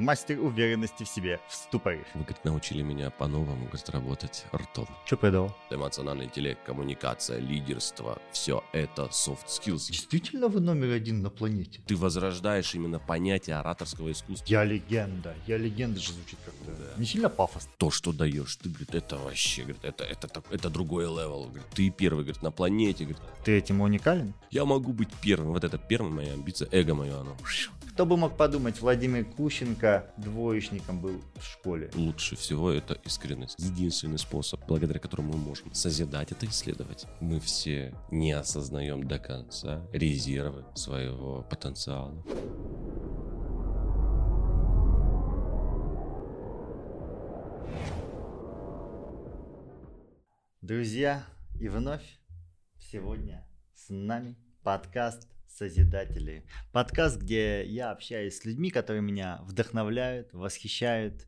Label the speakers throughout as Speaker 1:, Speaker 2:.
Speaker 1: мастер уверенности в себе в ступоре.
Speaker 2: Вы, говорит, научили меня по-новому, говорит, работать ртом.
Speaker 1: Что придал?
Speaker 2: Эмоциональный интеллект, коммуникация, лидерство, все это soft skills.
Speaker 1: Действительно вы номер один на планете?
Speaker 2: Ты возрождаешь именно понятие ораторского искусства.
Speaker 1: Я легенда. Я легенда же звучит как-то не сильно пафосно.
Speaker 2: То, что даешь, ты, говорит, это вообще, говорит, это, это, так- это другой level. Говорит, ты первый, говорит, на планете. Говорит,
Speaker 1: Ты этим уникален?
Speaker 2: я могу быть первым. Вот это первая моя амбиция, эго мое оно.
Speaker 1: Кто бы мог подумать, Владимир Кущенко двоечником был в школе.
Speaker 2: Лучше всего это искренность. Единственный способ, благодаря которому мы можем созидать, это исследовать. Мы все не осознаем до конца резервы своего потенциала.
Speaker 1: Друзья, и вновь сегодня с нами подкаст Созидатели. Подкаст, где я общаюсь с людьми, которые меня вдохновляют, восхищают.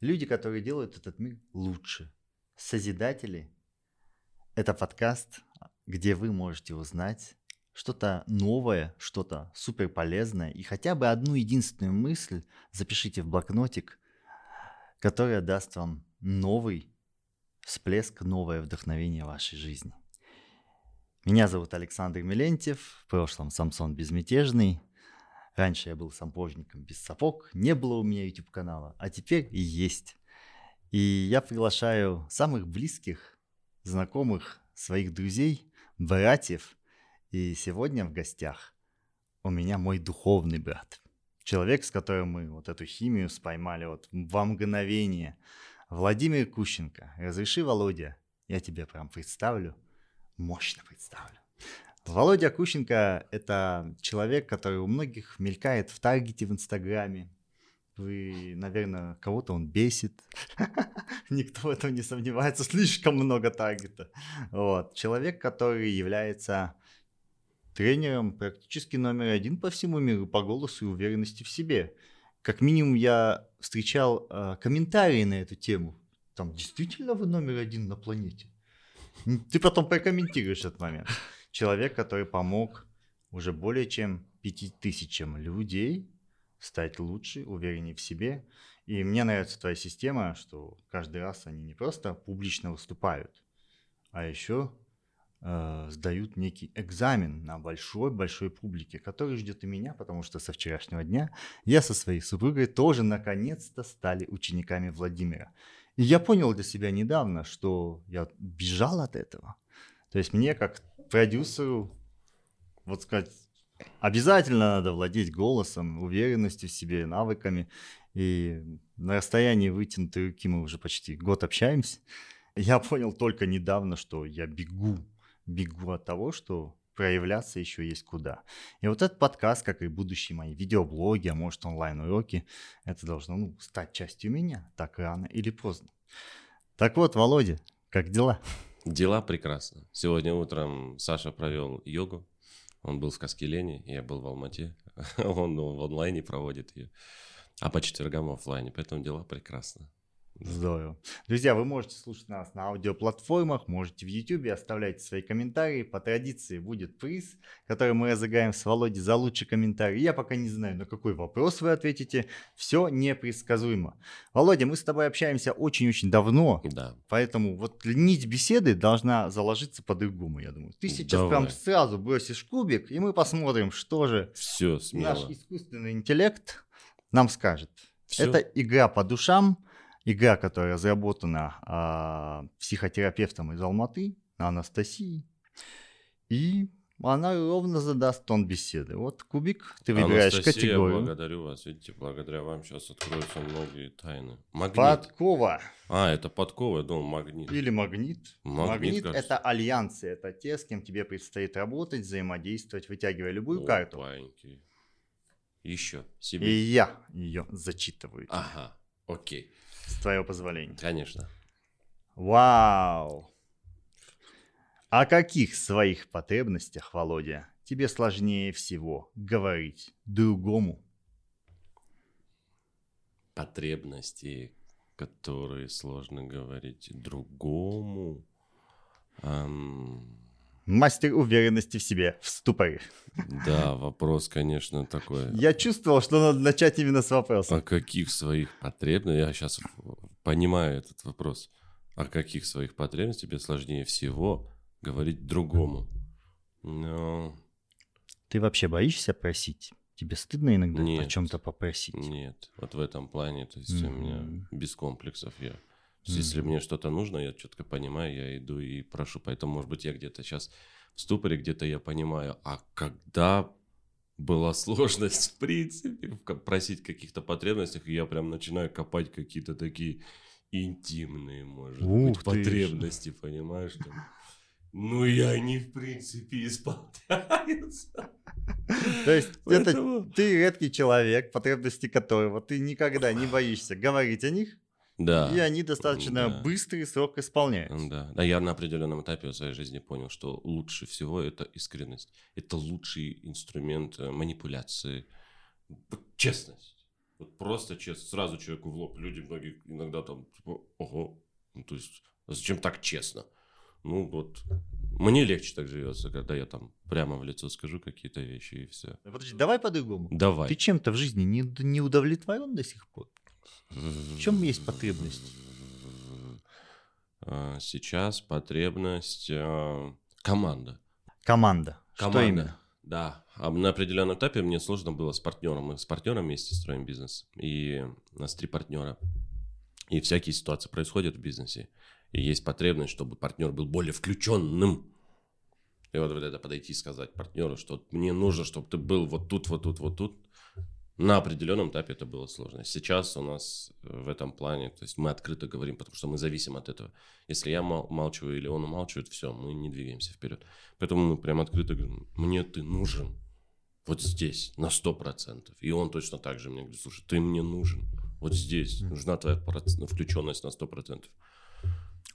Speaker 1: Люди, которые делают этот мир лучше. Созидатели – это подкаст, где вы можете узнать что-то новое, что-то супер полезное. И хотя бы одну единственную мысль запишите в блокнотик, которая даст вам новый всплеск, новое вдохновение вашей жизни. Меня зовут Александр Милентьев, в прошлом Самсон Безмятежный. Раньше я был сампожником без сапог, не было у меня YouTube канала, а теперь и есть. И я приглашаю самых близких, знакомых, своих друзей, братьев. И сегодня в гостях у меня мой духовный брат. Человек, с которым мы вот эту химию споймали вот во мгновение. Владимир Кущенко. Разреши, Володя, я тебе прям представлю, мощно представлю. Володя Кущенко – это человек, который у многих мелькает в таргете в Инстаграме. Вы, наверное, кого-то он бесит. Никто в этом не сомневается. Слишком много таргета. Вот. Человек, который является тренером практически номер один по всему миру по голосу и уверенности в себе. Как минимум я встречал э, комментарии на эту тему. Там действительно вы номер один на планете. М, Ты потом прокомментируешь этот момент. Человек, который помог уже более чем пяти тысячам людей стать лучше, увереннее в себе. И мне нравится твоя система, что каждый раз они не просто публично выступают, а еще э, сдают некий экзамен на большой-большой публике, который ждет и меня, потому что со вчерашнего дня я со своей супругой тоже наконец-то стали учениками Владимира. Я понял для себя недавно, что я бежал от этого. То есть мне как продюсеру, вот сказать, обязательно надо владеть голосом, уверенностью в себе, навыками. И на расстоянии вытянутой руки мы уже почти год общаемся. Я понял только недавно, что я бегу, бегу от того, что проявляться еще есть куда. И вот этот подкаст, как и будущие мои видеоблоги, а может онлайн-уроки, это должно ну, стать частью меня, так рано или поздно. Так вот, Володя, как дела?
Speaker 2: Дела прекрасно. Сегодня утром Саша провел йогу. Он был в Каскелене, я был в Алмате. Он ну, в онлайне проводит ее. А по четвергам в офлайне, поэтому дела прекрасно.
Speaker 1: Здорово. Друзья, вы можете слушать нас на аудиоплатформах, можете в YouTube, оставлять свои комментарии. По традиции будет приз, который мы разыграем с Володей за лучший комментарий. Я пока не знаю, на какой вопрос вы ответите. Все непредсказуемо. Володя, мы с тобой общаемся очень-очень давно,
Speaker 2: Да.
Speaker 1: поэтому вот нить беседы должна заложиться по-другому, я думаю. Ты сейчас
Speaker 2: Давай.
Speaker 1: прям сразу бросишь кубик, и мы посмотрим, что же
Speaker 2: Все,
Speaker 1: наш
Speaker 2: смело.
Speaker 1: искусственный интеллект нам скажет.
Speaker 2: Всё.
Speaker 1: Это игра по душам, игра, которая разработана а, психотерапевтом из Алматы, Анастасией. И она ровно задаст тон беседы. Вот кубик, ты выбираешь
Speaker 2: Анастасия,
Speaker 1: категорию.
Speaker 2: благодарю вас. Видите, благодаря вам сейчас откроются многие тайны. Магнит.
Speaker 1: Подкова
Speaker 2: А, это подкова, я думал, магнит.
Speaker 1: или магнит.
Speaker 2: Магнит,
Speaker 1: Магнит,
Speaker 2: кажется.
Speaker 1: это альянсы, это те, с кем тебе предстоит работать, взаимодействовать, вытягивая любую карту.
Speaker 2: Опаньки. Еще
Speaker 1: И
Speaker 2: себе.
Speaker 1: я ее зачитываю
Speaker 2: Ага, окей.
Speaker 1: С твоего позволения.
Speaker 2: Конечно.
Speaker 1: Вау! О каких своих потребностях, Володя, тебе сложнее всего говорить другому?
Speaker 2: Потребности, которые сложно говорить другому. Ам,
Speaker 1: Мастер уверенности в себе, в ступоре.
Speaker 2: Да, вопрос, конечно, такой.
Speaker 1: Я чувствовал, что надо начать именно с вопроса.
Speaker 2: О каких своих потребностях, я сейчас понимаю этот вопрос, о каких своих потребностях тебе сложнее всего говорить другому. Но...
Speaker 1: Ты вообще боишься просить? Тебе стыдно иногда
Speaker 2: Нет.
Speaker 1: о чем-то попросить?
Speaker 2: Нет, вот в этом плане, то есть у меня без комплексов я. Есть Если мне что-то нужно, я четко понимаю, я иду и прошу. Поэтому, может быть, я где-то сейчас в ступоре, где-то я понимаю, а когда была сложность, в принципе, просить каких-то потребностях, и я прям начинаю копать какие-то такие интимные, может
Speaker 1: Ух
Speaker 2: быть,
Speaker 1: ты ж.
Speaker 2: потребности, понимаешь? Там. Ну, и они, в принципе, исполняются.
Speaker 1: То есть это ты редкий человек, потребности которого ты никогда не боишься говорить о них,
Speaker 2: Да.
Speaker 1: и они достаточно
Speaker 2: Да.
Speaker 1: быстрый срок исполняются.
Speaker 2: Да. да, я на определенном этапе своей жизни понял, что лучше всего это искренность. Это лучший инструмент э, манипуляции. Честность. Вот просто честность. Сразу человеку в лоб. Люди многие иногда там, типа, ого, ну, то есть, а зачем так честно? Ну вот, мне легче так живется, когда я там прямо в лицо скажу какие-то вещи и все.
Speaker 1: Подожди, давай по-другому.
Speaker 2: Давай.
Speaker 1: Ты чем-то в жизни не, не удовлетворен до сих пор? В чем есть потребность?
Speaker 2: А, Сейчас потребность а, команда.
Speaker 1: Команда. Что
Speaker 2: Команда.
Speaker 1: именно?
Speaker 2: Да. А на определенном этапе мне сложно было с партнером. Мы с партнером вместе строим бизнес. И у нас три партнера. И всякие ситуации происходят в бизнесе. И есть потребность, чтобы партнер был более включенным. И вот, вот это подойти и сказать партнеру, что мне нужно, чтобы ты был вот тут, вот тут, вот тут. На определенном этапе это было сложно. Сейчас у нас э, в этом плане, то есть мы открыто говорим, потому что мы зависим от этого. Если я мол- молчу или он умалчивает, все, мы не двигаемся вперед. Поэтому мы прям открыто говорим, мне ты нужен вот здесь на сто процентов. И он точно так же мне говорит, слушай, ты мне нужен вот здесь, нужна твоя проц- включенность на сто процентов.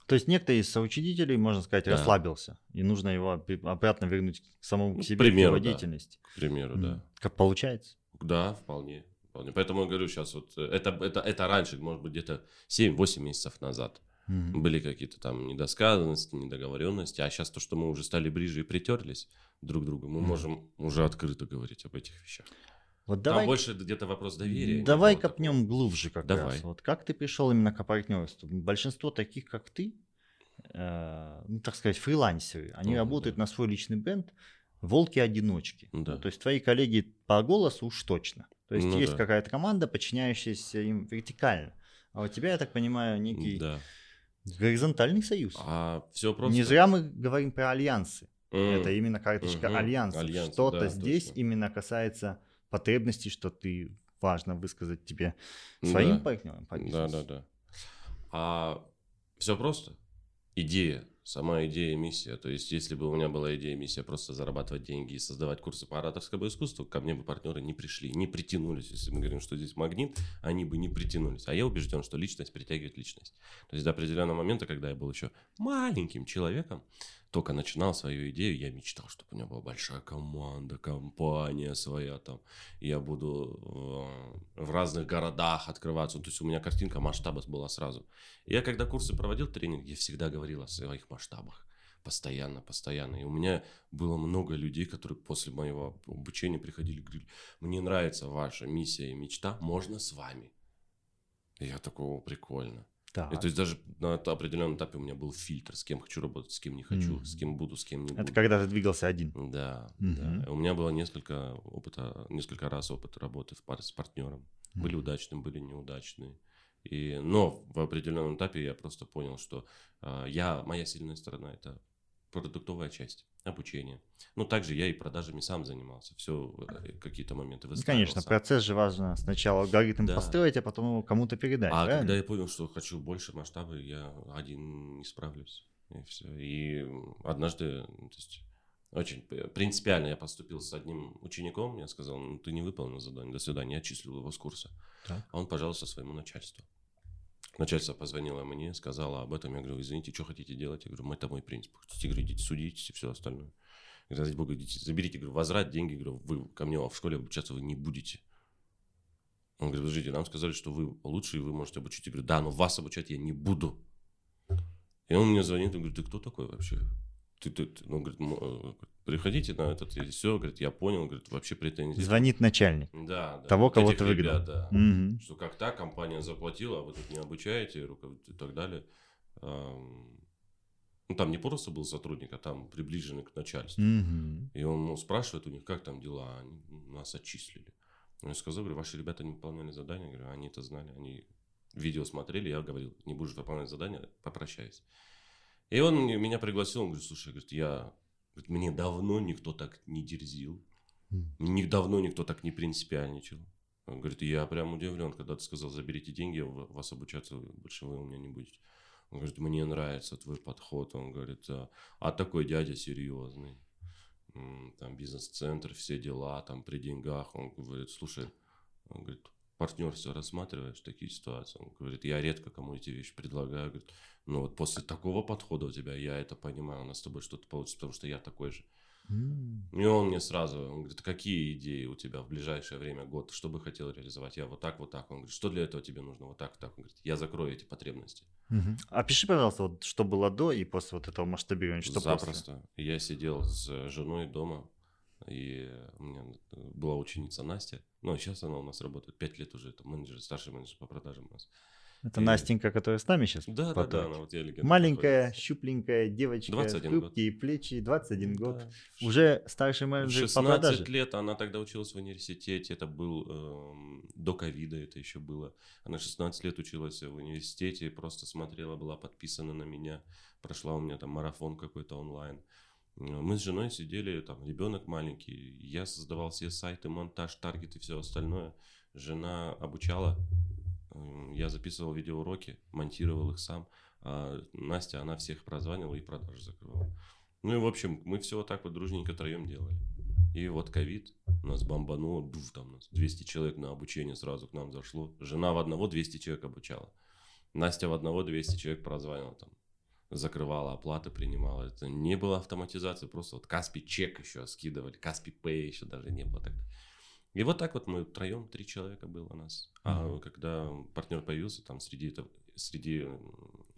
Speaker 1: То есть некто из соучредителей, можно сказать,
Speaker 2: Да.
Speaker 1: расслабился, и нужно его обратно вернуть к самому
Speaker 2: Ну,
Speaker 1: себе,
Speaker 2: к примеру,
Speaker 1: к его
Speaker 2: да.
Speaker 1: деятельности.
Speaker 2: К примеру, да.
Speaker 1: Как получается?
Speaker 2: Да, вполне. вполне. Поэтому я говорю сейчас, вот э, это, это, это раньше, может быть, где-то 7-8 месяцев назад.
Speaker 1: Мгм.
Speaker 2: Были какие-то там недосказанности, недоговоренности, а сейчас то, что мы уже стали ближе и притерлись друг к другу, мы
Speaker 1: Мгм.
Speaker 2: можем уже открыто говорить об этих вещах.
Speaker 1: Вот
Speaker 2: Там
Speaker 1: давай,
Speaker 2: больше где-то вопрос доверия.
Speaker 1: давай
Speaker 2: не было такого.
Speaker 1: копнем глубже как
Speaker 2: Давай.
Speaker 1: раз. Вот как ты пришел именно к партнерству? Большинство таких, как ты, э, ну, так сказать, фрилансеры, они
Speaker 2: Мгм,
Speaker 1: работают
Speaker 2: да.
Speaker 1: на свой личный бренд, волки-одиночки.
Speaker 2: Да.
Speaker 1: Ну, то есть твои коллеги по голосу уж точно. То есть
Speaker 2: Ну
Speaker 1: есть
Speaker 2: да.
Speaker 1: какая-то команда, подчиняющаяся им вертикально. А у тебя, я так понимаю, некий
Speaker 2: Да.
Speaker 1: горизонтальный союз.
Speaker 2: А все просто.
Speaker 1: Не зря мы говорим про альянсы.
Speaker 2: М,
Speaker 1: Это именно карточка
Speaker 2: Мгм.
Speaker 1: альянса.
Speaker 2: Альянсы,
Speaker 1: Что-то
Speaker 2: да,
Speaker 1: здесь
Speaker 2: точно.
Speaker 1: именно касается потребностей, что ты важно высказать тебе своим
Speaker 2: Да.
Speaker 1: партнерам по
Speaker 2: Да, да, да. А все просто. Идея, сама идея и миссия. То есть, если бы у меня была идея и миссия просто зарабатывать деньги и создавать курсы по ораторскому искусству, ко мне бы партнеры не пришли, не притянулись. Если мы говорим, что здесь магнит, они бы не притянулись. А я убежден, что личность притягивает личность. То есть, до определенного момента, когда я был еще маленьким человеком, только начинал свою идею, я мечтал, чтобы у меня была большая команда, компания своя там. Я буду э, в разных городах открываться. То есть у меня картинка масштаба была сразу. Я когда курсы проводил, тренинг, я всегда говорил о своих масштабах. Постоянно, постоянно. И у меня было много людей, которые после моего обучения приходили и говорили, мне нравится ваша миссия и мечта, можно с вами. И я такого прикольно.
Speaker 1: Так.
Speaker 2: И то есть даже на определенном этапе у меня был фильтр, с кем хочу работать, с кем не хочу,
Speaker 1: Мгм.
Speaker 2: с кем буду, с кем не буду.
Speaker 1: Это когда ты двигался один.
Speaker 2: Да,
Speaker 1: Мгм.
Speaker 2: да. У меня было несколько опыта, несколько раз опыт работы в паре с партнером. Были удачные, были неудачные. И, но в определенном этапе я просто понял, что а, я, моя сильная сторона это продуктовая часть, обучение. Ну, также я и продажами сам занимался. Все, какие-то моменты
Speaker 1: Ну, конечно, процесс же важно сначала алгоритм
Speaker 2: Да.
Speaker 1: построить, а потом его кому-то передать.
Speaker 2: А
Speaker 1: правильно?
Speaker 2: когда я понял, что хочу больше масштаба, я один не справлюсь. И все. И однажды, ну, то есть, очень принципиально я поступил с одним учеником, я сказал, ну ты не выполнил задание, до свидания, я отчислил его с курса.
Speaker 1: Так.
Speaker 2: А он пожаловался своему начальству. Начальство позвонило мне, сказала об этом. Я говорю, извините, что хотите делать? Я говорю, это мой принцип. Хотите, говорю, идите судитесь и все остальное. Я говорю, ради бога, идите, заберите, говорю, возврат, деньги, говорю, вы ко мне в школе обучаться вы не будете. Он говорит, подождите, нам сказали, что вы лучше, и вы можете обучить. Я говорю, да, но вас обучать я не буду. И он мне звонит и говорит, ты кто такой вообще? Ты, ты, ты, ну, говорит, э, приходите на этот, и все, говорит, я понял, говорит, вообще претензий.
Speaker 1: Звонит начальник.
Speaker 2: Да, да.
Speaker 1: Того, кого ты
Speaker 2: ребят, да.
Speaker 1: Мгм.
Speaker 2: Что как так, компания заплатила, а вы тут не обучаете, и так далее. Ну, там не просто был сотрудник, а там приближенный к начальству.
Speaker 1: Мгм.
Speaker 2: И он ну, спрашивает у них, как там дела, они нас отчислили. Я сказал, говорю, ваши ребята не выполняли задания, говорю, они это знали, они видео смотрели, я говорил, не будешь выполнять задания, попрощайся. И он меня пригласил, он говорит, слушай, говорит, я, говорит, мне давно никто так не дерзил, мне давно никто так не принципиальничал. Он говорит, я прям удивлен, когда ты сказал, заберите деньги, вас обучаться больше вы у меня не будете. Он говорит, мне нравится твой подход. Он говорит, а, а такой дядя серьезный. Там бизнес-центр, все дела, там при деньгах. Он говорит, слушай, он говорит, партнерство рассматриваешь такие ситуации? Он говорит, я редко кому эти вещи предлагаю. Говорит, ну вот после такого подхода у тебя, я это понимаю, у нас с тобой что-то получится, потому что я такой же. И он мне сразу, он говорит, какие идеи у тебя в ближайшее время, год, что бы хотел реализовать? Я вот так, вот так. Он говорит, что для этого тебе нужно? Вот так, вот так. Он говорит, я закрою эти потребности.
Speaker 1: Мгм. Опиши, пожалуйста, вот что было до и после вот этого масштабирования, что после.
Speaker 2: Запросто. Я сидел с женой дома, и у меня была ученица Настя. Ну, а сейчас она у нас работает 5 лет уже, это менеджер, старший менеджер по продажам у нас.
Speaker 1: Это
Speaker 2: И-
Speaker 1: Настенька, которая с нами сейчас?
Speaker 2: Да, да, да, она вот я легенда
Speaker 1: Маленькая,
Speaker 2: находится.
Speaker 1: щупленькая девочка,
Speaker 2: 21 год.
Speaker 1: хрупкие плечи, 21 год.
Speaker 2: Да.
Speaker 1: Уже старший менеджер по
Speaker 2: 16
Speaker 1: продаже.
Speaker 2: лет, она тогда училась в университете, это был эм, до ковида это еще было. Она 16 лет училась в университете, просто смотрела, была подписана на меня, прошла у меня там марафон какой-то онлайн. Э, Мы с женой сидели, там ребенок маленький, я создавал все сайты, монтаж, таргет и все остальное. Жена обучала, Эм, я записывал видеоуроки, монтировал их сам, а Настя, она всех прозванивала и продажи закрывала. Ну и, в общем, мы все вот так вот дружненько троем делали. И вот ковид нас бомбануло, буф, там нас 200 человек на обучение сразу к нам зашло. Жена в одного 200 человек обучала. Настя в одного 200 человек прозванивала там. Закрывала оплаты, принимала. Это не было автоматизации, просто вот Каспи чек еще скидывали, Каспи Pay еще даже не было тогда. И вот так вот мы втроем, три человека было у нас. А
Speaker 1: Мгм.
Speaker 2: когда партнер появился, там среди, этого, среди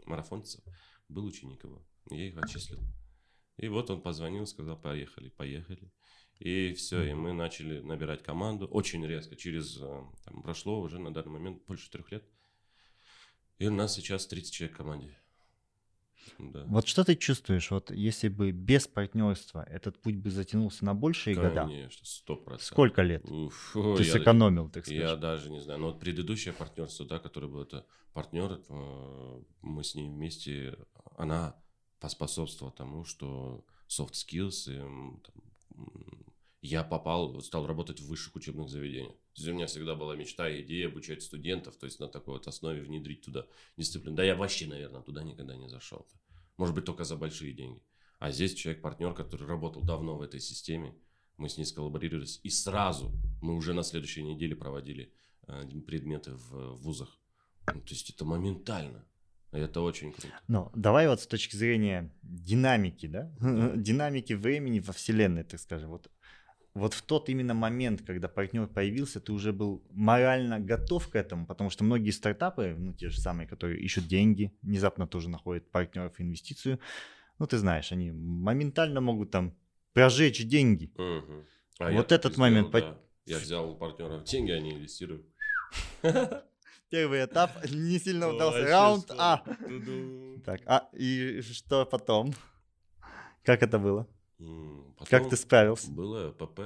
Speaker 2: марафонцев был ученик его. Я их отчислил. И вот он позвонил, сказал, поехали, поехали. И все, и мы начали набирать команду очень резко. Через, э, там, прошло уже на данный момент больше трех лет. И у нас сейчас 30 человек в команде. Да.
Speaker 1: Вот что ты чувствуешь, вот если бы без партнерства этот путь бы затянулся на большие года,
Speaker 2: Конечно, сто процентов.
Speaker 1: сколько лет
Speaker 2: Уф,
Speaker 1: ты
Speaker 2: я-
Speaker 1: сэкономил, так
Speaker 2: Я
Speaker 1: сказать?
Speaker 2: даже не знаю. Но вот предыдущее партнерство, да, которое было, это партнер, э, мы с ней вместе, она поспособствовала тому, что soft skills, и, м, там, я попал, стал работать в высших учебных заведениях. То есть у меня всегда была мечта и идея обучать студентов, то есть на такой вот основе внедрить туда дисциплину. Да я вообще, наверное, туда никогда не зашел. Может быть, только за большие деньги. А здесь человек-партнер, который работал давно в этой системе, мы с ней сколлаборировались, и сразу мы уже на следующей неделе проводили э, предметы в вузах. Ну, то есть это моментально. Это очень круто.
Speaker 1: Ну, давай вот с точки зрения динамики, да, динамики времени во вселенной, так скажем, вот, вот в тот именно момент, когда партнер появился, ты уже был морально готов к этому, потому что многие стартапы, ну, те же самые, которые ищут деньги, внезапно тоже находят партнеров, инвестицию, ну, ты знаешь, они моментально могут там прожечь деньги.
Speaker 2: Мгм. А
Speaker 1: Вот этот момент
Speaker 2: сделал,
Speaker 1: по-
Speaker 2: да. Я взял у партнеров деньги, они инвестируют.
Speaker 1: Первый этап не сильно удался. Раунд? А. Так, а и что потом? Как это было? Как ты справился?
Speaker 2: Было ПП.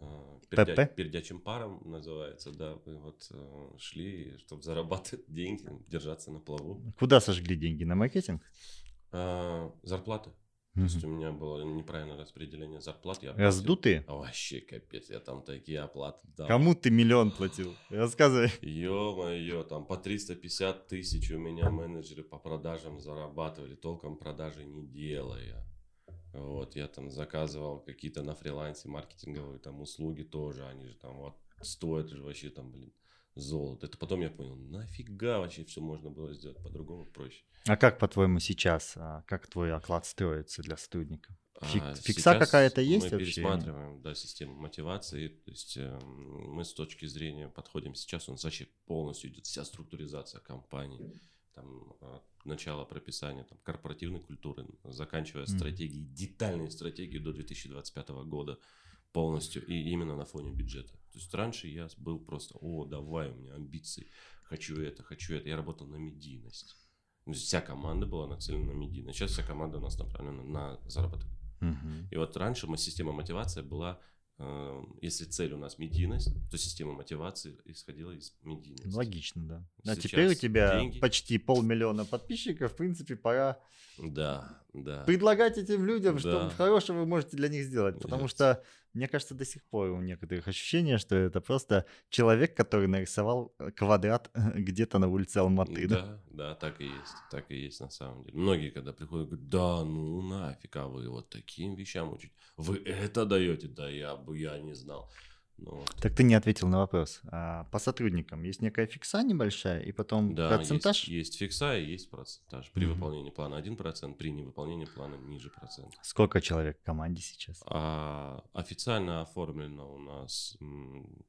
Speaker 2: а,
Speaker 1: ПП?
Speaker 2: пердя- Пердячим паром называется, да. Мы вот э, шли, чтобы зарабатывать деньги, держаться на плаву.
Speaker 1: Куда сожгли деньги? На маркетинг?
Speaker 2: А, зарплаты. То есть у меня было неправильное распределение зарплат. Я
Speaker 1: Раздутые?
Speaker 2: А вообще капец, я там такие оплаты дал.
Speaker 1: Кому ты миллион платил? Рассказывай.
Speaker 2: Ё-моё, там по 350 тысяч у меня менеджеры по продажам зарабатывали, толком продажи не делая. Вот, я там заказывал какие-то на фрилансе маркетинговые там услуги тоже, они же там вот стоят же вообще там, блин, золото. Это потом я понял, нафига вообще все можно было сделать по-другому, проще.
Speaker 1: А как, по-твоему, сейчас, а, как твой оклад строится для сотрудника? Фик-
Speaker 2: А
Speaker 1: фикса какая-то есть
Speaker 2: Мы
Speaker 1: вообще?
Speaker 2: пересматриваем, да, систему мотивации. То есть э, мы с точки зрения подходим сейчас, у нас вообще полностью идет вся структуризация компании. Там, от начала прописания там, корпоративной культуры, заканчивая
Speaker 1: Мгм.
Speaker 2: стратегией, детальной стратегией до 2025 года полностью, и именно на фоне бюджета. То есть раньше я был просто, о, давай, у меня амбиции, хочу это, хочу это. Я работал на медийность. Вся команда была нацелена на медийность. Сейчас вся команда у нас направлена на заработок.
Speaker 1: Мгм.
Speaker 2: И вот раньше мы, система мотивации была, если цель у нас медийность, то система мотивации исходила из медийности.
Speaker 1: Логично, да. А
Speaker 2: Сейчас
Speaker 1: теперь у тебя
Speaker 2: деньги.
Speaker 1: почти полмиллиона подписчиков. В принципе, пора
Speaker 2: Да, да.
Speaker 1: предлагать этим людям,
Speaker 2: Да.
Speaker 1: что хорошего вы можете для них сделать. Потому
Speaker 2: Yes.
Speaker 1: что, мне кажется, до сих пор у некоторых ощущение, что это просто человек, который нарисовал э, квадрат где-то на улице Алматы. Да?
Speaker 2: Да, так и есть, так и есть на самом деле. Многие, когда приходят, говорят, да, ну нафиг, а вы вот таким вещам учите. Вы это даете? Да я бы, я не знал. Ну, вот.
Speaker 1: Так ты не ответил на вопрос. А по сотрудникам есть некая фикса небольшая, и потом
Speaker 2: Да,
Speaker 1: процентаж?
Speaker 2: есть, есть фикса и есть процентаж. При
Speaker 1: Мгм.
Speaker 2: выполнении плана 1%, при невыполнении плана ниже процента.
Speaker 1: Сколько человек в команде сейчас?
Speaker 2: А официально оформлено у нас м,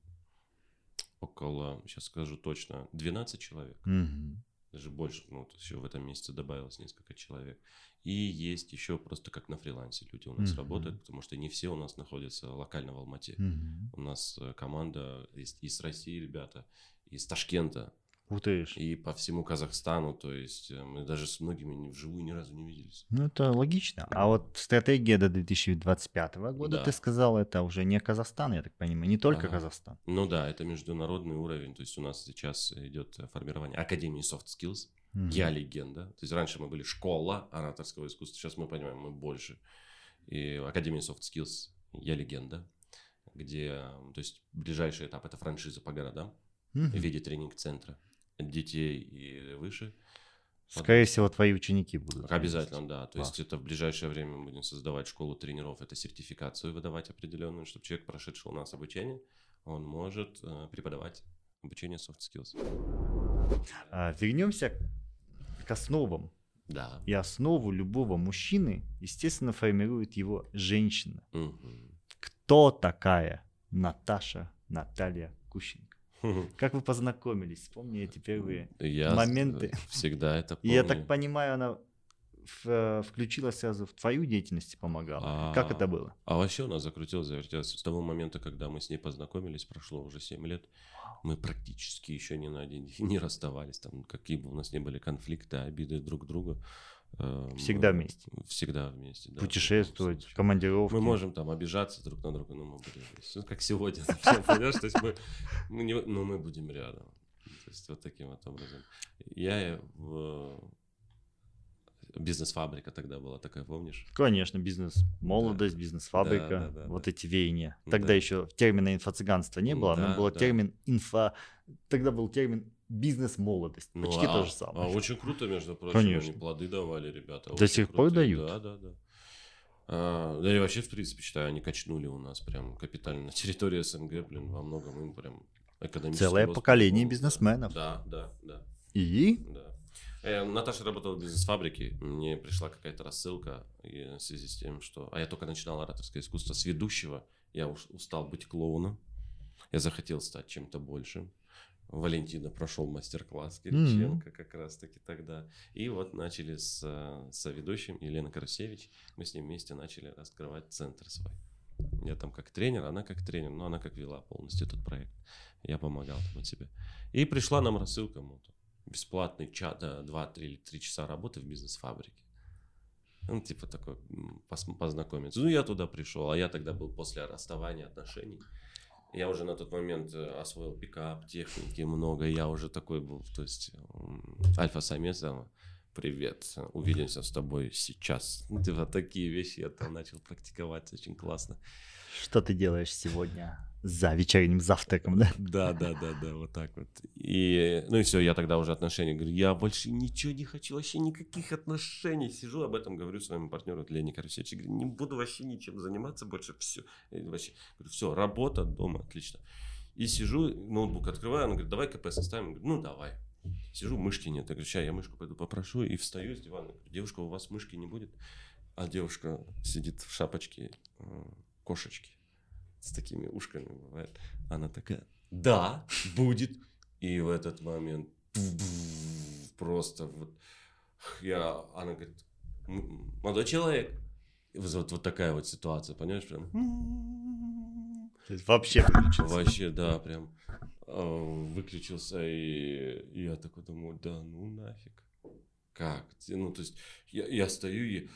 Speaker 2: около, сейчас скажу точно, 12 человек.
Speaker 1: Мгм.
Speaker 2: даже больше, ну, еще в этом месяце добавилось несколько человек. И есть еще просто как на фрилансе люди у нас
Speaker 1: Мгм.
Speaker 2: работают, потому что не все у нас находятся локально в Алмате.
Speaker 1: Мгм.
Speaker 2: У нас э, команда из, из России ребята, из Ташкента
Speaker 1: ж.
Speaker 2: и по всему Казахстану, то есть э, мы даже с многими вживую ни разу не виделись.
Speaker 1: Ну, это логично. А вот стратегия до 2025 года,
Speaker 2: Да.
Speaker 1: ты сказал, это уже не Казахстан, я так понимаю, не только
Speaker 2: Ага.
Speaker 1: Казахстан.
Speaker 2: Ну да, это международный уровень, то есть у нас сейчас идет формирование Академии Soft Skills,
Speaker 1: Мгм.
Speaker 2: Я легенда. То есть раньше мы были школа ораторского искусства, сейчас мы понимаем, мы больше. И Академия Soft Skills Я легенда, где, то есть ближайший этап это франшиза по городам
Speaker 1: Мгм.
Speaker 2: в виде тренинг-центра детей и выше.
Speaker 1: Скорее всего, твои ученики будут.
Speaker 2: Обязательно, да. То
Speaker 1: Класс.
Speaker 2: есть это в ближайшее время мы будем создавать школу тренеров, это сертификацию выдавать определенную, чтобы человек, прошедший у нас обучение, он может э, преподавать обучение soft skills.
Speaker 1: А, вернемся к основам.
Speaker 2: Да.
Speaker 1: И основу любого мужчины, естественно, формирует его женщина.
Speaker 2: Мгм.
Speaker 1: Кто такая Наташа Наталья Кущенко? Как вы познакомились? Вспомни эти первые.
Speaker 2: Я
Speaker 1: моменты.
Speaker 2: всегда это
Speaker 1: И
Speaker 2: помню.
Speaker 1: я так понимаю, она включилась сразу в твою деятельность и помогала. Как
Speaker 2: А,
Speaker 1: это было?
Speaker 2: А вообще у нас закрутилось, завертелось. С того момента, когда мы с ней познакомились, прошло уже 7 лет, мы практически еще ни на один день не расставались. Там какие бы у нас ни были конфликты, обиды друг к другу. э,
Speaker 1: Всегда
Speaker 2: мы-
Speaker 1: вместе.
Speaker 2: Всегда вместе, да.
Speaker 1: Путешествовать, командировки.
Speaker 2: Мы можем там обижаться друг на друга, но мы будем вместе. Ну, как сегодня, понимаешь? То есть мы, мы не- но мы будем рядом. То есть вот таким вот образом. Я в... Бизнес-фабрика тогда была такая, помнишь?
Speaker 1: Конечно, бизнес молодость, бизнес-фабрика,
Speaker 2: Да, да, да,
Speaker 1: вот
Speaker 2: да.
Speaker 1: эти веяния. Тогда
Speaker 2: Да.
Speaker 1: еще термина инфо-цыганства не было, но
Speaker 2: Да,
Speaker 1: был
Speaker 2: да.
Speaker 1: термин инфо... Тогда был термин бизнес-молодость.
Speaker 2: Ну,
Speaker 1: Почти
Speaker 2: а,
Speaker 1: то же самое.
Speaker 2: а очень круто, между прочим,
Speaker 1: Конечно.
Speaker 2: они плоды давали, ребята.
Speaker 1: До сих пор дают?
Speaker 2: Да, да, да. А, да и вообще, в принципе, считаю, они качнули у нас прям капитально. На территории СНГ, блин, во многом им прям экономический
Speaker 1: Целое
Speaker 2: рост
Speaker 1: поколение
Speaker 2: да.
Speaker 1: бизнесменов.
Speaker 2: Да, да, да,
Speaker 1: И
Speaker 2: да. Э, Наташа работала в бизнес-фабрике, мне пришла какая-то рассылка в связи с тем, что... А я только начинал ораторское искусство с ведущего, я уж устал быть клоуном, я захотел стать чем-то большим. Валентина прошел мастер-класс Кириченко как раз-таки тогда. И вот начали с э, соведущим Еленой Карасевич. Мы с ним вместе начали раскрывать центр свой. Я там как тренер, она как тренер, но она как вела полностью этот проект. Я помогал там от себя. И пришла нам рассылка, мол, там, бесплатный чат, 2-3 или 3 часа работы в бизнес-фабрике. Ну, типа такой, познакомиться. Ну, я туда пришел, а я тогда был после расставания отношений. Я уже на тот момент э, освоил пикап, техники много, я уже такой был, то есть альфа-самец, привет, увидимся с тобой сейчас. Ну, типа такие вещи я там начал практиковать, очень классно.
Speaker 1: что ты делаешь сегодня за вечерним завтраком, да?
Speaker 2: Да, да, да, да, вот так вот. И, ну и все, я тогда уже отношения говорю, я больше ничего не хочу, вообще никаких отношений. Сижу, об этом говорю своему партнеру Лене Карасевичу, говорю, не буду вообще ничем заниматься больше, все. Вообще, говорю, все, работа, дома, отлично. И сижу, ноутбук открываю, она говорит, давай КП составим. Говорю, ну давай. Сижу, мышки нет. Я говорю, сейчас я мышку пойду попрошу. И встаю с дивана. Говорю, девушка, у вас мышки не будет? А девушка сидит в шапочке э, кошечки с такими ушками бывает. Она такая, да, будет. И в этот момент просто вот, я, она говорит, «М, молодой человек. Вот, вот такая вот ситуация, понимаешь, прям.
Speaker 1: То есть вообще выключился.
Speaker 2: Вообще, да, прям э, выключился, и, и я такой думаю, да ну нафиг. Как? Ну, то есть, я, я стою и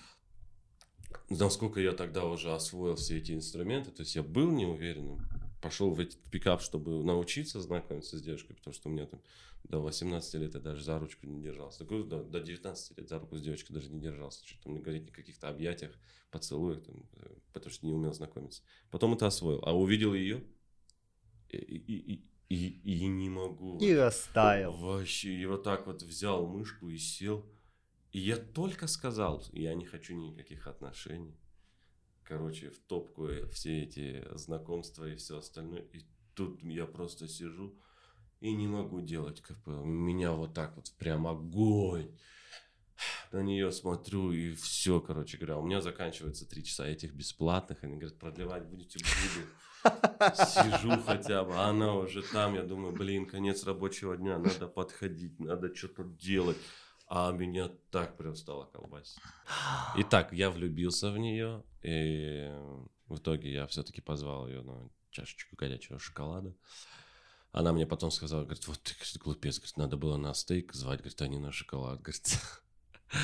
Speaker 2: насколько я тогда уже освоил все эти инструменты, то есть я был неуверенным, пошел в этот пикап, чтобы научиться знакомиться с девушкой, потому что у меня там до 18 лет я даже за ручку не держался. Такой, до, до 19 лет за руку с девочкой даже не держался. Что там не говорить о каких-то объятиях, поцелуях, там, э, потому что не умел знакомиться. Потом это освоил. А увидел ее, и, и, и, и, и не могу.
Speaker 1: И растаял.
Speaker 2: Вообще, и вот так вот взял мышку и сел. И я только сказал, я не хочу никаких отношений. Короче, в топку все эти знакомства и все остальное. И тут я просто сижу и не могу делать КП. Меня вот так вот прям огонь. На нее смотрю и все, короче говоря. У меня заканчивается три часа этих бесплатных. Они говорят, продлевать будете буду. Сижу хотя бы, а она уже там. Я думаю, блин, конец рабочего дня, надо подходить, надо что-то делать. А меня так прям стало колбасить. Итак, я влюбился в нее, и в итоге я все-таки позвал ее на чашечку горячего шоколада. Она мне потом сказала, говорит, вот ты, говорит, глупец, говорит, надо было на стейк звать, говорит, а не на шоколад, говорит.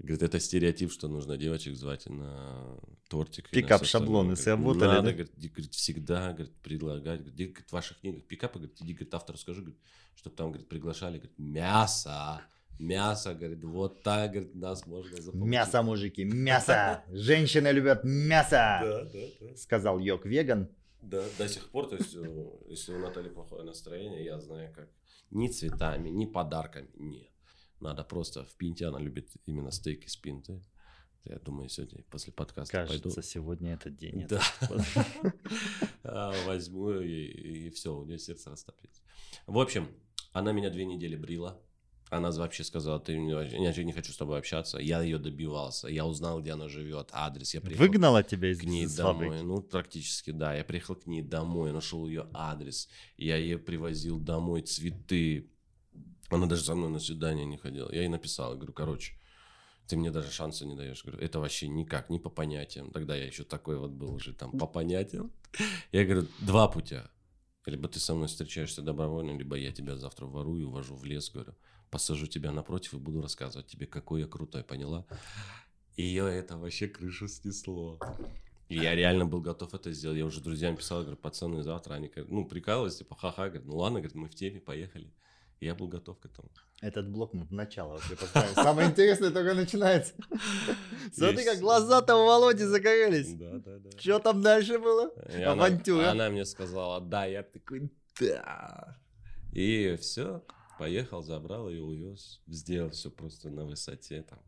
Speaker 2: Говорит, это стереотип, что нужно девочек звать на тортик. на
Speaker 1: Пикап
Speaker 2: всё
Speaker 1: шаблоны.
Speaker 2: Говорит,
Speaker 1: сработали,
Speaker 2: Надо,
Speaker 1: да?
Speaker 2: говорит, говорит, всегда, говорит, предлагать. Говорит, где, говорит, в ваших книгах пикапа, говорит, иди, говорит, автору скажи, говорит, чтобы там, говорит, приглашали, говорит, мясо. Мясо, говорит, вот так, говорит, нас можно заполучить.
Speaker 1: Мясо, мужики, мясо. Женщины любят мясо.
Speaker 2: Да, да, да.
Speaker 1: Сказал Йок Веган.
Speaker 2: Да, до сих пор, то есть, э, если у Натальи плохое настроение, я знаю, как ни цветами, ни подарками, нет. Надо просто в пинте, она любит именно стейк из пинты. Я думаю, сегодня после подкаста
Speaker 1: Кажется,
Speaker 2: пойду.
Speaker 1: сегодня этот день.
Speaker 2: Да. А, Возьму и все, у нее сердце растопится. В общем, она меня две недели брила. Она вообще сказала, ты мне вообще- я не хочу с тобой общаться. Я ее добивался. Я узнал, где она живет, адрес. Я приехал
Speaker 1: Выгнала тебя из,
Speaker 2: к ней домой. Ну, практически, да. Я приехал к ней домой, нашел ее адрес. Я ей привозил домой цветы. Она даже со мной на свидание не ходила. Я ей написал, говорю, короче, ты мне даже шанса не даешь. Говорю, это вообще никак, не по понятиям. Тогда я еще такой вот был уже там по понятиям. Я говорю, два путя. Либо ты со мной встречаешься добровольно, либо я тебя завтра ворую, увожу в лес, говорю, посажу тебя напротив и буду рассказывать тебе, какой я крутой, поняла? Ее это вообще крышу снесло. И я реально был готов это сделать. Я уже друзьям писал, говорю, пацаны, завтра они, ну, прикалывались, типа, ха-ха, говорят, ну ладно, говорит, мы в теме, поехали. И я был готов к этому.
Speaker 1: Этот блок мы в начало вообще поставим. Самое интересное только начинается. Смотри, как глаза-то у Володи загорелись.
Speaker 2: Да, да, да.
Speaker 1: Что там дальше было?
Speaker 2: И
Speaker 1: Авантюра.
Speaker 2: Она, мне сказала, да, я такой, да. И все, поехал, забрал ее, увез. Сделал все просто на высоте, там,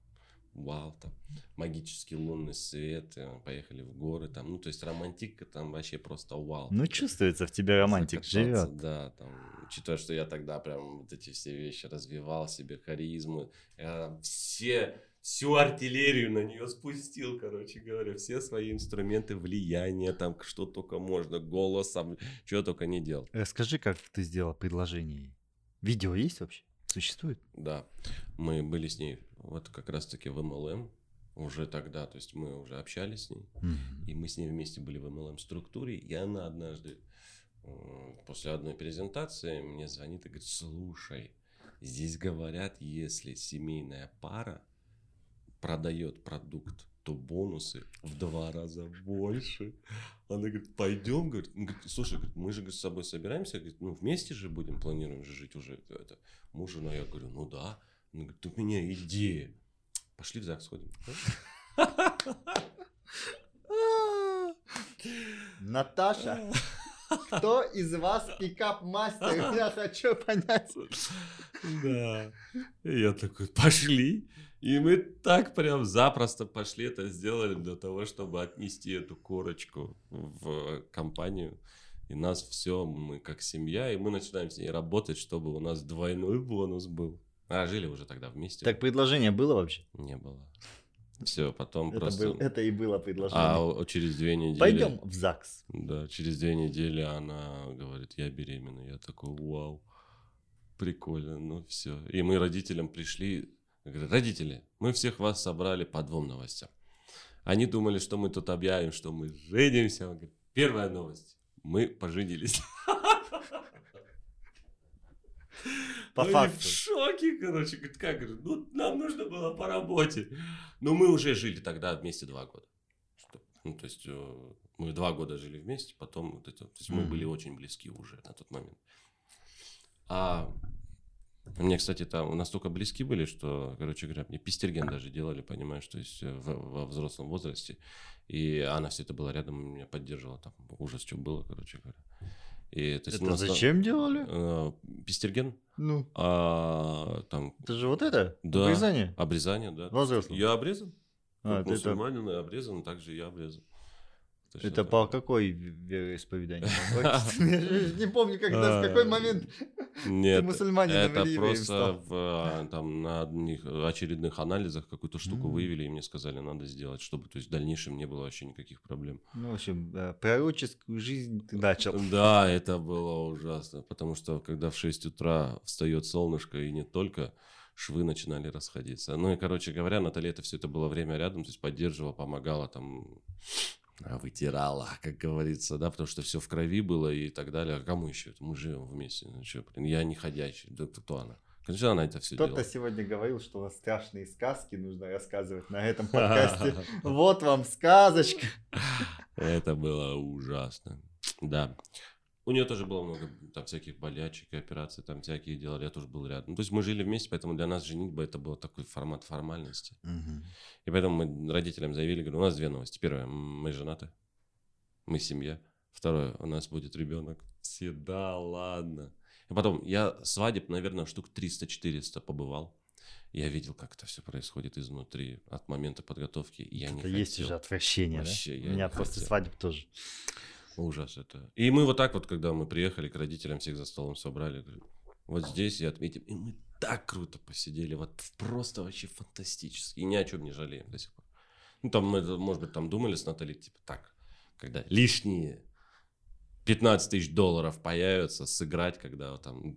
Speaker 2: вау, там, магический лунный свет, э, поехали в горы, там, ну, то есть романтика там вообще просто вау.
Speaker 1: Ну, чувствуется в тебе романтик, живет.
Speaker 2: Да, там, учитывая, что я тогда прям вот эти все вещи развивал себе, харизму, я все, всю артиллерию на нее спустил, короче говоря, все свои инструменты влияния, там, что только можно, голосом, что только не делал.
Speaker 1: Расскажи, как ты сделал предложение. Видео есть вообще? Существует?
Speaker 2: Да, мы были с ней вот как раз-таки в МЛМ уже тогда, то есть мы уже общались с ней, И мы с ней вместе были в MLM структуре, и она однажды м, после одной презентации мне звонит и говорит, слушай, здесь говорят, если семейная пара продает продукт, то бонусы в два раза больше. Она говорит, пойдем, говорит, Он говорит, слушай, говорит, мы же говорит, с собой собираемся, говорит, ну вместе же будем, планируем же жить уже это, муж, жена, я говорю, ну да. Она говорит, у меня идея. Пошли в ЗАГС сходим.
Speaker 1: Наташа, кто из вас пикап-мастер? Я хочу понять.
Speaker 2: Да. И я такой, пошли. И мы так прям запросто пошли это сделали для того, чтобы отнести эту корочку в компанию. И нас все, мы как семья, и мы начинаем с ней работать, чтобы у нас двойной бонус был. А жили уже тогда вместе.
Speaker 1: Так предложение было вообще?
Speaker 2: Не было. Все, потом
Speaker 1: Это,
Speaker 2: просто...
Speaker 1: был- это и было предложение.
Speaker 2: А через две недели...
Speaker 1: Пойдем в ЗАГС.
Speaker 2: Да, через две недели она говорит, я беременна. Я такой, вау. Прикольно, ну все. И мы родителям пришли, говорят, родители, мы всех вас собрали по двум новостям. Они думали, что мы тут объявим, что мы женимся. Он говорит, первая новость, мы поженились.
Speaker 1: По
Speaker 2: Они
Speaker 1: факту.
Speaker 2: в шоке, короче. Говорит, как? Говорит, ну, нам нужно было по работе. Но мы уже жили тогда вместе два года. Ну, то есть, э, мы два года жили вместе, потом вот это... То есть, мы
Speaker 1: Мгм.
Speaker 2: были очень близки уже на тот момент. А мне, кстати, там настолько близки были, что, короче говоря, мне пистерген даже делали, понимаешь, то есть э, в- во взрослом возрасте. И она все это была рядом, меня поддерживала. Там ужас, что было, короче говоря. И, то есть,
Speaker 1: Это
Speaker 2: нас там,
Speaker 1: зачем делали?
Speaker 2: э, пистерген,
Speaker 1: Ну,
Speaker 2: а, там
Speaker 1: это же вот это?
Speaker 2: Да.
Speaker 1: Обрезание?
Speaker 2: обрезание, да.
Speaker 1: Возрастно.
Speaker 2: Я обрезан.
Speaker 1: А, это, это,
Speaker 2: мусульманин обрезан, также я обрезан. Точно
Speaker 1: это по какой вероисповеданию? Не помню, когда, в какой
Speaker 2: А,
Speaker 1: момент ты
Speaker 2: Нет,
Speaker 1: мусульманином
Speaker 2: это просто в, а, там, на одних очередных анализах какую-то штуку
Speaker 1: М.
Speaker 2: выявили, и мне сказали, надо сделать, чтобы то есть, в дальнейшем не было вообще никаких проблем.
Speaker 1: Ну, в общем, э, пророческую жизнь ты начал.
Speaker 2: Да, это было ужасно, потому что когда в 6 утра встает солнышко, и не только, швы начинали расходиться. Ну и, короче говоря, Наталья это все это было время рядом, то есть поддерживала, помогала, там, вытирала, как говорится, да, потому что все в крови было и так далее. А кому еще? Мы живем вместе. Ну, чё, блин, я не ходячий. Да кто она? Конечно, она это все
Speaker 1: Кто-то
Speaker 2: делала.
Speaker 1: сегодня говорил, что страшные сказки нужно рассказывать на этом подкасте. Вот вам сказочка.
Speaker 2: Это было ужасно. Да. У нее тоже было много там всяких болячек и операций, там всякие делали, я тоже был рядом. Ну, То есть мы жили вместе, поэтому для нас женитьба это был такой формат формальности. И поэтому мы родителям заявили, говорю, у нас две новости. Первое, мы женаты, мы семья. Второе, у нас будет ребенок. Все, да, ладно. И потом, я свадеб, наверное, штук 300-400 побывал. Я видел, как это все происходит изнутри, от момента подготовки. Я не
Speaker 1: Это есть
Speaker 2: хотел.
Speaker 1: уже отвращение,
Speaker 2: Вообще,
Speaker 1: да? У меня
Speaker 2: не
Speaker 1: после
Speaker 2: хотел.
Speaker 1: свадеб тоже.
Speaker 2: Ужас это. И мы вот так вот, когда мы приехали к родителям, всех за столом собрали, говорю, вот здесь и отметим. И мы так круто посидели, вот просто вообще фантастически. И ни о чем не жалеем до сих пор. Ну, там мы, может быть, там думали с Натальей, типа, так, когда лишние 15 тысяч долларов появятся, сыграть, когда там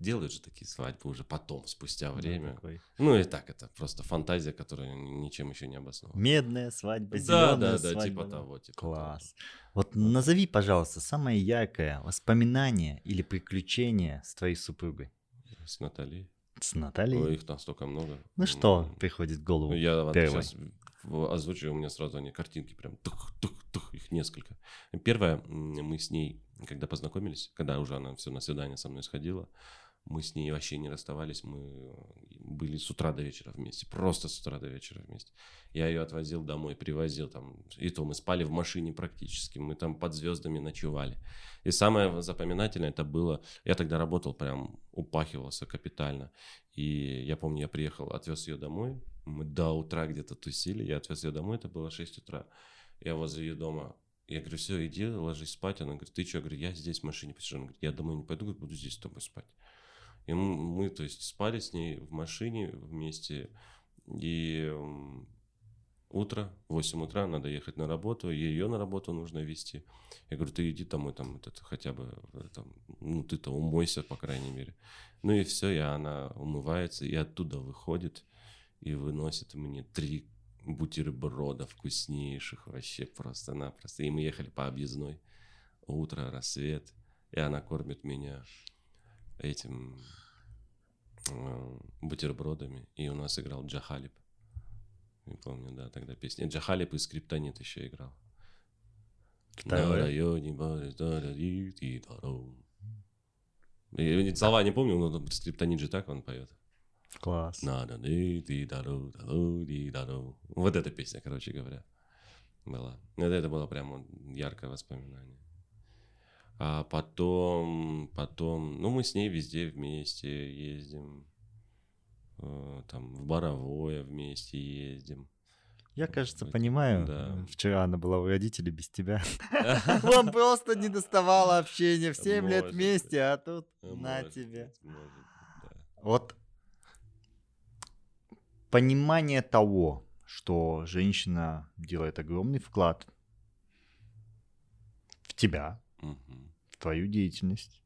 Speaker 2: делают же такие свадьбы уже потом, спустя время.
Speaker 1: Да, такой.
Speaker 2: Ну и так, это просто фантазия, которая ни- ничем еще не обоснована.
Speaker 1: Медная свадьба,
Speaker 2: Да,
Speaker 1: зеленая
Speaker 2: да, да,
Speaker 1: свадьба.
Speaker 2: типа того. Типа
Speaker 1: Класс. Вот назови, пожалуйста, самое яркое воспоминание или приключение с твоей супругой.
Speaker 2: того. С Натальей.
Speaker 1: С Натальей.
Speaker 2: Ой, их настолько много.
Speaker 1: Ну что приходит в голову?
Speaker 2: Я вот сейчас озвучу, у меня сразу они картинки прям тух-тух-тух, их несколько. Первое, мы с ней, когда познакомились, когда уже она все на свидание со мной сходила, мы с ней вообще не расставались, мы были с утра до вечера вместе, просто с утра до вечера вместе. Я ее отвозил домой, привозил там, и то мы спали в машине практически, мы там под звездами ночевали. И самое запоминательное это было, я тогда работал прям, упахивался капитально, и я помню, я приехал, отвез ее домой, мы до утра где-то тусили, я отвез ее домой, это было 6 утра, я возле ее дома, я говорю, все, иди, ложись спать. Она говорит, ты что? Я говорю, я здесь в машине посижу. Она говорит, я домой не пойду, говорит, буду здесь с тобой спать. И мы, то есть, спали с ней в машине вместе. И утро, 8 утра, надо ехать на работу, ее на работу нужно везти. Я говорю, ты иди домой, там, вот это, хотя бы, э, там, ну, ты-то умойся, по крайней мере. Ну и все, и она умывается, и оттуда выходит, и выносит мне три бутерброда вкуснейших, вообще просто-напросто. И мы ехали по объездной. Утро, рассвет, и она кормит меня этим э, бутербродами, и у нас играл Джахалип. Не помню, да, тогда песня. Джахалип и Скриптонит еще играл. На районе. Я слова не помню, но Скриптонит же так он поет.
Speaker 1: Класс.
Speaker 2: Вот эта песня, короче говоря, была. Это, это было прямо яркое воспоминание. А потом, потом, ну мы с ней везде вместе ездим. Э, Там в Боровое вместе ездим.
Speaker 1: Я, кажется,
Speaker 2: Это-
Speaker 1: понимаю.
Speaker 2: да.
Speaker 1: э, Вчера она была у родителей без тебя. Вам просто не доставало общения в 7 лет вместе, а тут на тебе. Вот понимание того, что женщина делает огромный вклад в тебя. Твою деятельность,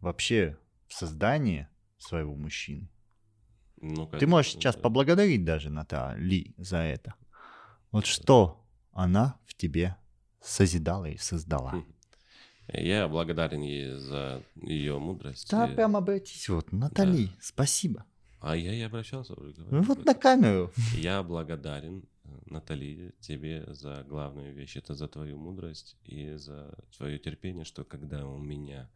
Speaker 1: вообще в создание своего мужчины.
Speaker 2: Ну,
Speaker 1: Ты можешь
Speaker 2: конечно,
Speaker 1: сейчас
Speaker 2: да.
Speaker 1: поблагодарить даже Натали за это. Вот что она в тебе созидала и создала.
Speaker 2: Хм. Я благодарен ей за ее мудрость.
Speaker 1: Да,
Speaker 2: И-
Speaker 1: прям обратись. Вот, Натали, спасибо.
Speaker 2: А я и обращался уже. говорю.
Speaker 1: Ну Вот на камеру.
Speaker 2: Я благодарен, Натали, тебе за главную вещь. Это за твою мудрость и за твое терпение, что когда у меня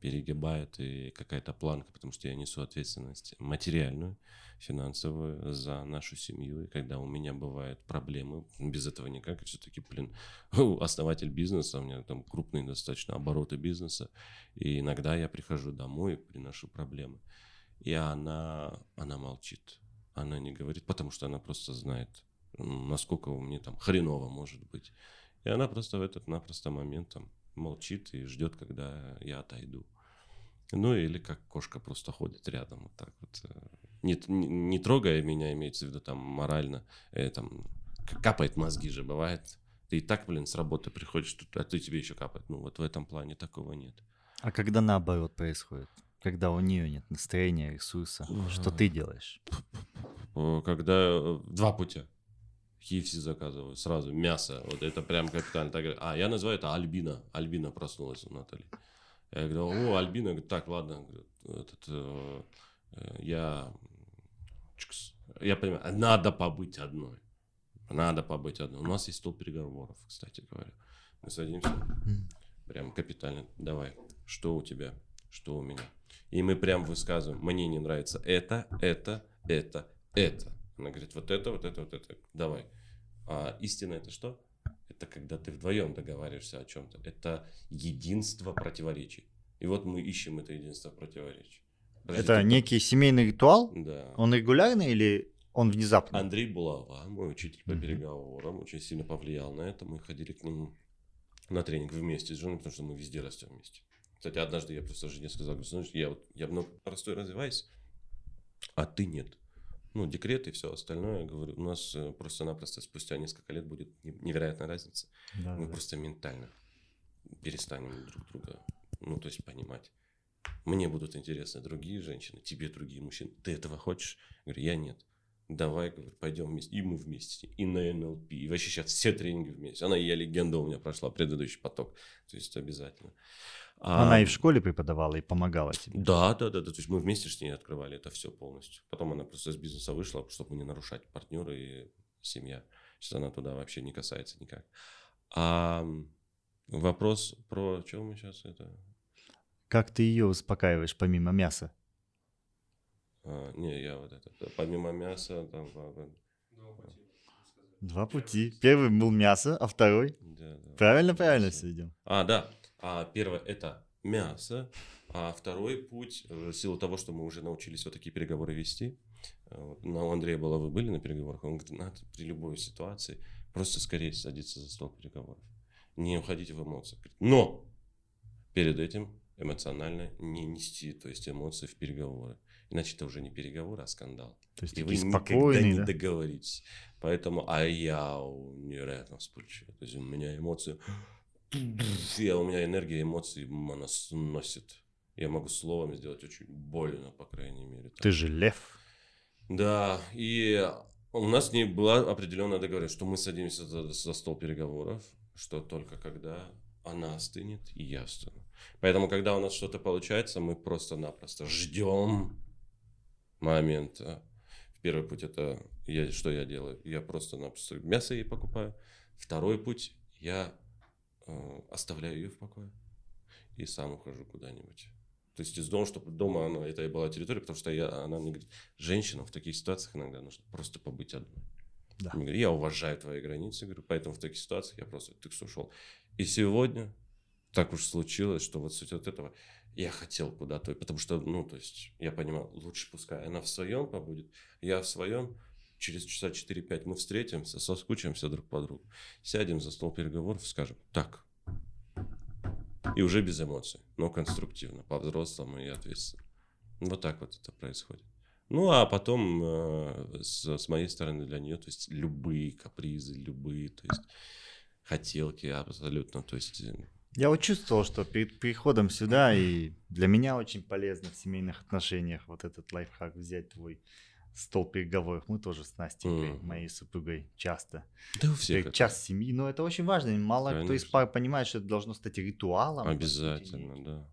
Speaker 2: перегибает и какая-то планка, потому что я несу ответственность материальную, финансовую за нашу семью, и когда у меня бывают проблемы, без этого никак, все-таки, блин, основатель бизнеса, у меня там крупные достаточно обороты бизнеса, и иногда я прихожу домой и приношу проблемы. И она, она молчит, она не говорит, потому что она просто знает, насколько меня там хреново может быть. И она просто в этот напросто момент там молчит и ждет, когда я отойду. Ну или как кошка просто ходит рядом вот так вот. э, Не, не, не трогая меня, имеется в виду там морально, э, там капает мозги же бывает. Ты и так, блин, с работы приходишь, а ты тебе еще капает. Ну вот в этом плане такого нет.
Speaker 1: А когда наоборот происходит? Когда у нее нет настроения, ресурса, что ты делаешь?
Speaker 2: Когда э, два путя. KFC заказываю сразу, мясо. Вот это прям капитально. Так, а, я называю это Альбина. Альбина проснулась у Натальи. Я говорю, о, Альбина. Говорю, так, ладно. Этот, э, э, я... чикс. Я понимаю, надо побыть одной. Надо побыть одной. У нас есть стол переговоров, кстати говоря. Мы садимся, прям капитально. Давай, что у тебя, что у меня. И мы прям высказываем, мне не нравится это, это, это, это. Она говорит, вот это, вот это, вот это. Давай. А истина это что? Это когда ты вдвоем договариваешься о чем-то. Это единство противоречий. И вот мы ищем это единство противоречий. Подожди,
Speaker 1: Это
Speaker 2: ты-
Speaker 1: некий семейный ритуал?
Speaker 2: Да.
Speaker 1: Он регулярный или он внезапный?
Speaker 2: Андрей Булава, мой учитель по переговорам, очень сильно повлиял на это. Мы ходили к нему на тренинг вместе с женой, потому что мы везде растем вместе. Кстати, однажды я просто жене сказал, говорю, знаешь, я, вот, я много простой развиваюсь, а ты нет. Ну, декрет и все остальное, говорю, у нас э, просто-напросто спустя несколько лет будет не- невероятная разница.
Speaker 1: Да,
Speaker 2: Мы
Speaker 1: да.
Speaker 2: просто ментально перестанем друг друга, ну, то есть понимать. Мне будут интересны другие женщины, тебе другие мужчины. Ты этого хочешь? Я говорю, я нет. Давай, говорю, пойдем вместе. И мы вместе. И на НЛП. И вообще сейчас все тренинги вместе. Она и я легенда у меня прошла, предыдущий поток. То есть обязательно. А-
Speaker 1: Она и в школе преподавала, и помогала тебе.
Speaker 2: да, да, да, да. То есть мы вместе с ней открывали это все полностью. Потом она просто из бизнеса вышла, чтобы не нарушать партнеры и семья. Сейчас она туда вообще не касается никак. А вопрос про что мы сейчас это?
Speaker 1: Как ты ее успокаиваешь помимо мяса?
Speaker 2: А, не, я вот это. Помимо мяса, там, а, а,
Speaker 1: Два пути. Первый был мясо, а второй?
Speaker 2: да, да.
Speaker 1: Правильно, правильно все идем.
Speaker 2: А, да. А первое это мясо, а второй путь, э, в силу того, что мы уже научились вот такие переговоры вести. э, На у Андрея было, вы были на переговорах, он говорит, надо при любой ситуации просто скорее садиться за стол переговоров. Не уходите в эмоции. Но перед этим эмоционально не нести, то есть эмоции в переговоры. Иначе это уже не переговоры, а скандал.
Speaker 1: То есть
Speaker 2: И вы никогда не
Speaker 1: да?
Speaker 2: договоритесь. Поэтому, а я невероятно вспыльчивый. То есть у меня эмоции... Я, у меня энергия эмоций она сносит. Я могу словами сделать очень больно, по крайней мере.
Speaker 1: Ты же лев.
Speaker 2: Да, и у нас с ней была определенная договоренность, что мы садимся за, за стол переговоров, что только когда она остынет, и я остыну. Поэтому, когда у нас что-то получается, мы просто-напросто ждем момента. Первый путь это я, что я делаю? Я просто-напросто мясо ей покупаю. Второй путь я оставляю ее в покое и сам ухожу куда-нибудь. То есть из дома, чтобы дома она, это и была территория, потому что я, она мне говорит, женщинам в таких ситуациях иногда нужно просто побыть одной.
Speaker 1: Да.
Speaker 2: Я говорю, я уважаю твои границы, говорю, поэтому в таких ситуациях я просто тыкс ушел. И сегодня так уж случилось, что вот суть вот этого я хотел куда-то, потому что, ну, то есть я понимал, лучше пускай она в своем побудет, я в своем, через часа 4-5 мы встретимся, соскучимся друг по другу, сядем за стол переговоров, скажем, так, и уже без эмоций, но конструктивно, по-взрослому и ответственно. Вот так вот это происходит. Ну, а потом э, с, с моей стороны для нее, то есть любые капризы, любые, то есть хотелки абсолютно, то есть э,
Speaker 1: Я вот чувствовал, что перед приходом сюда, и для меня очень полезно в семейных отношениях вот этот лайфхак взять твой стол переговоров. Мы тоже с Настей,
Speaker 2: Мгм.
Speaker 1: моей супругой, часто.
Speaker 2: Да у всех это.
Speaker 1: час семьи, но это очень важно. Мало кто из
Speaker 2: Конечно.
Speaker 1: пар понимает, что это должно стать ритуалом.
Speaker 2: Обязательно, да.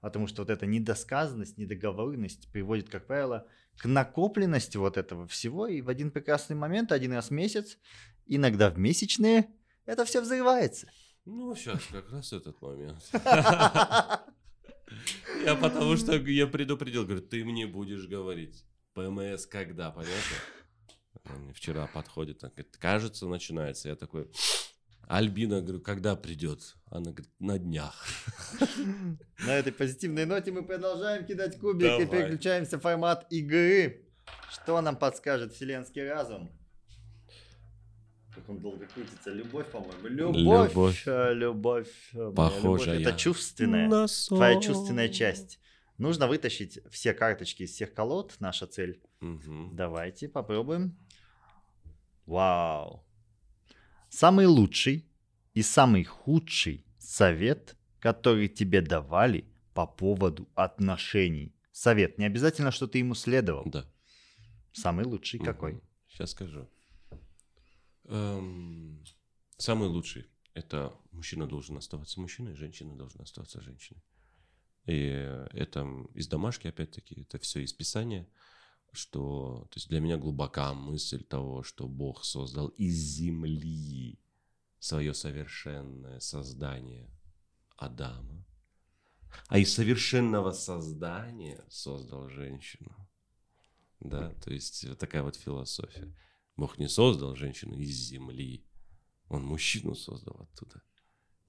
Speaker 1: Потому что вот эта недосказанность, недоговоренность приводит, как правило, к накопленности вот этого всего. И в один прекрасный момент, один раз в месяц, иногда в месячные, это все взрывается.
Speaker 2: Ну, сейчас как раз этот момент. Я потому что я предупредил, говорю, ты мне будешь говорить. ПМС когда, понятно? Он мне вчера подходит, он говорит, кажется, начинается. Я такой, Альбина, говорю, когда придет? Она говорит, на днях.
Speaker 1: На этой позитивной ноте мы продолжаем кидать кубик и
Speaker 2: Давай.
Speaker 1: переключаемся в формат игры. Что нам подскажет вселенский разум? Как он долго крутится. Любовь, по-моему. Любовь.
Speaker 2: Любовь.
Speaker 1: э, Любовь. э, моя
Speaker 2: Похожая.
Speaker 1: любовь. Это чувственная.
Speaker 2: На
Speaker 1: Твоя чувственная часть. Нужно вытащить все карточки из всех колод. Наша цель.
Speaker 2: Мгм.
Speaker 1: Давайте попробуем. Вау. Самый лучший и самый худший совет, который тебе давали по поводу отношений. Совет. Не обязательно, что ты ему следовал.
Speaker 2: Да.
Speaker 1: Самый лучший какой?
Speaker 2: Сейчас скажу. Эм, самый лучший это мужчина должен оставаться мужчиной, женщина должна оставаться женщиной. И это из домашки, опять-таки, это все из Писания, что, то есть для меня глубока мысль того, что Бог создал из земли свое совершенное создание Адама, а из совершенного создания создал женщину. Да, то есть вот такая вот философия. Бог не создал женщину из земли, он мужчину создал оттуда.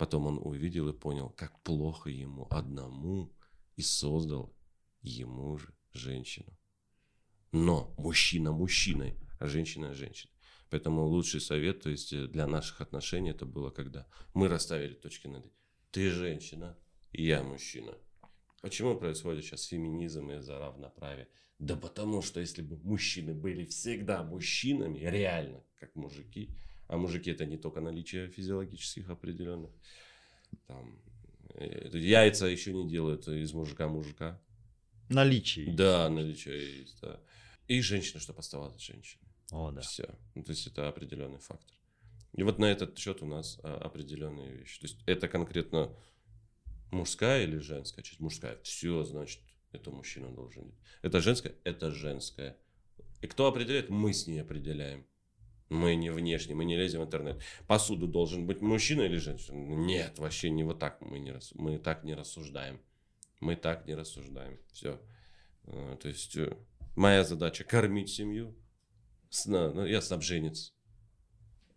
Speaker 2: Потом он увидел и понял, как плохо ему одному, и создал ему же женщину. Но мужчина мужчиной, а женщина женщиной. Поэтому лучший совет, то есть э, для наших отношений это было, когда мы расставили точки над «и». Ты женщина, и я мужчина. Почему происходит сейчас феминизм из-за равноправия? Да потому что если бы мужчины были всегда мужчинами, реально, как мужики, а мужики это не только наличие физиологических определенных, там, э, яйца еще не делают из мужика мужика,
Speaker 1: Наличие.
Speaker 2: да, наличие есть, да. И женщина, чтобы оставалась женщиной.
Speaker 1: О, да.
Speaker 2: Все. Ну, то есть это определенный фактор. И вот на этот счет у нас а, определенные вещи. То есть это конкретно мужская или женская часть? Мужская. Все, значит, это мужчина должен делать. Это женская? Это женская. И кто определяет? Мы с ней определяем. Мы не внешне, мы не лезем в интернет. Посуду должен быть мужчина или женщина? Нет, вообще не вот так. Мы, не, рас- мы так не рассуждаем. Мы так не рассуждаем. Все. То есть э, моя задача кормить семью. Ну, я снабженец.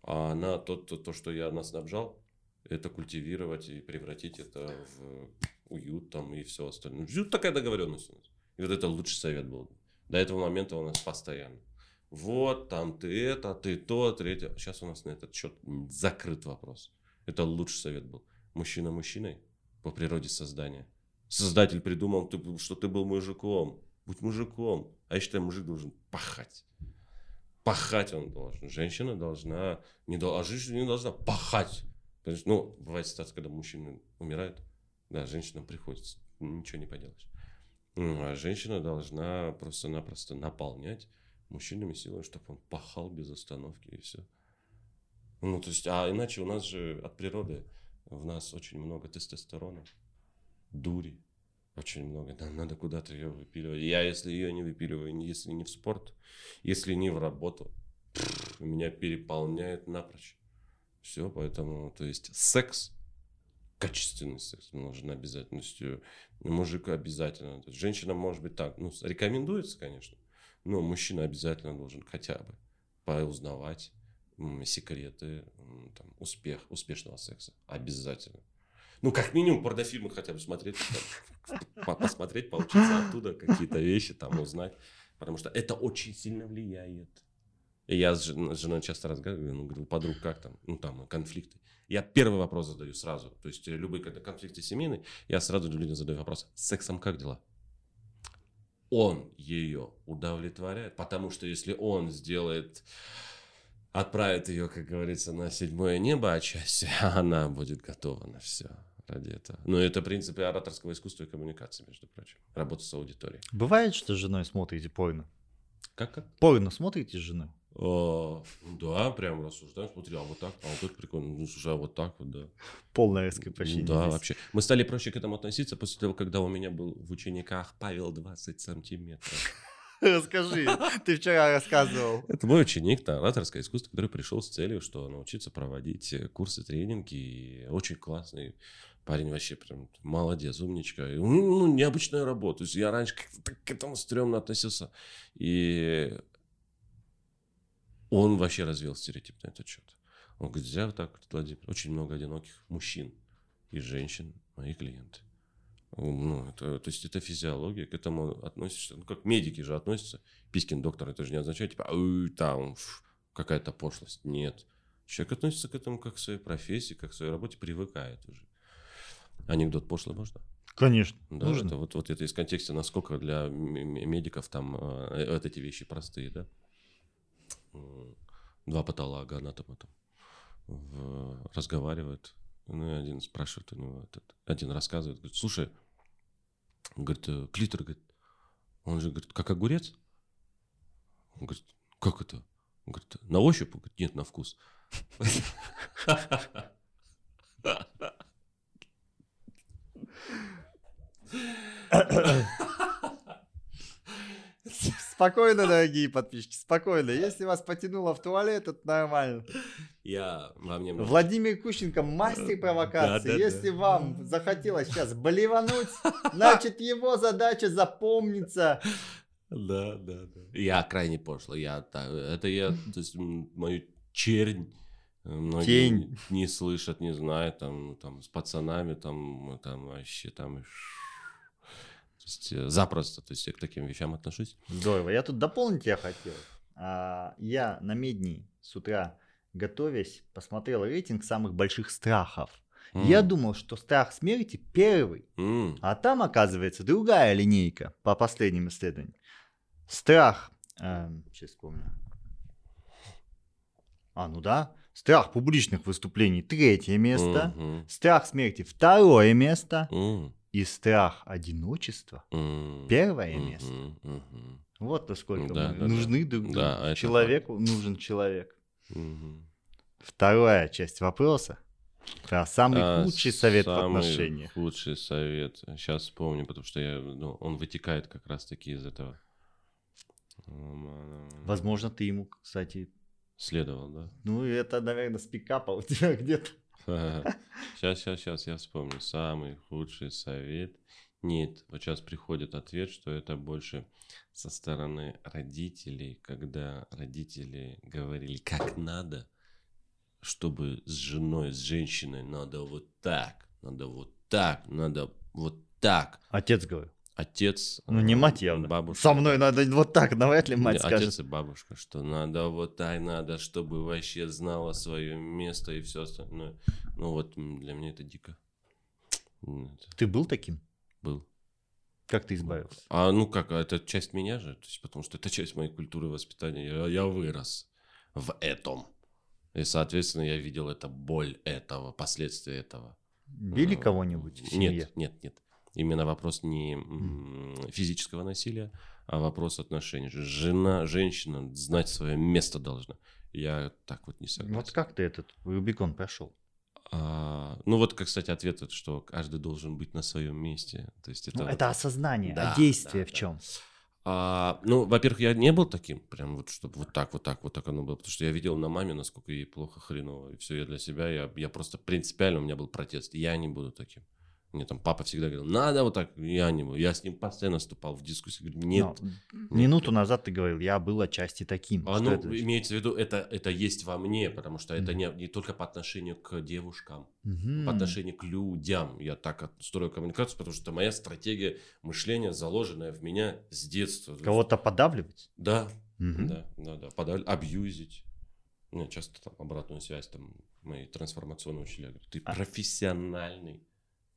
Speaker 2: А она, то, то, то, что я наснабжал, это культивировать и превратить это в уют там и все остальное. Такая договоренность у нас. И вот это лучший совет был. До этого момента у нас постоянно. Вот, там ты это, ты то, третье. Сейчас у нас на этот счет закрыт вопрос. Это лучший совет был. Мужчина мужчиной по природе создания. Создатель придумал, что ты был мужиком. Будь мужиком. А я считаю, мужик должен пахать. Пахать он должен. Женщина должна, не дол- а женщина не должна пахать. Потому что, ну, бывает ситуация, когда мужчины умирают, да, женщинам приходится, ничего не поделаешь. А женщина должна просто-напросто наполнять мужчинами силой, чтобы он пахал без остановки и все. Ну, то есть, а иначе у нас же от природы в нас очень много тестостерона, дури, очень много. Нам надо куда-то ее выпиливать. Я, если ее не выпиливаю, если не в спорт, если не в работу, меня переполняет напрочь. Все, поэтому, то есть, секс, качественный секс нужен обязательностью. Мужику обязательно. Женщина может быть так, ну, рекомендуется, конечно, но мужчина обязательно должен хотя бы поузнавать секреты там, успех, успешного секса. Обязательно. Ну, как минимум, порнофильмы хотя бы смотреть, посмотреть, поучиться оттуда, какие-то вещи там узнать. Потому что это очень сильно влияет. И я с с женой часто разговариваю, ну, говорю, подруг, как там? Ну, там, конфликты. Я первый вопрос задаю сразу. То есть, любые когда конфликты семейные, я сразу людям задаю вопрос. С сексом как дела? Он ее удовлетворяет, потому что если он сделает, отправит ее, как говорится, на седьмое небо отчасти, она будет готова на все. ради этого. Но это принципы ораторского искусства и коммуникации, между прочим. Работа с аудиторией.
Speaker 1: Бывает, что с женой смотрите порно?
Speaker 2: Как как?
Speaker 1: Порно смотрите с женой?
Speaker 2: О, да, прям рассуждаем, смотри, а вот так, а вот это прикольно, ну, слушай, а вот так вот, да.
Speaker 1: Полное раскрепощение.
Speaker 2: Да,
Speaker 1: здесь.
Speaker 2: вообще. Мы стали проще к этому относиться после того, когда у меня был в учениках Павел 20 сантиметров.
Speaker 1: Расскажи, ты вчера рассказывал.
Speaker 2: Это мой ученик на ораторское искусство, который пришел с целью, что научиться проводить э, курсы, тренинги. Очень классный парень вообще прям молодец, умничка. Ну, ну, необычная работа. То есть я раньше как-то к этому стрёмно относился. И он вообще развил стереотип на этот счет. Он говорит, зря так, Владимир. Очень много одиноких мужчин и женщин, мои клиенты. Ну, это, то есть это физиология, к этому относишься, ну, как медики же относятся. Пискин доктор, это же не означает, типа, «Ой, там какая-то пошлость. Нет. Человек относится к этому как к своей профессии, как к своей работе, привыкает уже. Анекдот пошлый можно?
Speaker 1: Конечно,
Speaker 2: Да,
Speaker 1: нужно.
Speaker 2: это вот, вот это из контекста, насколько для медиков там э, вот эти вещи простые, да. Два патолога анатома там в- разговаривают. Ну, и один спрашивает, ну, этот, один рассказывает, говорит, слушай, говорит, э, клитор, говорит, он же, говорит, как огурец? Он говорит, как это? Он говорит, на ощупь? Он говорит, нет, на вкус.
Speaker 1: Спокойно, дорогие подписчики, спокойно. Если вас потянуло в туалет, это нормально.
Speaker 2: Я во мне...
Speaker 1: Владимир Кущенко мастер провокации.
Speaker 2: Да, да,
Speaker 1: Если
Speaker 2: да.
Speaker 1: вам захотелось сейчас болевануть, значит его задача запомниться.
Speaker 2: Да, да, да. Я крайне пошлый. Я, это я, то есть мою чернь э, многие
Speaker 1: Тень.
Speaker 2: не слышат, не знают, там, там с пацанами, там, там вообще там, то есть э, запросто, то есть я к таким вещам отношусь.
Speaker 1: Здорово. Я тут дополнить я хотел. А, Я на медни с утра, готовясь, посмотрел рейтинг самых больших страхов. Я
Speaker 2: М,
Speaker 1: думал, что страх смерти первый,
Speaker 2: м,
Speaker 1: а там оказывается другая линейка по последним исследованиям. Страх, эм, сейчас вспомню. А, ну да. Страх публичных выступлений третье место.
Speaker 2: мгм,
Speaker 1: Страх смерти второе место.
Speaker 2: м,
Speaker 1: И страх одиночества
Speaker 2: м,
Speaker 1: первое
Speaker 2: мгм,
Speaker 1: место.
Speaker 2: мгм,
Speaker 1: Вот насколько
Speaker 2: Да,
Speaker 1: мы
Speaker 2: да,
Speaker 1: нужны друг другу.
Speaker 2: Да, это
Speaker 1: Человеку нужен человек.
Speaker 2: мгм.
Speaker 1: Вторая часть вопроса. Про самый
Speaker 2: А,
Speaker 1: худший совет в
Speaker 2: самый
Speaker 1: отношениях. Худший
Speaker 2: Худший совет. Сейчас вспомню, потому что я, ну, он вытекает как раз-таки из этого.
Speaker 1: Возможно, ты ему, кстати,
Speaker 2: Следовал, да?
Speaker 1: ну это, наверное, с пикапа у тебя где-то.
Speaker 2: Сейчас, сейчас, сейчас я вспомню. Самый худший совет. Нет, вот сейчас приходит ответ, что это больше со стороны родителей, когда родители говорили, как надо, чтобы с женой, с женщиной надо вот так, надо вот так, надо вот так.
Speaker 1: Отец говорил.
Speaker 2: Отец,
Speaker 1: Ну, не
Speaker 2: э,
Speaker 1: мать явно.
Speaker 2: бабушка.
Speaker 1: Со мной надо вот так, навряд ли мать
Speaker 2: Не,
Speaker 1: скажет.
Speaker 2: Отец и бабушка, что надо вот так, надо, чтобы вообще знала свое место и все остальное. Ну вот для меня это дико.
Speaker 1: Ты был таким?
Speaker 2: был.
Speaker 1: Как ты избавился?
Speaker 2: А ну как, а это часть меня же, то есть, потому что это часть моей культуры воспитания. Я, я вырос в этом. И, соответственно, я видел это боль этого, последствия этого.
Speaker 1: Били
Speaker 2: Э,
Speaker 1: кого-нибудь в семье?
Speaker 2: Нет, нет, нет. Именно вопрос не физического насилия, а вопрос отношений. Жена, женщина знать свое место должна. Я так вот не согласен.
Speaker 1: Вот как ты этот Рубикон прошел?
Speaker 2: А, ну вот, как, кстати, ответ, вот, что каждый должен быть на своем месте. То есть это,
Speaker 1: Ну,
Speaker 2: вот-
Speaker 1: это осознание,
Speaker 2: Да,
Speaker 1: а действие
Speaker 2: да,
Speaker 1: в
Speaker 2: да.
Speaker 1: чем?
Speaker 2: А, ну, во-первых, я не был таким, прям вот, чтобы вот так, вот так, вот так оно было, потому что я видел на маме, насколько ей плохо, хреново, и все, я для себя, я, я просто принципиально, у меня был протест, я не буду таким. Мне там папа всегда говорил, надо вот так, я не буду. Я с ним постоянно вступал в дискуссии, говорю, нет.
Speaker 1: Ну, Минуту назад ты говорил, я был отчасти таким.
Speaker 2: А,
Speaker 1: Что
Speaker 2: ну,
Speaker 1: это
Speaker 2: имеется в виду, это, это есть во мне, потому что это
Speaker 1: Мгм.
Speaker 2: не, не только по отношению к девушкам,
Speaker 1: Мгм.
Speaker 2: по отношению к людям. Я так строю коммуникацию, потому что это моя стратегия мышления, заложенная в меня с детства.
Speaker 1: Кого-то подавливать?
Speaker 2: Да,
Speaker 1: Мгм.
Speaker 2: да, да, да. Подаль, абьюзить. Мне часто там обратную связь там мои трансформационные учителя говорят, ты
Speaker 1: А.
Speaker 2: профессиональный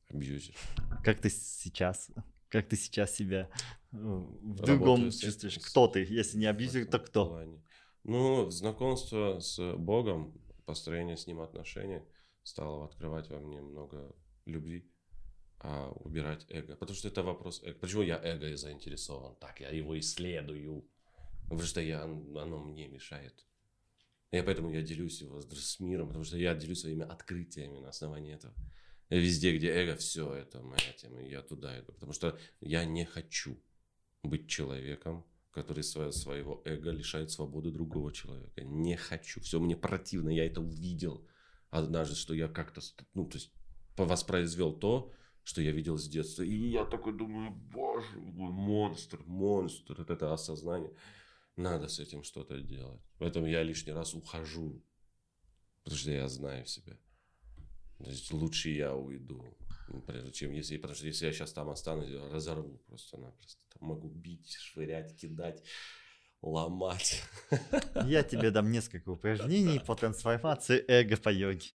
Speaker 2: абьюзер.
Speaker 1: Как ты сейчас, как ты сейчас себя э, в
Speaker 2: Работаю
Speaker 1: другом чувствуешь?
Speaker 2: с-
Speaker 1: Кто ты? Если не абьюзер, то кто?
Speaker 2: плане. Ну, знакомство с Богом, построение с Ним отношений стало открывать во мне много любви, а убирать эго. Потому что это вопрос эго. Почему я эго заинтересован? Так, я его исследую. Потому что я, оно мне мешает. И поэтому я делюсь его с миром, потому что я делюсь своими открытиями на основании этого. Везде, где эго, все это моя тема, я туда иду. Потому что я не хочу быть человеком, который свое, своего эго лишает свободы другого человека. Не хочу. Все мне противно. Я это увидел однажды, что я как-то, ну, то есть, воспроизвел то, что я видел с детства. И я такой думаю, боже мой, монстр, монстр. Вот это осознание. Надо с этим что-то делать. Поэтому я лишний раз ухожу. Потому что я знаю себя. То есть лучше я уйду, прежде чем если, потому что если я сейчас там останусь, разорву просто-напросто. Там могу бить, швырять, кидать, ломать.
Speaker 1: Я тебе дам несколько упражнений по трансформации эго по йоге.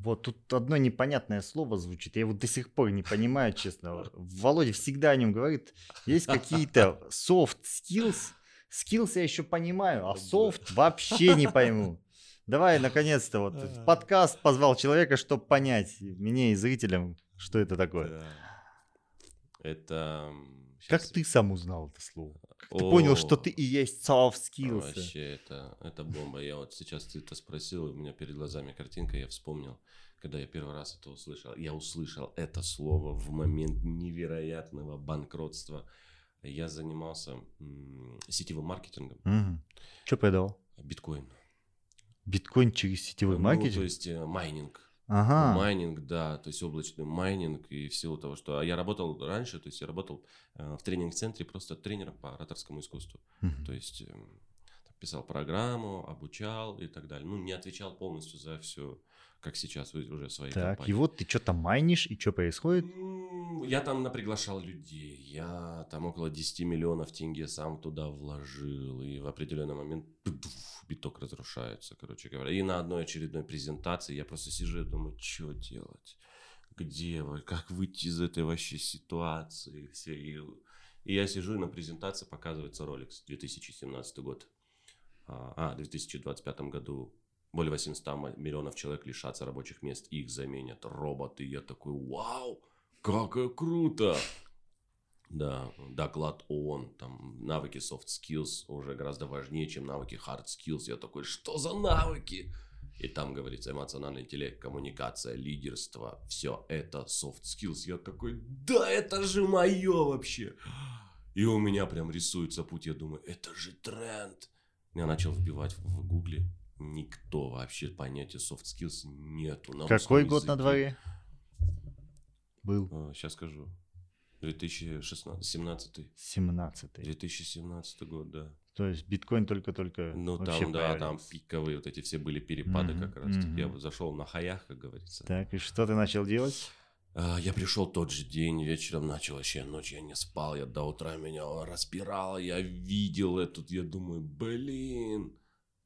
Speaker 1: Вот тут одно непонятное слово звучит. Я его до сих пор не понимаю, честно. Володя всегда о нем говорит. Есть какие-то soft skills. Skills я еще понимаю, а soft вообще не пойму. Давай, наконец-то, вот подкаст позвал человека, чтобы понять мне и зрителям, что это такое. Да.
Speaker 2: Это...
Speaker 1: Сейчас... Как ты сам узнал это слово? Как ты понял, что ты и есть soft skills?
Speaker 2: Вообще, это, это бомба. Я вот сейчас ты это спросил, у меня перед глазами картинка, я вспомнил, когда я первый раз это услышал. Я услышал это слово в момент невероятного банкротства. Я занимался м- сетевым маркетингом.
Speaker 1: Угу. Что продавал?
Speaker 2: Биткоин.
Speaker 1: Биткоин через сетевой ну, маркетинг?
Speaker 2: то есть э, майнинг.
Speaker 1: Ага.
Speaker 2: Майнинг, да, то есть облачный майнинг и всего того, что... А я работал раньше, то есть я работал э, в тренинг-центре просто тренером по ораторскому искусству.
Speaker 1: Угу.
Speaker 2: То есть э, писал программу, обучал и так далее. Ну, не отвечал полностью за все как сейчас уже свои
Speaker 1: Так,
Speaker 2: компании.
Speaker 1: и вот ты что-то майнишь, и что происходит?
Speaker 2: Я там наприглашал людей, я там около 10 миллионов тенге сам туда вложил, и в определенный момент биток разрушается, короче говоря. И на одной очередной презентации я просто сижу и думаю, что делать? Где вы? Как выйти из этой вообще ситуации? Все. И, и я сижу, и на презентации показывается Rolex 2017 год. А, в 2025 году более 800 миллионов человек лишатся рабочих мест, их заменят роботы. Я такой, вау, как круто! Да, доклад ООН, там навыки soft skills уже гораздо важнее, чем навыки hard skills. Я такой, что за навыки? И там говорится эмоциональный интеллект, коммуникация, лидерство. Все это soft skills. Я такой, да это же мое вообще. И у меня прям рисуется путь. Я думаю, это же тренд. Я начал вбивать в гугле никто вообще понятия soft skills нету.
Speaker 1: На Какой год на дворе был?
Speaker 2: сейчас а, скажу. 2016, 17
Speaker 1: 17
Speaker 2: 2017 год, да.
Speaker 1: То есть биткоин только-только
Speaker 2: Ну там, да, там пиковые вот эти все были перепады mm-hmm, как раз. Mm-hmm. Я вот зашел на хаях, как говорится.
Speaker 1: Так, и что ты начал делать?
Speaker 2: А, я пришел тот же день, вечером начал вообще ночь, я не спал, я до утра меня распирало, я видел это, я думаю, блин,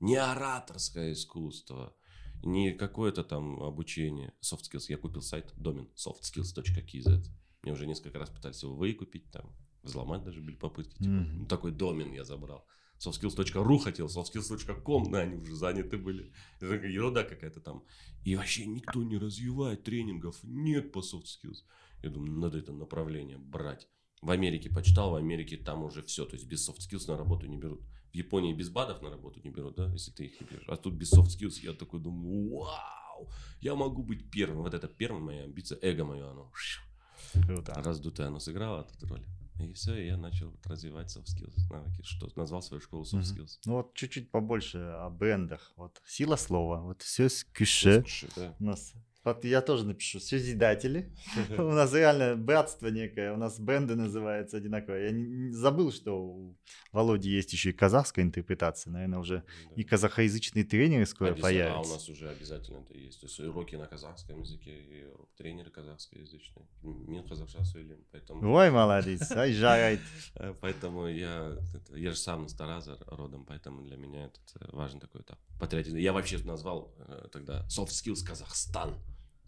Speaker 2: не ораторское искусство, не какое-то там обучение. Soft skills. Я купил сайт домен softskills.kz. Мне уже несколько раз пытались его выкупить, там, взломать даже были попытки. Типа, mm-hmm. ну, такой домен я забрал. softskills.ru хотел, softskills.com, да, они уже заняты были. Это ерунда какая-то там. И вообще никто не развивает тренингов, нет по soft skills. Я думаю, надо это направление брать. В Америке почитал, в Америке там уже все, то есть без soft skills на работу не берут. В Японии без БАДов на работу не берут, да, если ты их не берешь. А тут без soft skills я такой думаю, вау, я могу быть первым. Вот это первая моя амбиция, эго мое, оно Круто. раздутое, оно сыграло тут роль. И все, и я начал развивать soft skills, навыки, что назвал свою школу soft skills.
Speaker 1: Ну вот чуть-чуть побольше о брендах. Вот сила слова, вот все с кюше. Да. У нас вот я тоже напишу. Созидатели. У нас реально братство некое. У нас бренды называются одинаково. Я не, забыл, что у Володи есть еще и казахская интерпретация. Наверное, уже да. и казахоязычные тренеры скоро появятся.
Speaker 2: А у нас уже обязательно это есть. То есть уроки на казахском языке, и тренеры казахскоязычные. Мен казахша сөйлеймін. Поэтому...
Speaker 1: Ой, молодец. Ай, жарайт.
Speaker 2: Поэтому я, я же сам с Тараза родом, поэтому для меня это важен такой этап. Патриотизм. Я вообще назвал э, тогда Soft Skills Казахстан.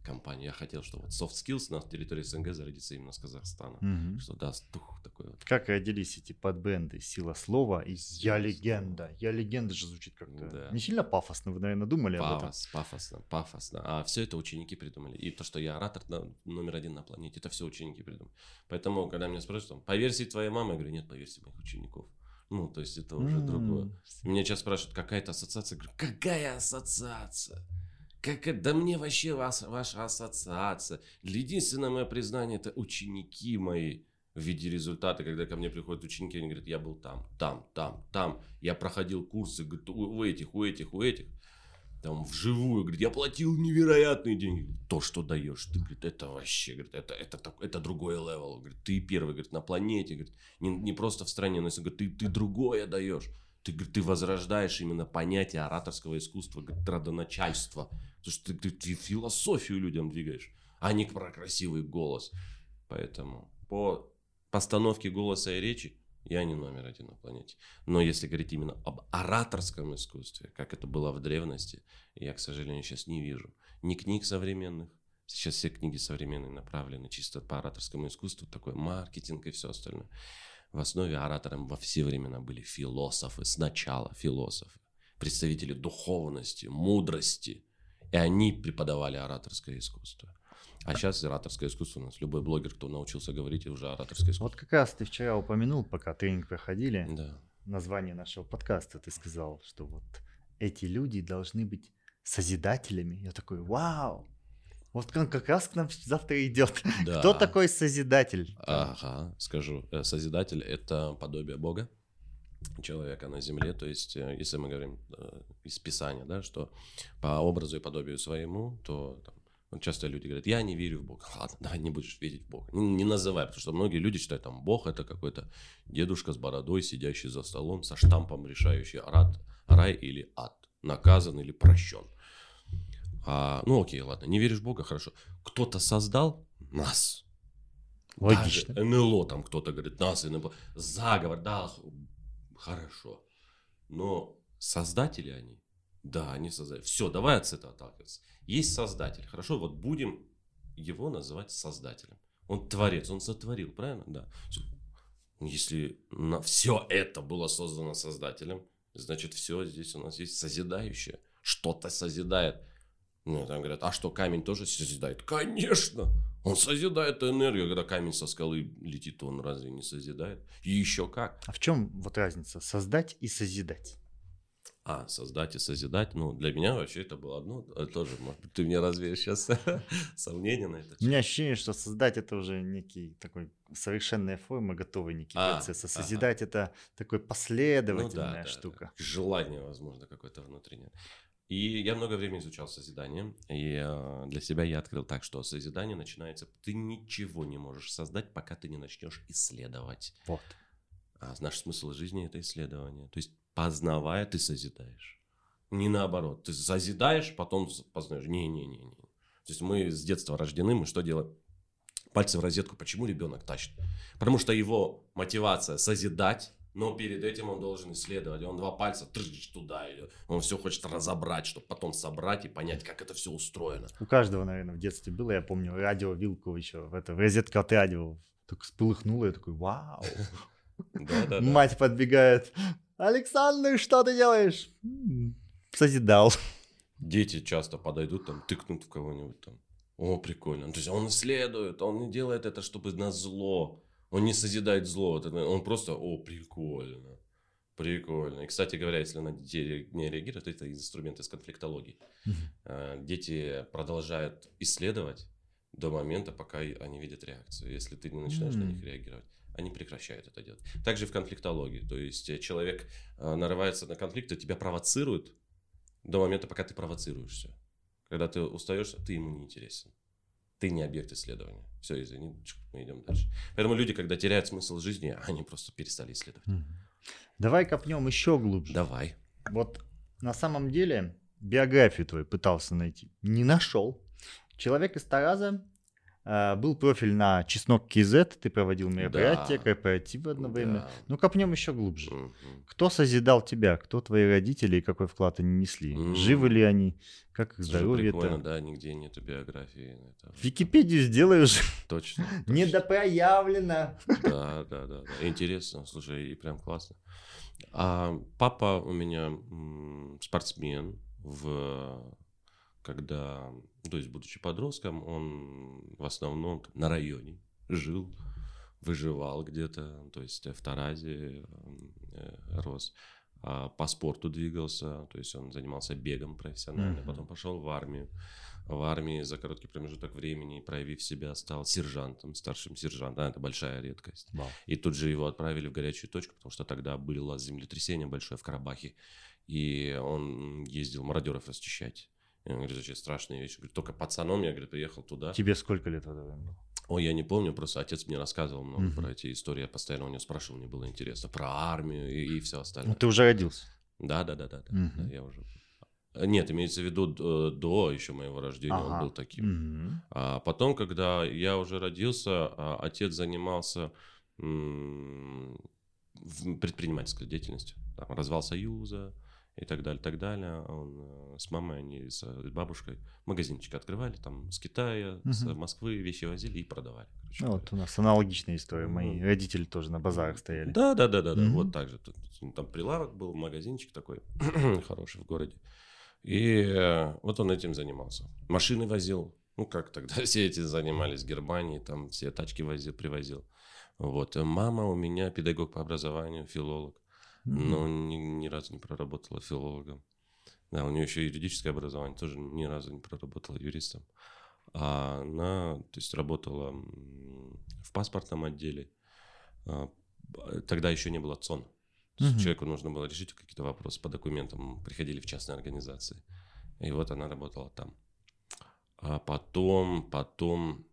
Speaker 2: Компании. Я хотел, чтобы вот soft skills на территории СНГ зародится именно с Казахстана.
Speaker 1: Мгм.
Speaker 2: Что даст дух такой вот.
Speaker 1: Как родились эти подбенды «Сила слова» и
Speaker 2: «Сила
Speaker 1: «Я легенда». «Я легенда» же звучит как-то
Speaker 2: Да.
Speaker 1: не сильно пафосно, вы, наверное, думали об этом.
Speaker 2: Пафос, пафосно, пафосно. А все это ученики придумали. И то, что я оратор номер один на планете, это все ученики придумали. Поэтому, когда меня спрашивают, по версии твоей мамы, я говорю, нет, по версии моих учеников. Ну, то есть это уже
Speaker 1: М,
Speaker 2: другое. Меня сейчас спрашивают, какая это ассоциация? Я говорю, какая ассоциация? Как это? Да мне вообще вас, ваша ассоциация. Единственное мое признание это ученики мои в виде результата, когда ко мне приходят ученики, они говорят, я был там, там, там, там, я проходил курсы говорит, у, этих, у этих, у этих, там вживую, говорит, я платил невероятные деньги. То, что даешь, ты, говорит, это вообще, говорит, это, это, так- это другой level, говорит, ты первый, говорит, на планете, говорит, не, не просто в стране, но если, говорит, ты, ты другое даешь. Ты, говорит, ты возрождаешь именно понятие ораторского искусства, говорит, родоначальства. Потому что ты, ты- ты философию людям двигаешь, а не про красивый голос. Поэтому по постановке голоса и речи я не номер один на планете. Но если говорить именно об ораторском искусстве, как это было в древности, я, к сожалению, сейчас не вижу ни книг современных. Сейчас все книги современные направлены чисто по ораторскому искусству, такой маркетинг и все остальное. В основе оратором во все времена были философы, сначала философы, представители духовности, мудрости. И они преподавали ораторское искусство. А сейчас ораторское искусство у нас. Любой блогер, кто научился говорить, уже ораторское искусство.
Speaker 1: Вот как раз ты вчера упомянул, пока тренинг проходили,
Speaker 2: Да.
Speaker 1: название нашего подкаста, ты сказал, что вот эти люди должны быть созидателями. Я такой, вау! Вот он как раз к нам завтра идет.
Speaker 2: Да.
Speaker 1: Кто такой созидатель?
Speaker 2: Ага, скажу. Э, Созидатель – это подобие Бога, человека на земле. То есть, э, если мы говорим э, из Писания, да, что по образу и подобию своему, то там, вот часто люди говорят, я не верю в Бога. Ладно, давай не будешь верить в Бога. Не, не называй, потому что многие люди считают, там, Бог – это какой-то дедушка с бородой, сидящий за столом, со штампом, решающий рад, рай или ад, наказан или прощен. А, ну окей, ладно, не веришь в Бога, хорошо. Кто-то создал нас,
Speaker 1: Логично.
Speaker 2: даже НЛО там кто-то говорит, нас НЛО. Заговор, да, хорошо. Но создатели они? Да, они создатели. Все, давай от этого отталкиваться. Есть создатель, хорошо, вот будем его называть создателем. Он творец, он сотворил, правильно? Да. Если на все это было создано создателем, значит, все здесь у нас есть созидающее. Что-то созидает. Ну, там говорят, а что, камень тоже созидает? Конечно! Он созидает энергию, когда камень со скалы летит, он разве не созидает? И еще как.
Speaker 1: А в чем вот разница? Создать и созидать.
Speaker 2: А, создать и созидать, ну, для меня вообще это было одно, а тоже, может быть, ты мне развеешь сейчас сомнения на это?
Speaker 1: У меня ощущение, что создать это уже некий такой совершенная форма, готовый некий
Speaker 2: А,
Speaker 1: процесс. А
Speaker 2: ага.
Speaker 1: созидать это такой
Speaker 2: Ну
Speaker 1: последовательная штука.
Speaker 2: Желание, возможно, какое-то внутреннее. И я много времени изучал созидание, и э, для себя я открыл так, что созидание начинается, ты ничего не можешь создать, пока ты не начнешь исследовать.
Speaker 1: Вот.
Speaker 2: А наш смысл жизни это исследование. То есть, познавая, ты созидаешь. Не наоборот. Ты созидаешь, потом познаешь. Не-не-не. не. То есть мы с детства рождены, мы что делаем? Пальцы в розетку. Почему ребенок тащит? Потому что его мотивация созидать, но перед этим он должен исследовать. Он два пальца трыщ туда. и Он все хочет разобрать, чтобы потом собрать и понять, как это все устроено.
Speaker 1: У каждого, наверное, в детстве было, я помню, радио вилку еще в это, в розетку от радио. Так сполыхнуло, я такой, вау. Мать подбегает. Александр, что ты делаешь? «М, Созидал.
Speaker 2: Дети часто подойдут, там, тыкнут в кого-нибудь там. О, прикольно. То есть он исследует, он не делает это, чтобы на зло. Он не созидает зло. Он просто, о, прикольно. Прикольно. И, кстати говоря, если на детей не реагируют, это инструмент из конфликтологии. Э, Дети продолжают исследовать до момента, пока они видят реакцию. Если ты не начинаешь на них реагировать, они прекращают это делать. Также в конфликтологии. То есть э, человек э, нарывается на конфликт, и тебя провоцирует до момента, пока ты провоцируешься. Когда ты устаешь, ты ему не интересен. Ты не объект исследования. Все, извини, мы идем дальше. Поэтому люди, когда теряют смысл жизни, они просто перестали исследовать.
Speaker 1: Давай копнем еще глубже.
Speaker 2: Давай.
Speaker 1: Вот на самом деле биографию твою пытался найти. Не нашел. Человек из Тараза был профиль на Чеснок КЗ, ты проводил мероприятия,
Speaker 2: Да.
Speaker 1: корпоративы одно время.
Speaker 2: Да.
Speaker 1: Ну, копнем еще глубже.
Speaker 2: Мгм.
Speaker 1: Кто созидал тебя? Кто твои родители и какой вклад они несли?
Speaker 2: М.
Speaker 1: Живы ли они? Как их
Speaker 2: Слушай, прикольно, да, нигде нету биографии. Это
Speaker 1: Википедию сделай уже.
Speaker 2: Точно. точно.
Speaker 1: Недопроявлено.
Speaker 2: Да, да, да, да. Интересно, слушай, и прям классно. А папа у меня спортсмен в когда, то есть будучи подростком, он в основном на районе жил, выживал где-то, то есть в Таразе э, рос, а по спорту двигался, то есть он занимался бегом профессионально,
Speaker 1: Мгм.
Speaker 2: потом пошел в армию. В армии за короткий промежуток времени, проявив себя, стал сержантом, старшим сержантом. Это большая редкость. И тут же его отправили в горячую точку, потому что тогда было землетрясение большое в Карабахе. И он ездил мародеров расчищать. И он говорит, очень страшные вещи. Говорит, только пацаном я, говорит, приехал туда.
Speaker 1: Тебе сколько лет тогда было?
Speaker 2: Ой, я не помню, просто отец мне рассказывал много
Speaker 1: Мгм.
Speaker 2: про эти истории. Я постоянно у него спрашивал, мне было интересно про армию и, все
Speaker 1: Ну,
Speaker 2: остальное.
Speaker 1: ты уже родился.
Speaker 2: Да, да, да, да, да,
Speaker 1: Мгм.
Speaker 2: да, я уже. Нет, имеется в виду д- до еще моего рождения
Speaker 1: Ага.
Speaker 2: он был таким.
Speaker 1: Мгм.
Speaker 2: А потом, когда я уже родился, а, отец занимался предпринимательской деятельностью. Там, развал Союза и так далее, так далее. Он э, с мамой, они с, с бабушкой магазинчик открывали, там с Китая, с
Speaker 1: Мгм.
Speaker 2: Москвы вещи возили и продавали. короче
Speaker 1: Ну,
Speaker 2: говоря.
Speaker 1: вот у нас аналогичная история. Мои
Speaker 2: Ну.
Speaker 1: родители тоже на базарах стояли.
Speaker 2: Да, да, да, да, да.
Speaker 1: Мгм.
Speaker 2: Вот так же. Тут, Там прилавок был, магазинчик такой хороший в городе. И э, вот он этим занимался. Машины возил. Ну, как тогда все эти занимались в Германии, там все тачки возил, привозил. Вот. Э, Мама у меня педагог по образованию, филолог. Но ни, ни разу не проработала филологом. Да, у нее еще юридическое образование, тоже ни разу не проработала юристом. А она, то есть, работала в паспортном отделе. А, Тогда еще не было ЦОН. То есть
Speaker 1: Мгм.
Speaker 2: человеку нужно было решить какие-то вопросы по документам. Приходили в частные организации. И вот она работала там. А потом, потом,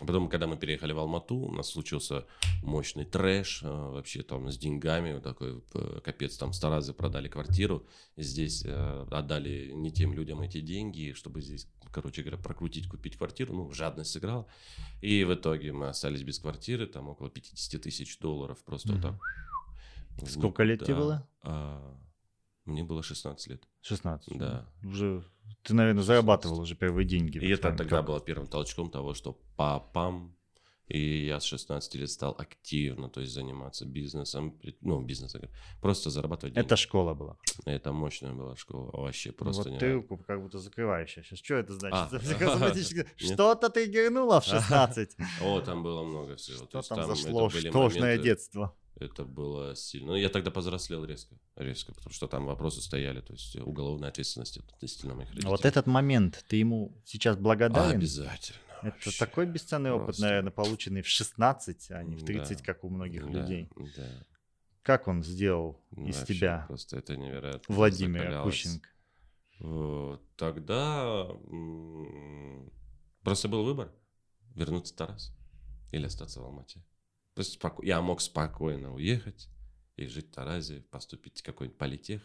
Speaker 2: потом, когда мы переехали в Алмату, у нас случился мощный трэш, э, вообще там с деньгами, вот такой э, капец, там старазы продали квартиру, здесь э, отдали не тем людям эти деньги, чтобы здесь, короче говоря, прокрутить, купить квартиру, ну, жадность сыграла, и в итоге мы остались без квартиры, там около 50 тысяч долларов, просто вот так.
Speaker 1: Сколько лет тебе
Speaker 2: Да.
Speaker 1: было?
Speaker 2: А, мне было 16 лет.
Speaker 1: 16.
Speaker 2: Да.
Speaker 1: Уже ты, наверное, зарабатывал уже первые деньги.
Speaker 2: И это тогда
Speaker 1: как?
Speaker 2: было первым толчком того, что папам, и я с 16 лет стал активно, то есть заниматься бизнесом, ну, бизнесом, просто зарабатывать деньги.
Speaker 1: Это школа была.
Speaker 2: Это мощная была школа, вообще просто
Speaker 1: вот
Speaker 2: не
Speaker 1: ты руку как будто закрываешь сейчас. Что это значит?
Speaker 2: А.
Speaker 1: Что-то ты гернула в 16.
Speaker 2: О, там было много всего. То
Speaker 1: Что там зашло?
Speaker 2: моменты-
Speaker 1: детство.
Speaker 2: Это было сильно. Ну, я тогда повзрослел резко, резко, потому что там вопросы стояли, то есть уголовная ответственность относительно моих родителей.
Speaker 1: Вот этот момент, ты ему сейчас благодарен?
Speaker 2: Обязательно.
Speaker 1: Это
Speaker 2: вообще.
Speaker 1: такой бесценный опыт,
Speaker 2: Просто.
Speaker 1: наверное, полученный в 16, а не в
Speaker 2: Да.
Speaker 1: 30, как у многих
Speaker 2: Да,
Speaker 1: людей.
Speaker 2: Да.
Speaker 1: Как он сделал
Speaker 2: Ну,
Speaker 1: из
Speaker 2: вообще
Speaker 1: тебя
Speaker 2: Просто это невероятно.
Speaker 1: Владимир
Speaker 2: закалялось.
Speaker 1: Акущенко?
Speaker 2: Э, Тогда просто был выбор вернуться в Тарас или остаться в Алмате. То есть споко- я мог спокойно уехать и жить в Таразе, поступить в какой-нибудь политех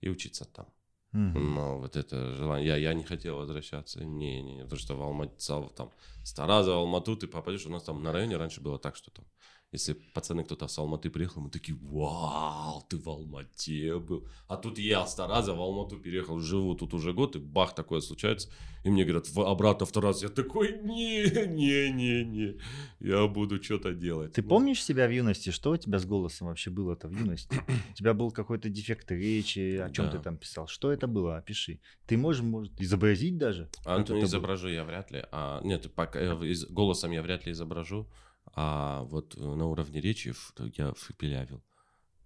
Speaker 2: и учиться там.
Speaker 1: Мгм.
Speaker 2: Но вот это желание, я, я не хотел возвращаться, не, не, не, потому что в Алмате, там, с Тараза в Алмату ты попадешь, у нас там на районе раньше было так, что там, если пацаны кто-то с Алматы приехал, мы такие, вау, ты в Алмате был. А тут я с Тараза в Алмату переехал, живу тут уже год, и бах, такое случается. И мне говорят, «В- обратно в Тарас. Я такой, не, не, не, не, я буду что-то делать.
Speaker 1: Ты
Speaker 2: Ну,
Speaker 1: помнишь себя в юности? Что у тебя с голосом вообще было-то в юности? У тебя был какой-то дефект речи? О чем
Speaker 2: Да.
Speaker 1: ты там писал? Что это было? Опиши. Ты можешь, может, изобразить даже?
Speaker 2: А, ну,
Speaker 1: это было?
Speaker 2: изображу я вряд ли. А, нет, пока, э, из- голосом я вряд ли изображу. А вот э, на уровне речи я.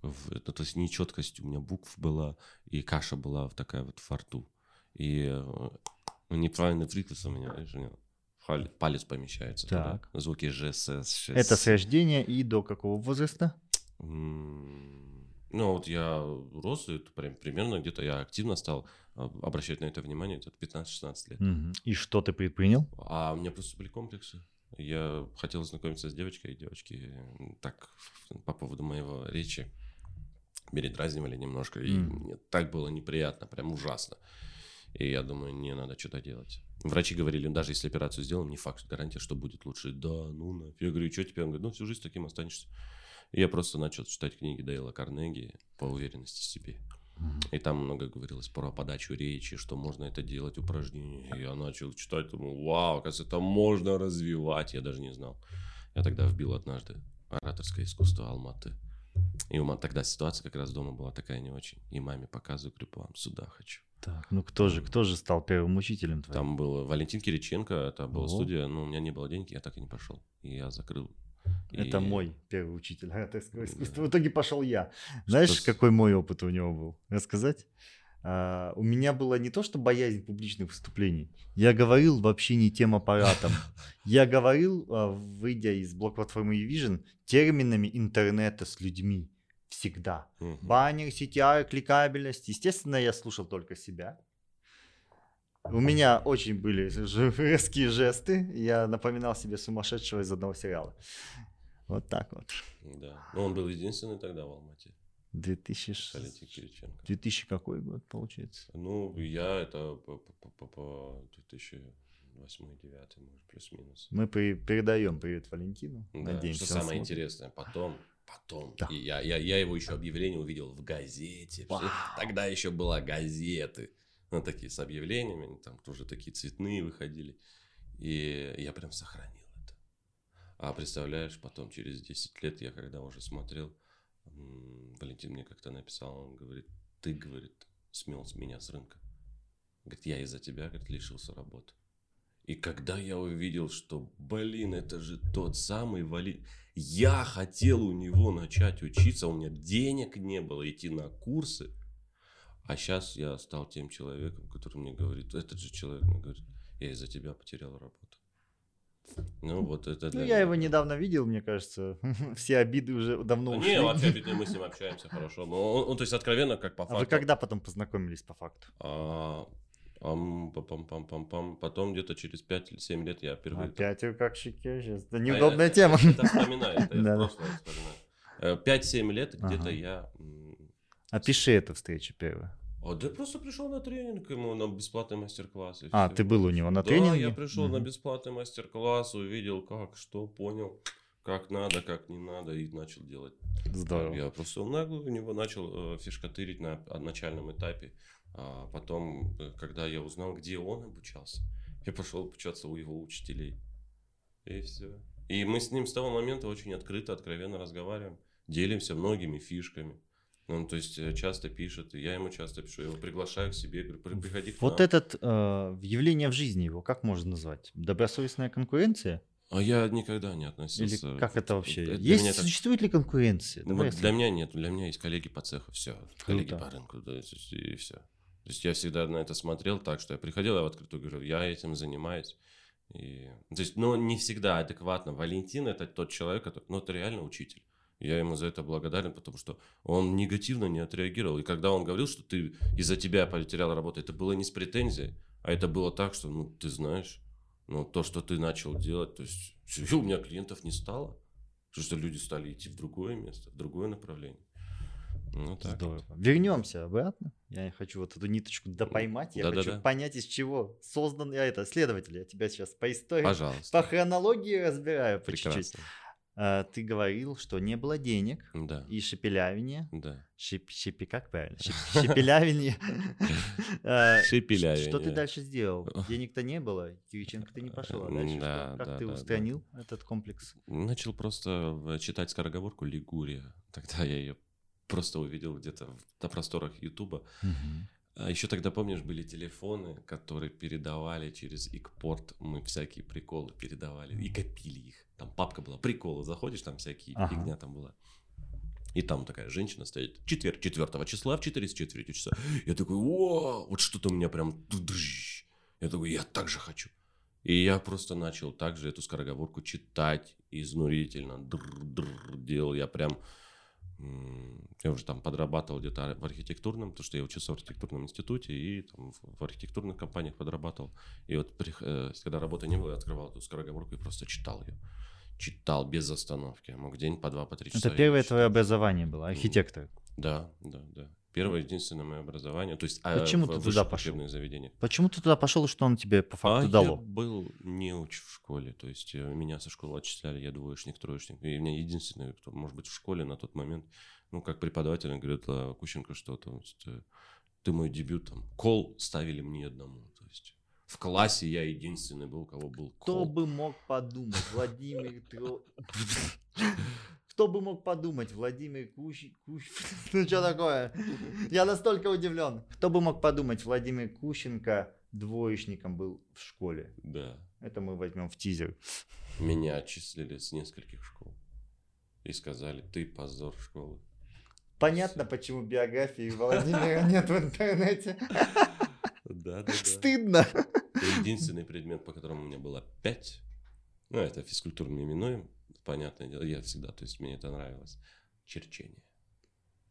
Speaker 2: В- это, то есть нечеткость у меня букв была, и каша была в такая вот во рту. И э, неправильный прикус у меня, знаешь, палец помещается
Speaker 1: Так.
Speaker 2: туда. Звуки Ж, С, Ш,
Speaker 1: Это
Speaker 2: С.
Speaker 1: с рождения и до какого возраста?
Speaker 2: Ну, вот я рос, и это прям примерно где-то я активно стал а, обращать на это внимание где-то 15-16 лет.
Speaker 1: Мгм. И что ты предпринял?
Speaker 2: А у меня просто были комплексы. Я хотел знакомиться с девочкой, и девочки так по поводу моего речи передразнивали немножко, и
Speaker 1: Мгм.
Speaker 2: мне так было неприятно, прям ужасно. И я думаю, не надо что-то делать. Врачи говорили, даже если операцию сделаем, не факт, гарантия, что будет лучше. Да, ну нафиг. Я говорю, что теперь? Он говорит, ну всю жизнь таким останешься. И я просто начал читать книги Дейла Карнеги по уверенности в себе. И там много говорилось про подачу речи, что можно это делать, упражнения. И я начал читать, думаю, вау, оказывается, это можно развивать. Я даже не знал. Я тогда вбил однажды ораторское искусство Алматы. И у меня тогда ситуация как раз дома была такая не очень. И маме показываю, говорю, вам сюда хочу.
Speaker 1: Так, ну кто же, кто же стал первым учителем твоим?
Speaker 2: Там был Валентин Кириченко, это была
Speaker 1: Ого.
Speaker 2: студия, но у меня не было денег, я так и не пошел. И я закрыл.
Speaker 1: Это
Speaker 2: И-
Speaker 1: мой первый учитель ораторского
Speaker 2: Да.
Speaker 1: искусства. В итоге пошел я. Знаешь,
Speaker 2: с-
Speaker 1: какой мой опыт у него был? Рассказать? А, у меня было не то, что боязнь публичных выступлений. Я говорил вообще не тем аппаратом. Я говорил, а, выйдя из блок-платформы eVision, терминами интернета с людьми. Всегда. Баннер, CTR, кликабельность. Естественно, я слушал только себя. У меня очень были резкие жесты. Я напоминал себе сумасшедшего из одного сериала. Вот так вот.
Speaker 2: Да. Ну, он был единственный тогда в Алмате,
Speaker 1: 2000...
Speaker 2: Валентин Кириченко.
Speaker 1: 2000 какой год получается?
Speaker 2: Ну, я это по, по, по, по 2008-2009, может, плюс-минус.
Speaker 1: Мы при- передаем привет Валентину.
Speaker 2: Да,
Speaker 1: Надеемся,
Speaker 2: что самое
Speaker 1: смотрит.
Speaker 2: интересное, потом, потом,
Speaker 1: Да.
Speaker 2: и я, я, я его еще объявление увидел в газете.
Speaker 1: Вау.
Speaker 2: Тогда еще была газеты, ну, такие с объявлениями, там тоже такие цветные выходили. И я прям сохранил это. А представляешь, потом через 10 лет я когда уже смотрел, Валентин мне как-то написал, он говорит, ты, говорит, смел с меня с рынка. Говорит, я из-за тебя, говорит, лишился работы. И когда я увидел, что, блин, это же тот самый Вали... Я хотел у него начать учиться, у меня денег не было идти на курсы. А сейчас я стал тем человеком, который мне говорит, этот же человек мне говорит, я из-за тебя потерял работу. Ну, вот это
Speaker 1: Ну, я
Speaker 2: меня
Speaker 1: его недавно видел, мне кажется. Все обиды уже давно
Speaker 2: Да
Speaker 1: ушли.
Speaker 2: Не, вообще ведь мы с ним общаемся хорошо. Но он, он, то есть, откровенно, как по
Speaker 1: А
Speaker 2: факту.
Speaker 1: вы когда потом познакомились по факту?
Speaker 2: А, ам, пам пам пам пам Потом где-то через 5 или 7 лет я впервые...
Speaker 1: Опять вы как щеке сейчас. Это
Speaker 2: А
Speaker 1: неудобная
Speaker 2: я-
Speaker 1: тема.
Speaker 2: Это вспоминаю, это я просто вспоминаю. Э, 5-7 лет где-то я...
Speaker 1: Опиши эту встречу первую.
Speaker 2: А, да просто пришел на тренинг ему, на бесплатный мастер-класс.
Speaker 1: А, ты был у него на
Speaker 2: да,
Speaker 1: тренинге?
Speaker 2: я пришел на
Speaker 1: Мгм.
Speaker 2: бесплатный мастер-класс, увидел как, что, понял, как надо, как не надо, и начал делать.
Speaker 1: Здорово.
Speaker 2: Я просто нагло у него начал э, фишкатырить на начальном этапе. А потом, э, когда я узнал, где он обучался, я пошел обучаться у его учителей. И все. И мы с ним с того момента очень открыто, откровенно разговариваем, делимся многими фишками. Он, то есть, э, часто пишет, и я ему часто пишу, я его приглашаю к себе, говорю, «При- приходи к
Speaker 1: Вот
Speaker 2: нам».
Speaker 1: этот э, явление в жизни его, как можно назвать? Добросовестная конкуренция?
Speaker 2: А я никогда не
Speaker 1: Или
Speaker 2: относился...
Speaker 1: как это вообще?
Speaker 2: Для
Speaker 1: Есть,
Speaker 2: меня так-
Speaker 1: существует ли конкуренция?
Speaker 2: Ну,
Speaker 1: Давай
Speaker 2: вот для меня нет, для меня есть коллеги по цеху, все, коллеги
Speaker 1: Круто.
Speaker 2: по рынку, да, и все. То есть я всегда на это смотрел так, что я приходил, я в открытую говорю, я этим занимаюсь. И, то есть, но не всегда адекватно. Валентин это тот человек, который, ну, это реально учитель. Я ему за это благодарен, потому что он негативно не отреагировал. И когда он говорил, что ты из-за тебя потерял работу, это было не с претензией, а это было так, что, ну, ты знаешь, ну, то, что ты начал делать, то есть, всё, у меня клиентов не стало. Потому что люди стали идти в другое место, в другое направление. Ну, так.
Speaker 1: Здорово. Вернемся обратно. Я хочу вот эту ниточку допоймать. Я
Speaker 2: Да-да-да.
Speaker 1: хочу понять, из чего создан я это. Следователь, я тебя сейчас по истории,
Speaker 2: Пожалуйста.
Speaker 1: по хронологии разбираю по чуть-чуть. А, ты говорил, что не было денег
Speaker 2: Да,
Speaker 1: и шепелявине.
Speaker 2: да.
Speaker 1: Шип, шипи, как правильно? Шип- шепелявине. А,
Speaker 2: Шепелявине.
Speaker 1: Что ты дальше сделал? Денег-то не было, Кириченко ты не пошел. А дальше
Speaker 2: Да?
Speaker 1: Как
Speaker 2: да,
Speaker 1: ты
Speaker 2: да, да.
Speaker 1: устранил этот комплекс?
Speaker 2: Начал просто в- читать скороговорку «Лигурия». Тогда я ее просто увидел где-то на просторах Ютуба. А еще тогда, помнишь, были телефоны, которые передавали через икпорт. Мы всякие приколы передавали и копили их. Там папка была, приколы. Заходишь, там всякие
Speaker 1: Ага.
Speaker 2: фигня там была. И там такая женщина стоит. Четверг, 4 числа в 4 с четвертью часа. Я такой, о, вот что-то у меня прям... тудыщ». Я такой, я так же хочу. И я просто начал также эту скороговорку читать изнурительно. Др-др делал. Я прям... Я уже там подрабатывал где-то в архитектурном, потому что я учился в архитектурном институте и там в- архитектурных компаниях подрабатывал. И вот э, когда работы не было, я открывал эту скороговорку и просто читал ее. Читал без остановки. Мог день по два, по три часа.
Speaker 1: Это первое твое образование было, архитектор.
Speaker 2: Да, да, да. Первое, единственное мое образование. То есть,
Speaker 1: Почему
Speaker 2: а,
Speaker 1: ты туда пошел?
Speaker 2: заведениях.
Speaker 1: Почему ты туда пошел, что он тебе по
Speaker 2: А
Speaker 1: факту
Speaker 2: я
Speaker 1: дало?
Speaker 2: был неуч в школе, то есть э, меня со школы отчисляли, я двоечник, троечник. И меня единственный, кто, может быть, в школе на тот момент, ну, как преподаватель, говорит, «А, Кущенко, что то есть, э, ты мой дебют, там, кол ставили мне одному. В классе я единственный был, у кого был
Speaker 1: Кто
Speaker 2: кол.
Speaker 1: бы мог подумать, Владимир Кто бы мог подумать, Владимир Кущ... Кущ... Ну что такое? Я настолько удивлен. Кто бы мог подумать, Владимир Кущенко двоечником был в школе.
Speaker 2: Да.
Speaker 1: Это мы возьмем в тизер.
Speaker 2: Меня отчислили с нескольких школ. И сказали, ты позор школы.
Speaker 1: Понятно, почему биографии Владимира нет в интернете.
Speaker 2: Да, да, да.
Speaker 1: Стыдно.
Speaker 2: Единственный предмет, по которому у меня было 5, ну, это физкультурным именуем, понятное дело, я всегда, то есть мне это нравилось, черчение.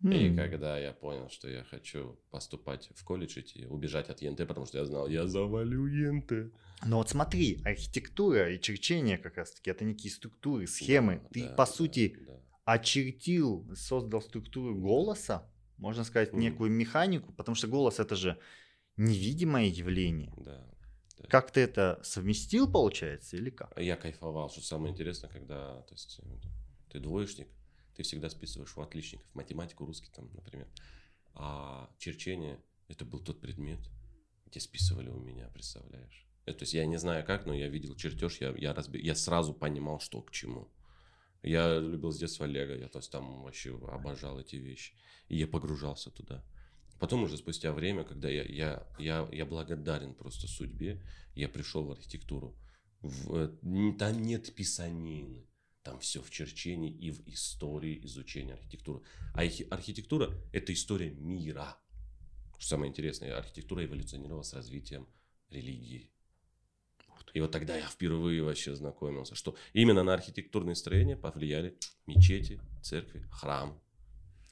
Speaker 2: И
Speaker 1: М.
Speaker 2: когда я понял, что я хочу поступать в колледж идти, убежать от ЕНТ, потому что я знал, я завалю ЕНТ.
Speaker 1: Но вот смотри, архитектура и черчение как раз таки это некие структуры, схемы.
Speaker 2: Да,
Speaker 1: Ты
Speaker 2: да,
Speaker 1: по
Speaker 2: да,
Speaker 1: сути
Speaker 2: да.
Speaker 1: очертил, создал структуру голоса, можно сказать,
Speaker 2: Мгм.
Speaker 1: некую механику, потому что голос это же невидимое явление.
Speaker 2: Да.
Speaker 1: Как ты это совместил, получается, или как?
Speaker 2: Я кайфовал, что самое интересное, когда то есть, ты двоечник, ты всегда списываешь у отличников математику, русский там, например. А черчение это был тот предмет, где списывали у меня, представляешь? Э, То есть я не знаю как, но я видел чертеж, я, я, разби- я сразу понимал, что к чему. Я любил с детства Лего, я то есть там вообще обожал эти вещи. И я погружался туда. Потом уже спустя время, когда я, я, я, я благодарен просто судьбе, я пришел в архитектуру. В- э, там нет писанины. Там все в черчении и в истории изучения архитектуры. А архи- архитектура – это история мира. Что самое интересное, архитектура эволюционировала с развитием религии. И вот тогда я впервые вообще знакомился, что именно на архитектурные строения повлияли мечети, церкви, храм.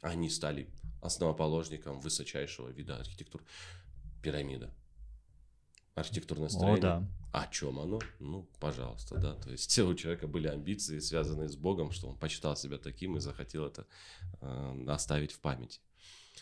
Speaker 2: Они стали основоположником высочайшего вида архитектуры. Пирамида. Архитектурное
Speaker 1: О,
Speaker 2: строение.
Speaker 1: да.
Speaker 2: О чем оно? Ну, пожалуйста, да. То есть у человека были амбиции, связанные с Богом, что он почитал себя таким и захотел это э, оставить в памяти.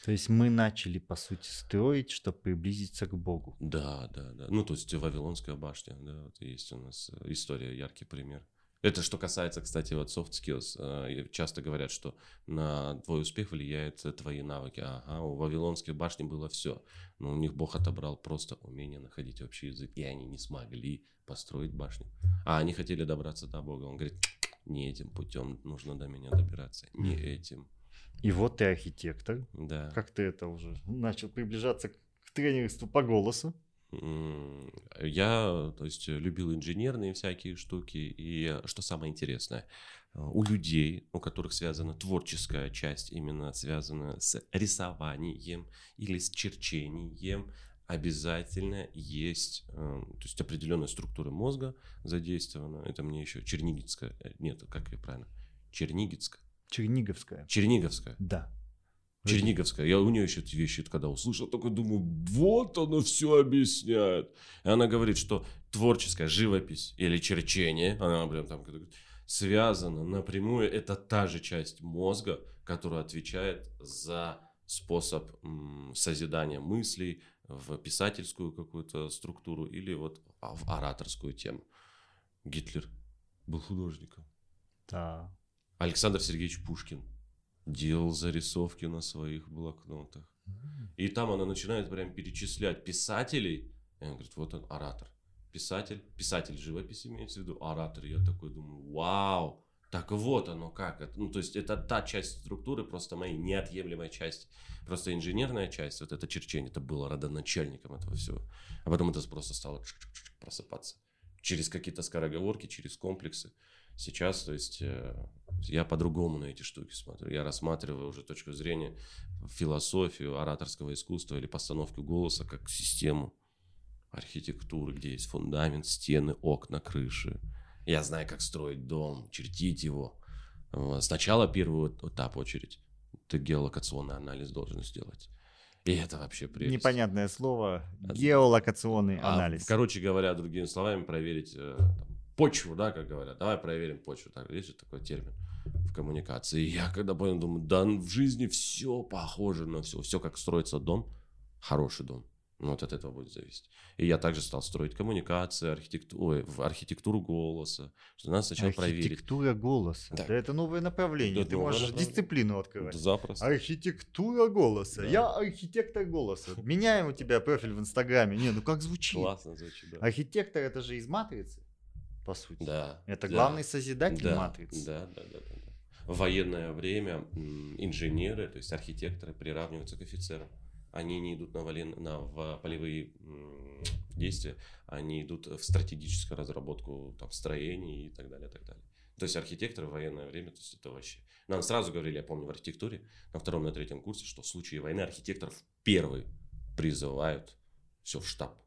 Speaker 1: То есть мы начали, по сути, строить, чтобы приблизиться к Богу.
Speaker 2: Да, да, да. Ну, то есть Вавилонская башня, да, вот есть у нас э, история, яркий пример. Это что касается, кстати, вот soft skills. Э, Часто говорят, что на твой успех влияют э, твои навыки. Ага, у Вавилонской башни было все. Но у них Бог отобрал просто умение находить общий язык. И они не смогли построить башню. А они хотели добраться до Бога. Он говорит, не этим путем нужно до меня добираться. Не этим.
Speaker 1: И вот ты архитектор.
Speaker 2: Да.
Speaker 1: Как ты это уже начал приближаться к тренерству по голосу?
Speaker 2: Я, то есть, любил инженерные всякие штуки. И э, что самое интересное, э, у людей, у которых связана творческая часть, именно связана с рисованием или с черчением, обязательно есть, э, то есть, определенная структура мозга задействована. Это мне еще Чернигицкая, нет, как ее правильно? Чернигицкая.
Speaker 1: Черниговская.
Speaker 2: Черниговская.
Speaker 1: Да.
Speaker 2: Черниговская. Я у нее еще эти вещи, когда услышал, такой думаю, вот оно все объясняет. И она говорит, что творческая живопись или черчение, она прям там связана напрямую, это та же часть мозга, которая отвечает за способ созидания мыслей в писательскую какую-то структуру или вот а, в ораторскую тему. Гитлер был художником.
Speaker 1: Да.
Speaker 2: Александр Сергеевич Пушкин делал зарисовки на своих блокнотах. И там она начинает прям перечислять писателей. И она говорит, вот он, оратор. Писатель, писатель живописи имеется в виду, оратор. Я такой думаю, вау, так вот оно как. Это, ну, то есть это та часть структуры, просто моей неотъемлемая часть. Просто инженерная часть, вот это черчение, это было родоначальником этого всего. А потом это просто стало просыпаться. Через какие-то скороговорки, через комплексы. Сейчас, то есть, э, я по-другому на эти штуки смотрю. Я рассматриваю уже точку зрения философию ораторского искусства или постановки голоса как систему архитектуры, где есть фундамент, стены, окна, крыши. Я знаю, как строить дом, чертить его. Сначала первый этап очередь. Ты геолокационный анализ должен сделать. И это вообще прелесть.
Speaker 1: Непонятное слово. Геолокационный
Speaker 2: А,
Speaker 1: анализ.
Speaker 2: короче говоря, другими словами, проверить э, там, почву, да, как говорят. Давай проверим почву. Так, есть же такой термин. коммуникации. И я когда понял, думаю, да в жизни все похоже на все. Все, как строится дом, хороший дом. Ну, вот от этого будет зависеть. И я также стал строить коммуникации, архитектуру, архитектуру голоса. Что нас сначала проверить.
Speaker 1: Архитектура голоса. Да. да это новое направление. Да, Ты можешь направление. дисциплину открывать.
Speaker 2: Запросто.
Speaker 1: Архитектура голоса. Да. Я архитектор голоса. Меняем у тебя профиль в Инстаграме. Не, ну как звучит?
Speaker 2: Классно звучит, да.
Speaker 1: Архитектор это же из матрицы, по сути.
Speaker 2: Да.
Speaker 1: Это
Speaker 2: да.
Speaker 1: главный созидатель
Speaker 2: да.
Speaker 1: матрицы.
Speaker 2: Да, да, да, да. В военное время инженеры, то есть архитекторы приравниваются к офицерам они не идут на, волен, на в полевые действия, они идут в стратегическую разработку там, строений и так далее, и так далее. То есть архитекторы в военное время, то есть это вообще... Нам сразу говорили, я помню, в архитектуре на втором, на третьем курсе, что в случае войны архитекторов первый призывают все в штаб.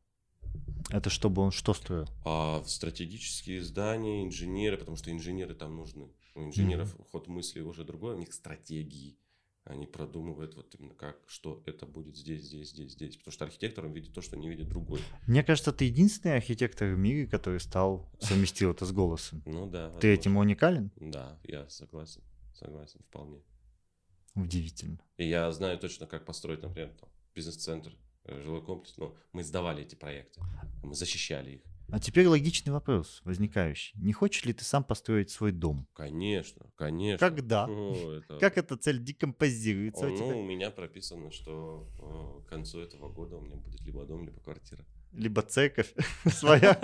Speaker 1: Это чтобы он что строил?
Speaker 2: А стратегические здания, инженеры, потому что инженеры там нужны. У инженеров mm-hmm. ход мысли уже другой, у них стратегии они продумывают вот именно как, что это будет здесь, здесь, здесь, здесь. Потому что архитектор он видит то, что не видит другой.
Speaker 1: Мне кажется, ты единственный архитектор в мире, который стал совместил это с голосом.
Speaker 2: Ну да.
Speaker 1: Ты этим уникален?
Speaker 2: Да, я согласен. Согласен, вполне.
Speaker 1: Удивительно.
Speaker 2: И я знаю точно, как построить, например, бизнес-центр, жилой комплекс. Но мы сдавали эти проекты, мы защищали их.
Speaker 1: А теперь логичный вопрос возникающий. Не хочешь ли ты сам построить свой дом?
Speaker 2: Конечно, конечно.
Speaker 1: Когда? О, это... Как эта цель декомпозируется
Speaker 2: О,
Speaker 1: у тебя?
Speaker 2: Ну, у меня прописано, что о, к концу этого года у меня будет либо дом, либо квартира.
Speaker 1: Либо церковь своя.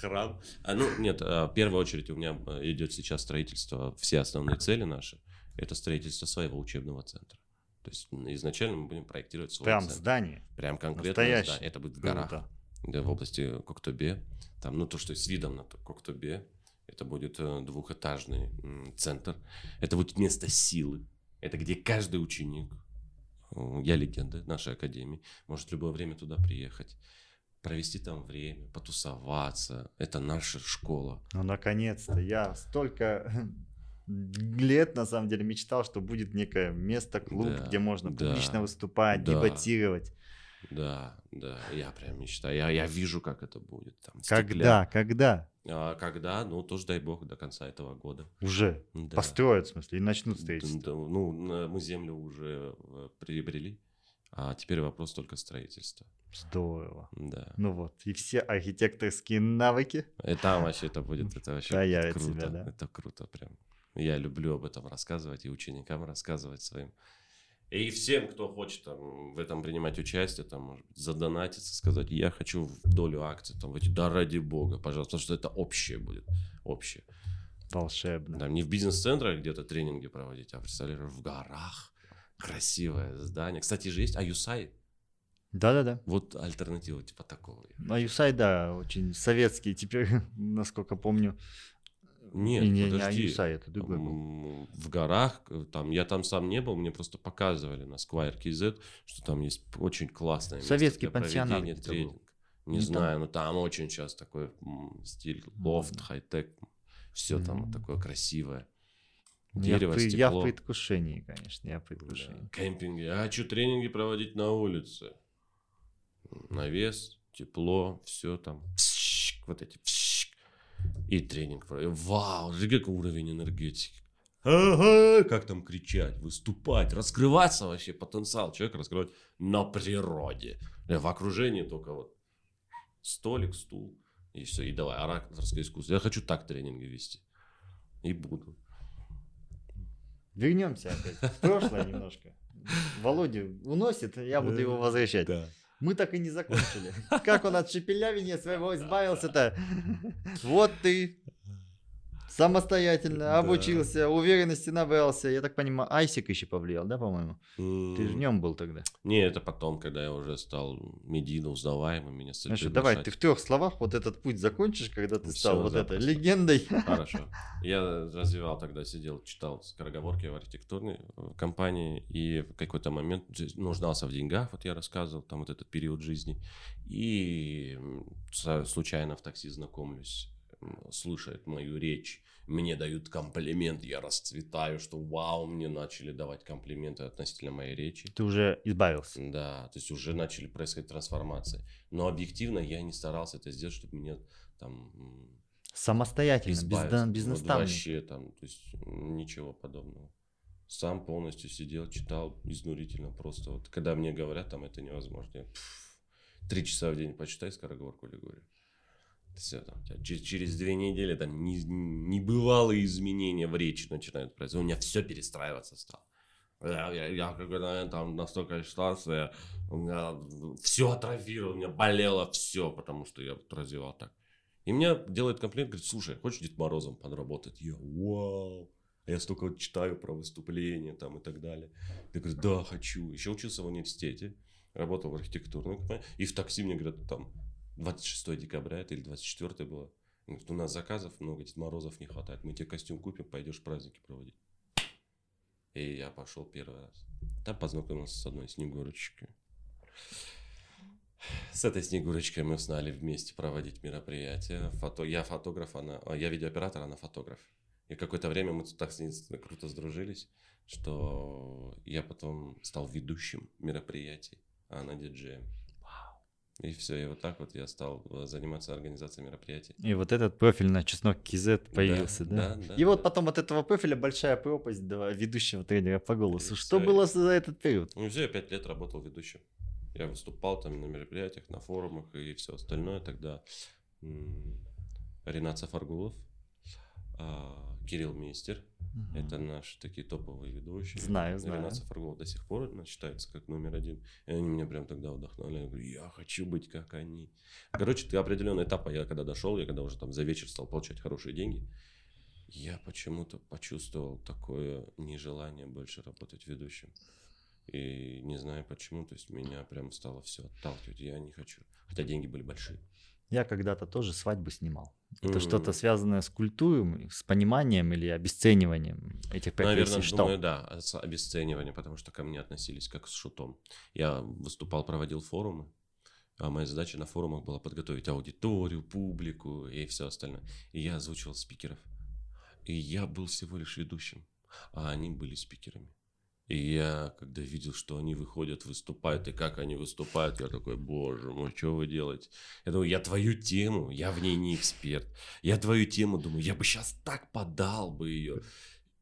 Speaker 2: Храм. А, ну, нет, а, в первую очередь у меня а, идет сейчас строительство, все основные цели наши, это строительство своего учебного центра. То есть изначально мы будем проектировать свой
Speaker 1: Прям
Speaker 2: центр.
Speaker 1: здание?
Speaker 2: Прям конкретно здание. Это будет в горах. Круто да, в области Коктубе. Там, ну, то, что с видом на Коктубе. Это будет э, двухэтажный центр. Это будет место силы. Это где каждый ученик, я легенда нашей академии, может в любое время туда приехать провести там время, потусоваться. Это наша школа.
Speaker 1: Ну, наконец-то. Я столько лет, на самом деле, мечтал, что будет некое место, клуб, да, где можно да, публично выступать, да. дебатировать.
Speaker 2: Да, да, я прям мечтаю. Я, я вижу, как это будет. Там,
Speaker 1: когда? Когда?
Speaker 2: А, когда? Ну, тоже дай бог до конца этого года.
Speaker 1: Уже? Да. Построят, в смысле, и начнут строительство?
Speaker 2: Да, ну, мы землю уже э, приобрели, а теперь вопрос только строительства.
Speaker 1: Здорово.
Speaker 2: Да.
Speaker 1: Ну вот, и все архитекторские навыки.
Speaker 2: И там вообще это будет, это вообще
Speaker 1: Проявит
Speaker 2: круто.
Speaker 1: Себя, да?
Speaker 2: Это круто прям. Я люблю об этом рассказывать и ученикам рассказывать своим. И всем, кто хочет там, в этом принимать участие, там, может быть, задонатиться, сказать, я хочу в долю акций, там, выйти, да ради бога, пожалуйста, потому что это общее будет, общее.
Speaker 1: Волшебно.
Speaker 2: Да, не в бизнес-центрах где-то тренинги проводить, а, представляешь, в горах, красивое здание. Кстати, же есть Аюсай.
Speaker 1: Да-да-да.
Speaker 2: Вот альтернатива типа такого.
Speaker 1: Аюсай, да, очень советский теперь, насколько помню.
Speaker 2: Нет,
Speaker 1: не,
Speaker 2: подожди.
Speaker 1: Не Аюсай, это другой был.
Speaker 2: В горах, э, там, я там сам не был, мне просто показывали на Squire KZ, что там есть очень классное
Speaker 1: Советский место для пансионат
Speaker 2: тренинга. Не, не знаю, там? но там очень сейчас такой стиль лофт, mm хай-тек, все mm там такое красивое.
Speaker 1: Дерево, я, стекло. Я в предвкушении, конечно, я в предвкушении.
Speaker 2: Да. Кемпинги. Я хочу тренинги проводить на улице. Навес, тепло, все там. Вот эти и тренинг. Вау, какой уровень энергетики. Ага, как там кричать, выступать, раскрываться вообще, потенциал человека раскрывать на природе. В окружении только вот столик, стул, и все, и давай, ораторское искусство. Я хочу так тренинги вести. И буду.
Speaker 1: Вернемся опять в прошлое немножко. Володя уносит, я буду его возвращать. Да. Мы так и не закончили. Как он от шепелявения своего избавился-то? Вот ты Самостоятельно да. обучился, уверенности набрался. Я так понимаю, Айсик еще повлиял, да, по-моему? Mm. Ты же в нем был тогда.
Speaker 2: Не, это потом, когда я уже стал медийно узнаваемым, меня стали
Speaker 1: Хорошо, давай ты в трех словах вот этот путь закончишь, когда ты Все, стал вот этой легендой.
Speaker 2: Хорошо. Я развивал тогда, сидел, читал скороговорки в архитектурной э, компании, и в какой-то момент нуждался в деньгах, вот я рассказывал, там вот этот период жизни, и случайно в такси знакомлюсь слушает мою речь, мне дают комплимент, я расцветаю, что вау, мне начали давать комплименты относительно моей речи.
Speaker 1: Ты уже избавился.
Speaker 2: Да, то есть уже начали происходить трансформации. Но объективно я не старался это сделать, чтобы меня там
Speaker 1: Самостоятельно, без, да, без
Speaker 2: Вот
Speaker 1: наставника.
Speaker 2: вообще там, то есть ничего подобного. Сам полностью сидел, читал изнурительно просто. Вот когда мне говорят, там это невозможно. Я, пф, три часа в день почитай скороговорку Лигорию. Все, там, через, через две недели там не- небывалые изменения в речи начинают происходить. У меня все перестраиваться стало. Я, я, я когда там настолько считался, я, у меня все атрофировало, у меня болело все, потому что я вот развивал так. И мне делает комплимент, говорит, слушай, хочешь Дед Морозом подработать? Я, вау. А я столько вот читаю про выступления там и так далее. Я говорю, да, хочу. Еще учился в университете, работал в архитектурной компании. И в такси мне говорят, там, 26 декабря это или 24 было. Говорит, у нас заказов много, Дед Морозов не хватает. Мы тебе костюм купим, пойдешь праздники проводить. И я пошел первый раз. Там познакомился с одной снегурочкой. С этой снегурочкой мы стали вместе проводить мероприятия. Фото... Я фотограф, она... а, я видеооператор, она фотограф. И какое-то время мы так с ней круто сдружились, что я потом стал ведущим мероприятий, а она диджеем. И все, и вот так вот я стал э, заниматься организацией мероприятий.
Speaker 1: И вот этот профиль на чеснок KZ появился, да?
Speaker 2: да, да,
Speaker 1: И вот
Speaker 2: да.
Speaker 1: потом от этого профиля большая пропасть до ведущего тренера по голосу.
Speaker 2: И
Speaker 1: Что
Speaker 2: всё,
Speaker 1: было
Speaker 2: и-
Speaker 1: за этот период?
Speaker 2: Ну, все, я пять лет работал ведущим. Я выступал там на мероприятиях, на форумах и все остальное. Тогда Ренат Сафаргулов, а, Кирилл Мистер,
Speaker 1: Мгм.
Speaker 2: это наши такие топовые ведущие.
Speaker 1: Знаю, знаю.
Speaker 2: Ренат Сафаргулов до сих пор считается как номер один. И они меня прям тогда вдохновляли. Я говорю, я хочу быть как они. Короче, ты определенный этап, а я когда дошел, я когда уже там за вечер стал получать хорошие деньги, я почему-то почувствовал такое нежелание больше работать ведущим. И не знаю почему, то есть меня прям стало все отталкивать. Я не хочу. Хотя деньги были большие.
Speaker 1: Я когда-то тоже свадьбы снимал. Это
Speaker 2: Мгм.
Speaker 1: что-то связанное с культурой, с пониманием или обесцениванием этих профессий?
Speaker 2: Наверное,
Speaker 1: Что?
Speaker 2: думаю, да, с обесценивание, потому что ко мне относились как с шутом. Я выступал, проводил форумы, а моя задача на форумах была подготовить аудиторию, публику и все остальное. И я озвучивал спикеров. И я был всего лишь ведущим, а они были спикерами. И я, когда видел, что они выходят, выступают, и как они выступают, я такой, боже мой, что вы делаете? Я думаю, я твою тему, я в ней не эксперт. Я твою тему думаю, я бы сейчас так подал бы ее.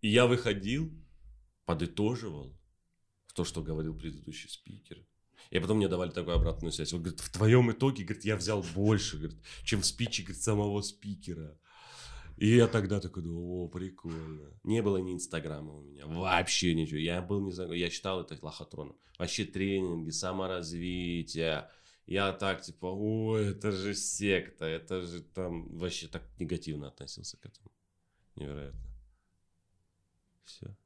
Speaker 2: И я выходил, подытоживал то, что говорил предыдущий спикер. И потом мне давали такую обратную связь. Он говорит, в твоем итоге, говорит, я взял больше, говорит, чем в спиче, говорит, самого спикера. И я тогда такой думал, о, прикольно. Не было ни инстаграма у меня, вообще ничего. Я был, не знаю, я считал это лохотроном. Вообще тренинги, саморазвитие. Я так, типа, о, это же секта, это же там... Вообще так негативно относился к этому. Невероятно. Все.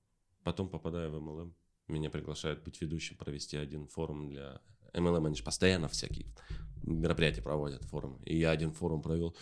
Speaker 2: Потом попадаю в MLM. Меня приглашают быть ведущим, провести один форум для MLM. Они же постоянно всякие мероприятия проводят, форумы. И я один форум провел.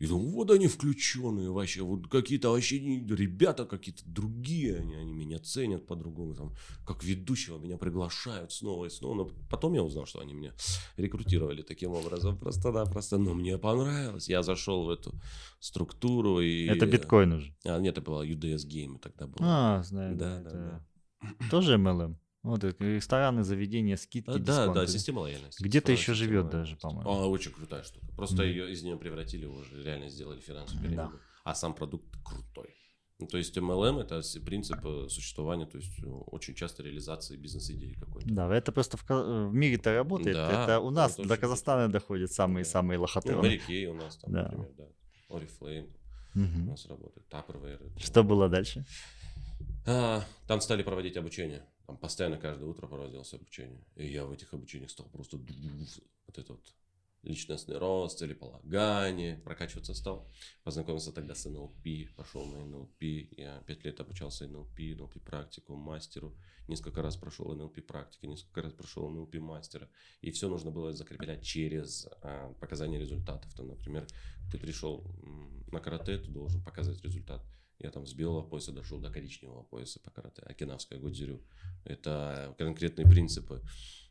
Speaker 2: И думаю, вот они включенные вообще, вот какие-то вообще ребята какие-то другие, они, они меня ценят по-другому, там, как ведущего меня приглашают снова и снова. Но потом я узнал, что они меня рекрутировали таким образом, просто-напросто, но мне понравилось. Я зашел в эту структуру и...
Speaker 1: Это биткоин уже.
Speaker 2: А, нет, это было UDS Game тогда было.
Speaker 1: А, знаю.
Speaker 2: Да,
Speaker 1: да,
Speaker 2: да,
Speaker 1: это Тоже MLM. Вот это рестораны, заведения, скидки,
Speaker 2: А, да, да, система лояльности.
Speaker 1: Где-то еще живет
Speaker 2: лояльности.
Speaker 1: даже, по-моему.
Speaker 2: А, очень крутая штука. Просто
Speaker 1: Мгм.
Speaker 2: ее из нее превратили уже, реально сделали финансовую
Speaker 1: Да.
Speaker 2: пирамиду. А сам продукт крутой. Ну, то есть MLM это принцип э, существования, то есть э, очень часто реализации бизнес-идеи какой-то.
Speaker 1: Да, это просто в, Ка- в мире-то работает.
Speaker 2: Да,
Speaker 1: это у нас
Speaker 2: это
Speaker 1: до Казахстана доходят
Speaker 2: Да.
Speaker 1: самые-самые
Speaker 2: Ну. Морякей у нас там,
Speaker 1: Да.
Speaker 2: например, да. Oriflame у
Speaker 1: Мгм.
Speaker 2: нас работает, Tupperware. это-
Speaker 1: Что было дальше?
Speaker 2: А, там стали проводить обучение. Там постоянно каждое утро проводилось обучение. И я в этих обучениях стал просто вот это вот личностный рост, целеполагание, прокачиваться стал. Познакомился тогда с НЛП, пошел на НЛП. Я пять лет обучался НЛП, НЛП практику, мастеру. Несколько раз прошел НЛП практики, несколько раз прошел НЛП мастера. И все нужно было закреплять через а, показание результатов. Там, например, ты пришел на карате, ты должен показывать результат. Я там с белого пояса дошел до коричневого пояса по карате. Окинавская годзюрю. Это конкретные принципы.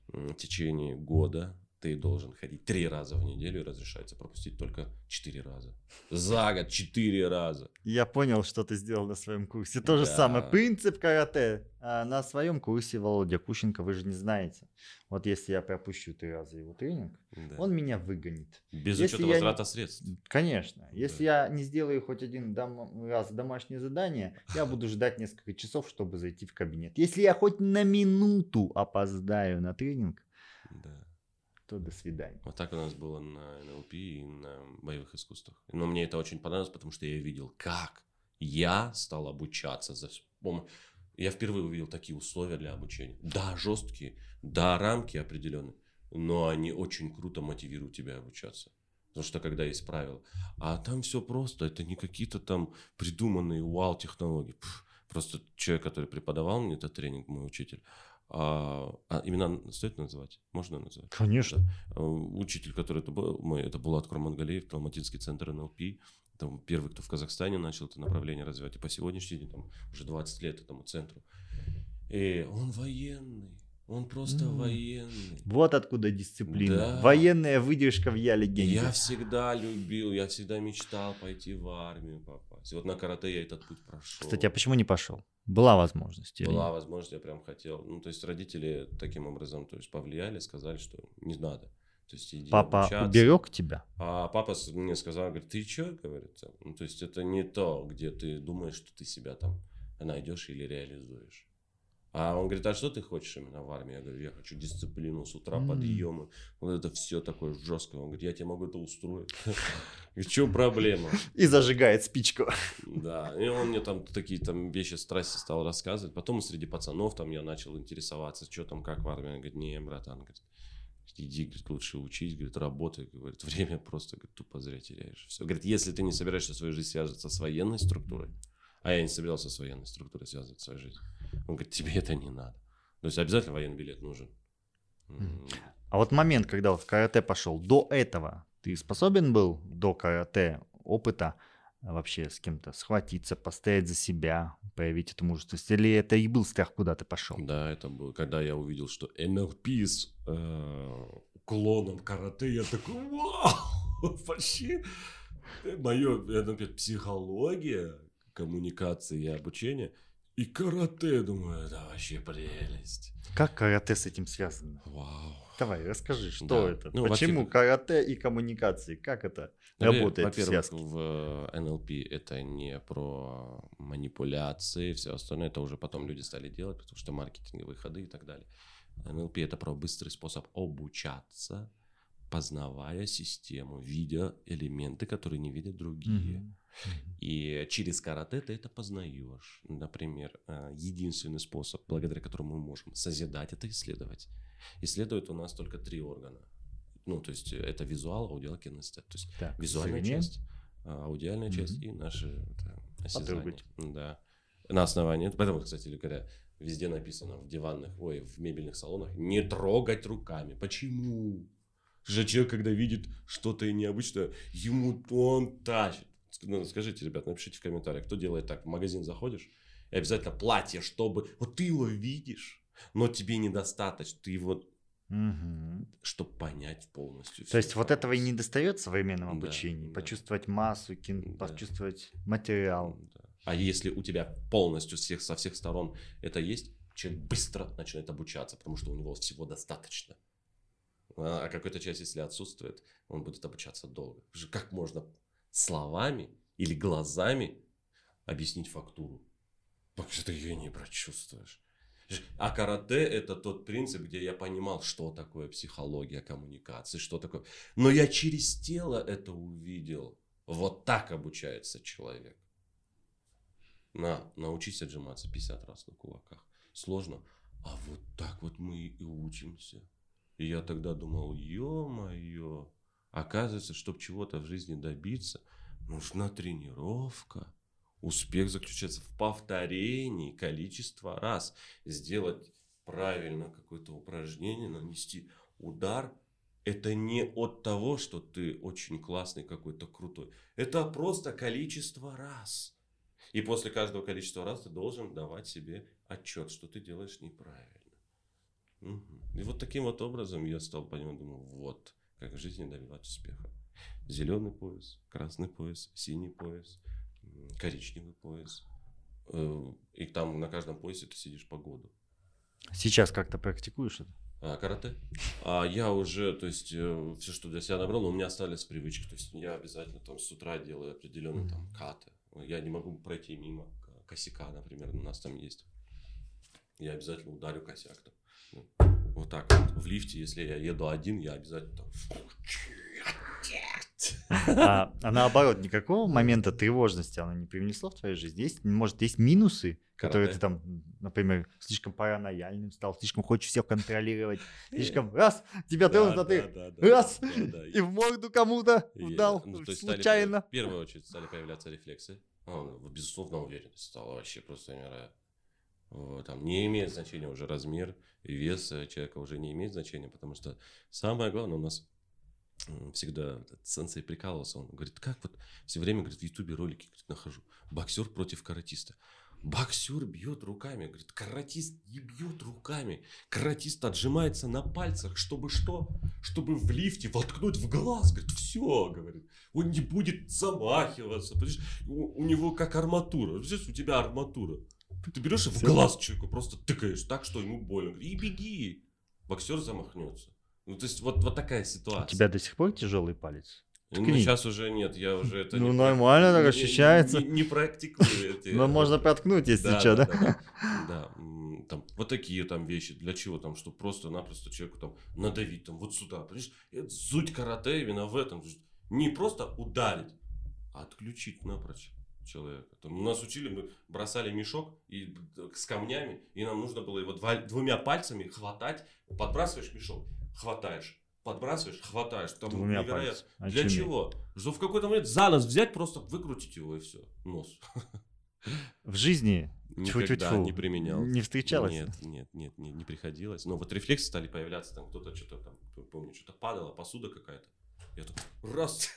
Speaker 2: В течение года ты должен ходить три раза в неделю и разрешается пропустить только четыре раза. За год четыре раза.
Speaker 1: Я понял, что ты сделал на своем курсе. То же да. самое. Принцип карате. А на своем курсе Володя Кущенко, вы же не знаете. Вот если я пропущу три раза его тренинг, да. он меня выгонит.
Speaker 2: Без
Speaker 1: если
Speaker 2: учета возврата не... средств.
Speaker 1: Конечно. Если да. я не сделаю хоть один дом... раз домашнее задание, я буду ждать несколько часов, чтобы зайти в кабинет. Если я хоть на минуту опоздаю на тренинг, да то до свидания.
Speaker 2: Вот так у нас было на НЛП и на боевых искусствах. Но мне это очень понравилось, потому что я видел, как я стал обучаться. За... Я впервые увидел такие условия для обучения. Да, жесткие, да, рамки определенные, но они очень круто мотивируют тебя обучаться. Потому что когда есть правила. А там все просто. Это не какие-то там придуманные вау-технологии. Просто человек, который преподавал мне этот тренинг, мой учитель, а, а имена стоит называть? Можно назвать?
Speaker 1: Конечно.
Speaker 2: Да. Учитель, который это был, мой, это Булат Курмангалиев, Талматинский центр НЛП. Там первый, кто в Казахстане начал это направление развивать. И по сегодняшний день, там, уже 20 лет этому центру. И он военный. Он просто mm. военный.
Speaker 1: Вот откуда дисциплина. Да. Военная выдержка в я легенде.
Speaker 2: Я всегда любил, я всегда мечтал пойти в армию попасть. И вот на карате я этот путь прошел.
Speaker 1: Кстати, а почему не пошел? Была возможность?
Speaker 2: Была или... возможность, я прям хотел. Ну, то есть родители таким образом то есть, повлияли, сказали, что не надо. То есть, иди
Speaker 1: папа обучаться. уберег тебя?
Speaker 2: А папа мне сказал, говорит, ты что, говорит, ну, то есть это не то, где ты думаешь, что ты себя там найдешь или реализуешь. А он говорит, а что ты хочешь именно в армии? Я говорю, я хочу дисциплину с утра, mm. подъемы. Вот это все такое жесткое. Он говорит, я тебе могу это устроить. В чем проблема?
Speaker 1: И зажигает спичку.
Speaker 2: Да, и он мне там такие там вещи страсти стал рассказывать. Потом среди пацанов там я начал интересоваться, что там, как в армии. Он говорит, не, братан, говорит, иди, говорит, лучше учись, говорит, работай, говорит, время просто говорит, тупо зря теряешь. Все. Говорит, если ты не собираешься свою жизнь связываться с военной структурой, а я не собирался с военной структурой связывать свою жизнь, он говорит, тебе это не надо. То есть обязательно военный билет нужен.
Speaker 1: А вот момент, когда вот в карате пошел, до этого ты способен был до карате опыта вообще с кем-то схватиться, постоять за себя, проявить эту мужественность? Или это и был страх, куда ты пошел?
Speaker 2: Да, это был, когда я увидел, что НЛП с э, уклоном карате, я такой, вау, вообще, мое, например, психология, коммуникации и обучения – и карате, думаю, это вообще прелесть.
Speaker 1: Как карате с этим связано?
Speaker 2: Вау.
Speaker 1: Давай, расскажи, что да. это? Ну, Почему карате и коммуникации? Как это Например, работает
Speaker 2: Во-первых, в НЛП это не про манипуляции, все остальное, это уже потом люди стали делать, потому что маркетинговые ходы и так далее. НЛП это про быстрый способ обучаться, познавая систему, видя элементы, которые не видят другие. Mm-hmm. И через карате ты это познаешь. Например, э, единственный способ, благодаря которому мы можем созидать, это исследовать. Исследуют у нас только три органа. Ну, то есть это визуал, аудиал, кинестет. То есть так, визуальная зрение. часть, а, аудиальная mm-hmm. часть и наши это, осязание. Да. На основании, поэтому, кстати говоря, везде написано в диванных, ой, в мебельных салонах, не трогать руками. Почему? Же человек, когда видит что-то необычное, ему он тащит. Ну, скажите, ребят, напишите в комментариях, кто делает так. В магазин заходишь, и обязательно платье, чтобы... Вот ты его видишь, но тебе недостаточно. Ты его Угу. Чтобы понять полностью.
Speaker 1: То есть вот этого и не достает в современном обучении. Да, почувствовать да. массу, кин... да. почувствовать материал. Да.
Speaker 2: А если у тебя полностью всех, со всех сторон это есть, человек быстро начинает обучаться, потому что у него всего достаточно. А, а какая-то часть, если отсутствует, он будет обучаться долго. Как можно словами или глазами объяснить фактуру. Потому что ты ее не прочувствуешь. А карате это тот принцип, где я понимал, что такое психология коммуникации, что такое. Но я через тело это увидел. Вот так обучается человек. На, научись отжиматься 50 раз на кулаках. Сложно. А вот так вот мы и учимся. И я тогда думал, ё-моё, Оказывается, чтобы чего-то в жизни добиться, нужна тренировка. Успех заключается в повторении количества раз. Сделать правильно какое-то упражнение, нанести удар. Это не от того, что ты очень классный какой-то крутой. Это просто количество раз. И после каждого количества раз ты должен давать себе отчет, что ты делаешь неправильно. Угу. И вот таким вот образом я стал понимать, думаю, вот, как в жизни добивать успеха. Зеленый пояс, красный пояс, синий пояс, коричневый пояс. Э, и там на каждом поясе ты сидишь по году.
Speaker 1: Сейчас как-то практикуешь это?
Speaker 2: А, карате. А я уже, то есть, э, все, что для себя набрал, но у меня остались привычки. То есть, я обязательно там с утра делаю определенные там каты. Я не могу пройти мимо косяка, например, у нас там есть. Я обязательно ударю косяк там. Ну, вот так вот. В лифте, если я еду один, я обязательно там...
Speaker 1: А, а наоборот, никакого момента тревожности оно не привнесло в твою жизнь? Есть, может, есть минусы, которые ты там, например, слишком паранояльным стал, слишком хочешь всех контролировать, слишком раз, тебя тронут, а ты раз, и в морду кому-то вдал ну, случайно.
Speaker 2: В первую очередь стали появляться рефлексы. Безусловно, уверенность стала вообще просто невероятно. Там не имеет значения уже размер и вес человека уже не имеет значения, потому что самое главное у нас всегда сенсей прикалывался, он говорит, как вот все время, говорит, в ютубе ролики говорит, нахожу, боксер против каратиста. Боксер бьет руками, говорит, каратист не бьет руками. Каратист отжимается на пальцах, чтобы что? Чтобы в лифте воткнуть в глаз. Говорит, все, говорит. Он не будет замахиваться. У, у него как арматура. Здесь у тебя арматура. Ты берешь и в глаз человеку просто тыкаешь так, что ему больно. И беги. Боксер замахнется. Ну, то есть, вот, вот такая ситуация.
Speaker 1: У тебя до сих пор тяжелый палец?
Speaker 2: Ну, сейчас уже нет, я уже это
Speaker 1: Ну, нормально так ощущается.
Speaker 2: Не, не практикую это.
Speaker 1: Но можно проткнуть, если что, да?
Speaker 2: Да, там, вот такие там вещи. Для чего там, чтобы просто-напросто человеку там надавить там вот сюда. Понимаешь, суть карате именно в этом. Не просто ударить, а отключить напрочь человека. Там, нас учили, мы бросали мешок и, с камнями, и нам нужно было его два, двумя пальцами хватать, подбрасываешь мешок, хватаешь, подбрасываешь, хватаешь. Там Двумя невероятно. А Для чего? Что в какой-то момент за нос взять, просто выкрутить его и все. Нос.
Speaker 1: В жизни
Speaker 2: Никогда не применял.
Speaker 1: Не встречалось?
Speaker 2: Нет, нет, нет, не, не приходилось. Но вот рефлексы стали появляться, там кто-то что-то там, помню, что-то падало, посуда какая-то. Я такой, раз.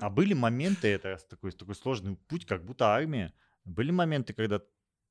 Speaker 1: А были моменты, это такой, такой сложный путь, как будто армия. Были моменты, когда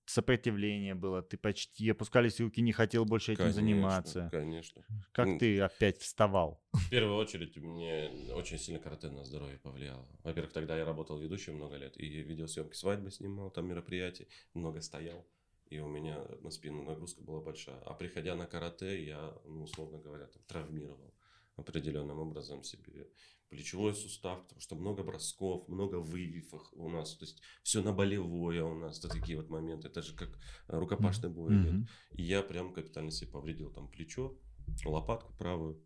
Speaker 1: сопротивление было, ты почти опускались руки, не хотел больше этим конечно, заниматься.
Speaker 2: Конечно.
Speaker 1: Как ну, ты опять вставал?
Speaker 2: В первую очередь мне очень сильно карате на здоровье повлияло. Во-первых, тогда я работал ведущим много лет и видеосъемки свадьбы снимал, там мероприятий, много стоял. И у меня на спину нагрузка была большая. А приходя на карате, я, ну, условно говоря, там, травмировал определенным образом себе плечевой сустав, потому что много бросков, много вывивов у нас, то есть все на болевое у нас, это такие вот моменты, это же как рукопашный бой идет. Mm-hmm. И я прям капитально себе повредил там плечо, лопатку правую,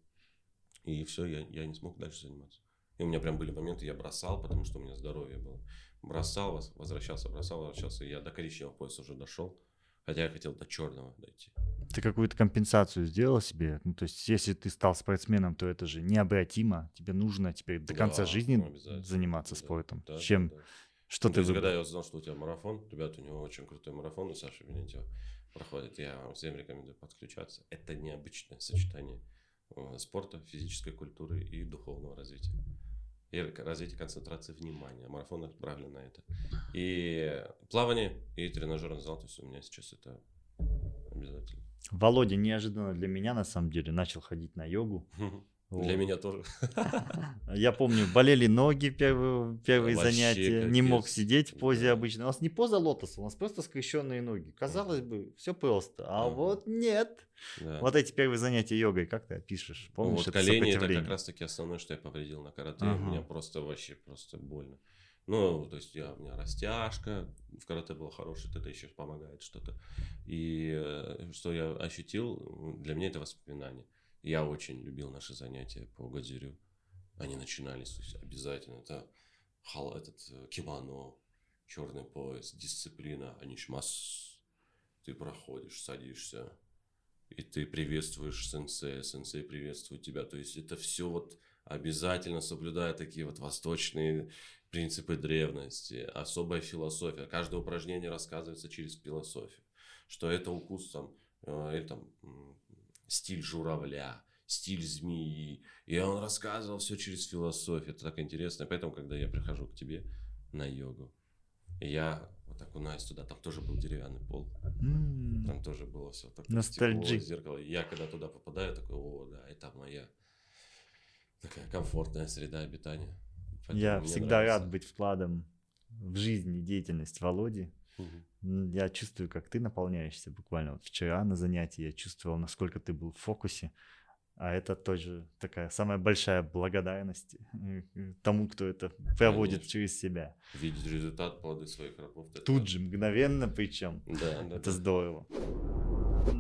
Speaker 2: и все, я, я не смог дальше заниматься. И у меня прям были моменты, я бросал, потому что у меня здоровье было. Бросал, возвращался, бросал, возвращался, и я до коричневого пояса уже дошел. Хотя я хотел до черного дойти.
Speaker 1: Ты какую-то компенсацию сделал себе? Ну, то есть, если ты стал спортсменом, то это же необратимо. Тебе нужно теперь до конца да, жизни ну, заниматься да, спортом. Да, Чем? Да, да. Что ну, ты
Speaker 2: есть, когда я узнал, что у тебя марафон, ребята, у него очень крутой марафон, и Саша Венентьева проходит, я вам всем рекомендую подключаться. Это необычное сочетание э, спорта, физической культуры и духовного развития и развитие концентрации внимания. Марафон направлен на это. И плавание, и тренажерный зал, то есть у меня сейчас это обязательно.
Speaker 1: Володя неожиданно для меня, на самом деле, начал ходить на йогу.
Speaker 2: Для меня тоже.
Speaker 1: Я помню, болели ноги первые, первые занятия, не мог сидеть в позе да. обычно. У нас не поза лотоса, у нас просто скрещенные ноги. Казалось бы, все просто, а ага. вот нет. Да. Вот эти первые занятия йогой, как ты опишешь? Помнишь,
Speaker 2: вот это колени это как раз таки основное, что я повредил на карате. Ага. У меня просто вообще просто больно. Ну, то есть я, у меня растяжка, в карате было хорошее, это еще помогает что-то. И э, что я ощутил, для меня это воспоминание. Я очень любил наши занятия по гадзюрю. Они начинались есть, обязательно. Это хал, этот э, кимоно, черный пояс, дисциплина, анишмас. Ты проходишь, садишься, и ты приветствуешь сенсея, сенсей приветствует тебя. То есть это все вот обязательно соблюдая такие вот восточные принципы древности, особая философия. Каждое упражнение рассказывается через философию. Что это укус там, э, или там стиль журавля, стиль змеи. И он рассказывал все через философию. Это так интересно. Поэтому, когда я прихожу к тебе на йогу, я вот окунаюсь туда, там тоже был деревянный пол. Там тоже было все так
Speaker 1: Ностальджи.
Speaker 2: стекло, зеркало. И я когда туда попадаю, такой, о, да, это моя такая комфортная среда обитания. Поэтому
Speaker 1: Я всегда
Speaker 2: нравится.
Speaker 1: рад быть вкладом в жизнь и деятельность Володи. М, Я чувствую, как ты наполняешься. Буквально вот вчера на занятии я чувствовал, насколько ты был в фокусе. А это тоже такая самая большая благодарность э, э, тому, кто это проводит
Speaker 2: Конечно.
Speaker 1: через себя.
Speaker 2: Видеть результат плоды своих рабов. это-
Speaker 1: Тут же, мгновенно причем.
Speaker 2: Да, да,
Speaker 1: Это
Speaker 2: да.
Speaker 1: здорово.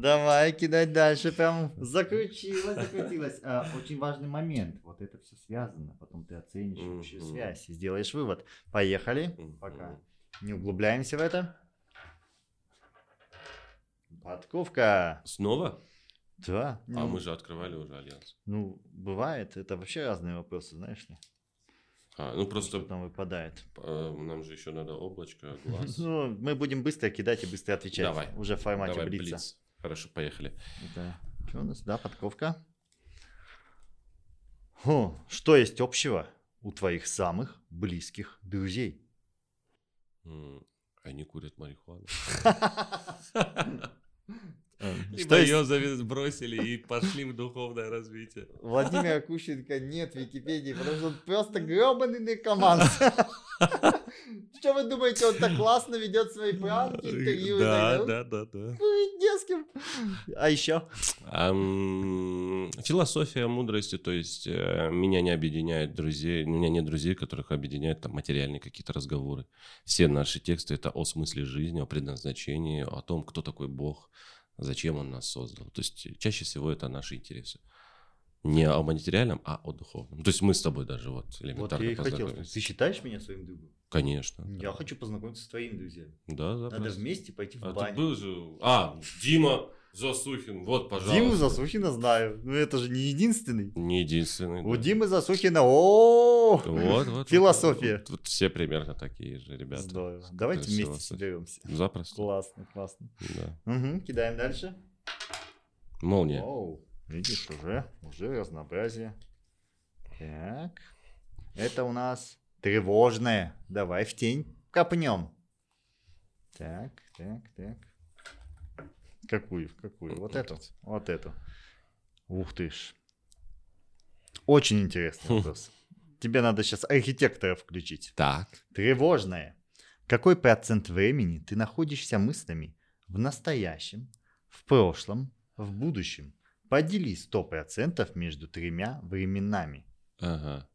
Speaker 1: Давай кидать дальше. Прям закрутилось, закрутилось. А, очень важный момент. Вот это все связано. Потом ты оценишь общую связь и сделаешь вывод. Поехали. Пока не углубляемся в это. Подковка.
Speaker 2: Снова?
Speaker 1: Да.
Speaker 2: А
Speaker 1: ну,
Speaker 2: мы же открывали уже альянс.
Speaker 1: Ну, бывает. Это вообще разные вопросы, знаешь ли.
Speaker 2: А, ну
Speaker 1: Что
Speaker 2: просто
Speaker 1: там выпадает.
Speaker 2: э, нам же еще надо облачко, глаз.
Speaker 1: Ну, мы будем быстро кидать и быстро отвечать.
Speaker 2: Давай.
Speaker 1: Уже в формате
Speaker 2: Давай,
Speaker 1: блица.
Speaker 2: блиц. Хорошо, поехали.
Speaker 1: Да. Что у нас? Да, подковка. Хо, что есть общего у твоих самых близких друзей?
Speaker 2: Они курят марихуану.
Speaker 1: Э,
Speaker 2: Либо
Speaker 1: Что
Speaker 2: ее завис- бросили и пошли в духовное развитие.
Speaker 1: Владимира Кущенко нет в Википедии, потому что он просто гробаный наркоман. Что вы думаете, он так классно ведет свои пранки, интервью?
Speaker 2: Да, да, да, да.
Speaker 1: Курить не с кем. А еще?
Speaker 2: Философия мудрости, то есть э, меня не объединяет друзей, у меня нет друзей, которых объединяют там материальные какие-то разговоры. Все наши тексты это о смысле жизни, о предназначении, о том, кто такой Бог, зачем Он нас создал. То есть чаще всего это наши интересы. Не о материальном, а о духовном. То есть мы с тобой даже вот
Speaker 1: Вот
Speaker 2: элементарно
Speaker 1: я и хотел спросить, ты считаешь меня своим другом?
Speaker 2: Конечно.
Speaker 1: Я
Speaker 2: да.
Speaker 1: хочу познакомиться с твоими друзьями.
Speaker 2: Да,
Speaker 1: Надо
Speaker 2: запросто.
Speaker 1: вместе пойти в
Speaker 2: А ты
Speaker 1: баню.
Speaker 2: был же... А, Дима Засухин, вот, пожалуйста.
Speaker 1: Диму Засухина знаю. Ну это же не единственный.
Speaker 2: Не единственный.
Speaker 1: У
Speaker 2: да.
Speaker 1: Димы Засухина, о
Speaker 2: Вот, вот.
Speaker 1: Философия.
Speaker 2: Вот, вот все примерно такие же ребята.
Speaker 1: Здорово. Давайте
Speaker 2: Красиво,
Speaker 1: вместе соберемся.
Speaker 2: Запросто.
Speaker 1: Классно, классно.
Speaker 2: Да.
Speaker 1: Угу, кидаем дальше.
Speaker 2: Молния.
Speaker 1: Оу, видишь, уже, уже разнообразие. Так, это у нас тревожное. Давай в тень копнем. Так, так, так. Какую, какую? Вот эту, вот эту. Ух ты ж. Очень интересный вопрос. Тебе надо сейчас архитектора включить.
Speaker 2: Так.
Speaker 1: Тревожное. Какой процент времени ты находишься мыслями в настоящем, в прошлом, в будущем? Подели 100% между тремя временами.
Speaker 2: Ага.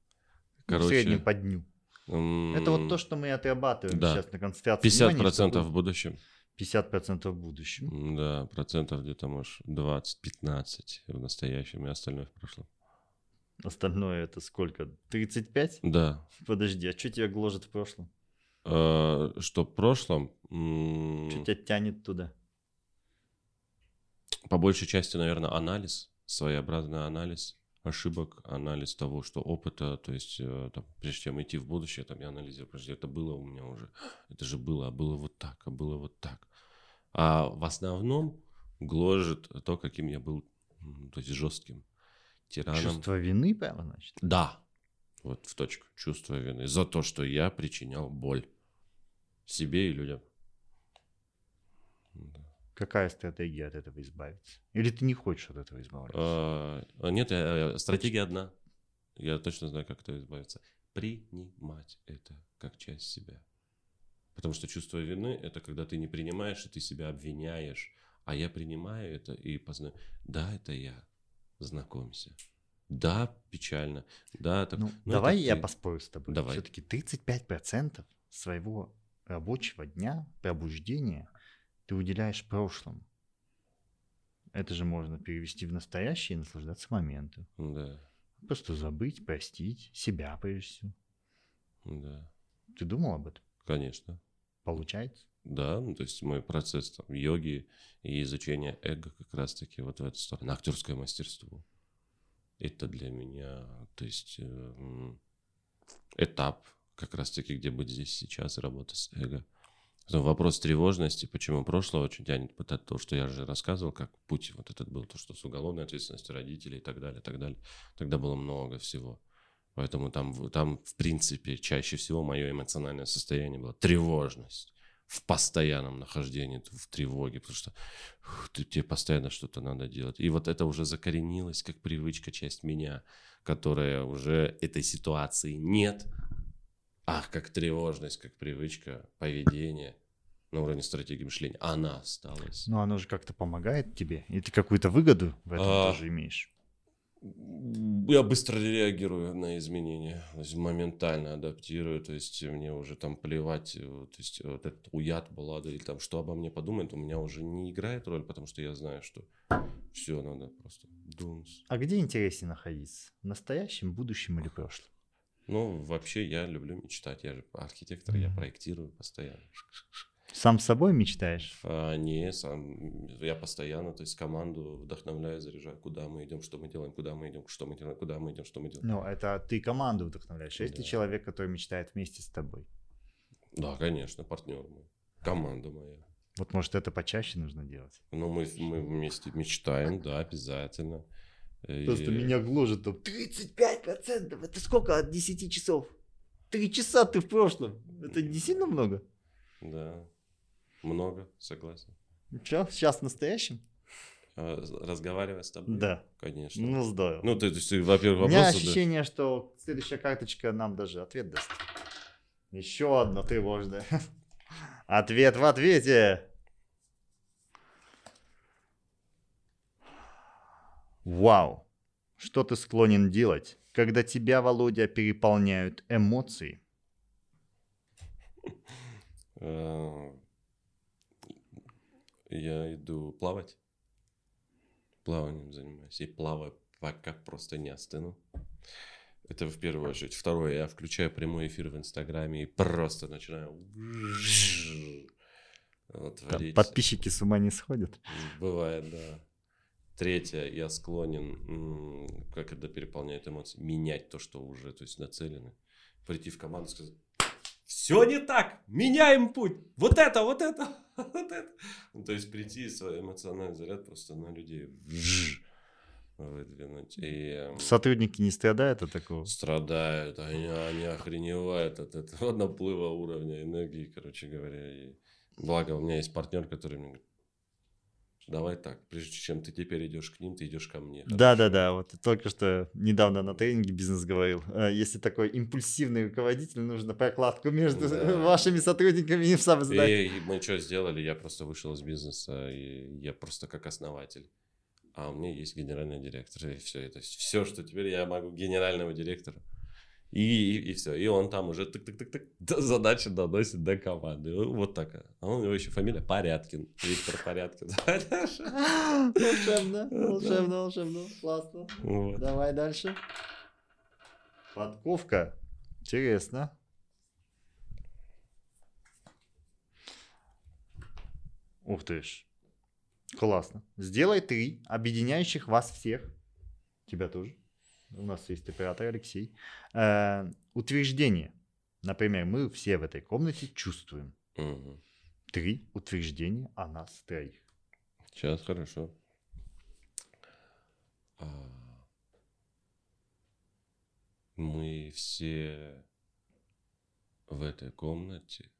Speaker 1: Ну, в среднем
Speaker 2: Короче.
Speaker 1: по дню.
Speaker 2: м,
Speaker 1: Это вот то, что мы отрабатываем
Speaker 2: да.
Speaker 1: сейчас на концентрации
Speaker 2: 50
Speaker 1: внимания,
Speaker 2: процентов в
Speaker 1: чтобы-
Speaker 2: будущем.
Speaker 1: 50% в будущем.
Speaker 2: Да, процентов где-то, может, 20-15 в настоящем и остальное в прошлом.
Speaker 1: Остальное это сколько? 35?
Speaker 2: Да.
Speaker 1: Подожди, а что тебя гложет в прошлом?
Speaker 2: Э, Что в прошлом,
Speaker 1: Что тебя тянет туда?
Speaker 2: по большей части, наверное, анализ, своеобразный анализ ошибок, анализ того, что опыта, то есть, э, там, прежде чем идти в будущее, там, я анализирую, подожди, это было у меня уже, это же было, а было вот так, а было вот так. А в основном гложет то, каким я был, то есть, жестким тираном.
Speaker 1: Чувство вины, прямо, значит?
Speaker 2: Да, вот в точку, чувство вины за то, что я причинял боль себе и людям. Да.
Speaker 1: Какая стратегия от этого избавиться? Или ты не хочешь от этого избавиться?
Speaker 2: А, а Нет, стратегия одна. Я точно знаю, как от этого избавиться. Принимать это как часть себя. Потому что чувство вины – это когда ты не принимаешь, и ты себя обвиняешь. А я принимаю это и познаю. Да, это я. Знакомься. Да, печально. Да, так...
Speaker 1: Ну,
Speaker 2: ну,
Speaker 1: давай
Speaker 2: это
Speaker 1: я
Speaker 2: ты.
Speaker 1: поспорю с тобой.
Speaker 2: Давай.
Speaker 1: Все-таки 35% своего рабочего дня, пробуждения ты уделяешь прошлому. Это же можно перевести в настоящее и наслаждаться моментом.
Speaker 2: Да,
Speaker 1: Просто забыть, простить себя прежде всего.
Speaker 2: да,
Speaker 1: Ты думал об этом?
Speaker 2: конечно.
Speaker 1: Получается?
Speaker 2: Да, ну, то есть мой процесс там, йоги и изучение эго как раз-таки вот в эту сторону. Актерское мастерство. Это для меня, то есть э, этап как раз-таки, где быть здесь сейчас, работа с эго. Потом вопрос тревожности, почему прошлое очень тянет, это то, что я же рассказывал, как путь вот этот был, то, что с уголовной ответственностью родителей и так далее, и так далее. Тогда было много всего. Поэтому там, там, в принципе, чаще всего мое эмоциональное состояние было тревожность в постоянном нахождении в тревоге, потому что ух, ты, тебе постоянно что-то надо делать. И вот это уже закоренилось как привычка, часть меня, которая уже этой ситуации нет, ах, как тревожность, как привычка, поведение на уровне стратегии мышления, она осталась.
Speaker 1: Но оно же как-то помогает тебе, и ты какую-то выгоду в этом а... тоже имеешь.
Speaker 2: Я быстро реагирую на изменения, то есть моментально адаптирую, то есть мне уже там плевать, э, то есть вот этот уят, баллада или там что обо мне подумает, у меня уже не играет роль, потому что я знаю, что все надо просто думать.
Speaker 1: А где интереснее находиться? В настоящем, будущем или прошлом?
Speaker 2: Ну, вообще я люблю мечтать, я же архитектор, mm-hmm. я проектирую постоянно.
Speaker 1: Сам с собой мечтаешь?
Speaker 2: А, не, сам. Я постоянно, то есть команду вдохновляю, заряжаю, куда мы идем, что мы делаем, куда мы идем, что мы делаем, куда мы идем, что мы делаем.
Speaker 1: Ну, это ты команду вдохновляешь. Есть да. ли человек, который мечтает вместе с тобой?
Speaker 2: Да, конечно, партнер мой, команда моя.
Speaker 1: Вот, может, это почаще нужно делать?
Speaker 2: Ну, мы, мы вместе мечтаем, да, обязательно.
Speaker 1: Просто меня гложет там 35%, это сколько от 10 часов? Три часа ты в прошлом, это не сильно много?
Speaker 2: Да. Много, согласен.
Speaker 1: Че, сейчас в настоящем?
Speaker 2: А, разговаривать с тобой?
Speaker 1: Да.
Speaker 2: Конечно.
Speaker 1: Ну, здорово.
Speaker 2: Ну, ты, то есть, во-первых,
Speaker 1: вопрос... У меня ощущение, да... что следующая карточка нам даже ответ даст. Еще одно тревожное. Ответ в ответе. Вау. Что ты склонен делать, когда тебя, Володя, переполняют эмоции?
Speaker 2: А, я иду плавать. Плаванием занимаюсь. И плаваю, пока просто не остыну. Это в первую очередь. Второе, я включаю прямой эфир в Инстаграме и просто начинаю
Speaker 1: Подписчики с ума не сходят?
Speaker 2: Бывает, да. Третье, я склонен, как это переполняет эмоции, менять то, что уже, то есть нацелены. Прийти в команду и сказать, все не так, меняем путь, вот это, вот это, вот это. Ну, то есть прийти и свой эмоциональный заряд просто на людей выдвинуть. И,
Speaker 1: эм, Сотрудники не страдают от такого?
Speaker 2: Страдают, они, они охреневают от этого наплыва уровня энергии, короче говоря. И благо у меня есть партнер, который мне говорит, давай так, прежде чем ты теперь идешь к ним, ты идешь ко мне.
Speaker 1: Да, да, да. Вот только что недавно на тренинге бизнес говорил. Э, если такой импульсивный руководитель, нужно прокладку между да. вашими сотрудниками и сам
Speaker 2: знать. И, и мы что сделали? Я просто вышел из бизнеса, и я просто как основатель. А у меня есть генеральный директор, и все. Это все, что теперь я могу генерального директора. И, и, и все. И он там уже тык-тык-тык-тык задачи доносит до команды. Вот такая. А у него еще фамилия Порядкин. Виктор Порядкин.
Speaker 1: Волшебно, волшебно, волшебно. Классно. Вот. Давай дальше. Подковка. Интересно. Ух ты ж. Классно. Сделай три объединяющих вас всех. Тебя тоже у нас есть оператор Алексей, э, утверждение. Например, мы все в этой комнате чувствуем.
Speaker 2: Угу.
Speaker 1: Три утверждения о нас троих.
Speaker 2: Сейчас хорошо. А, мы все в этой комнате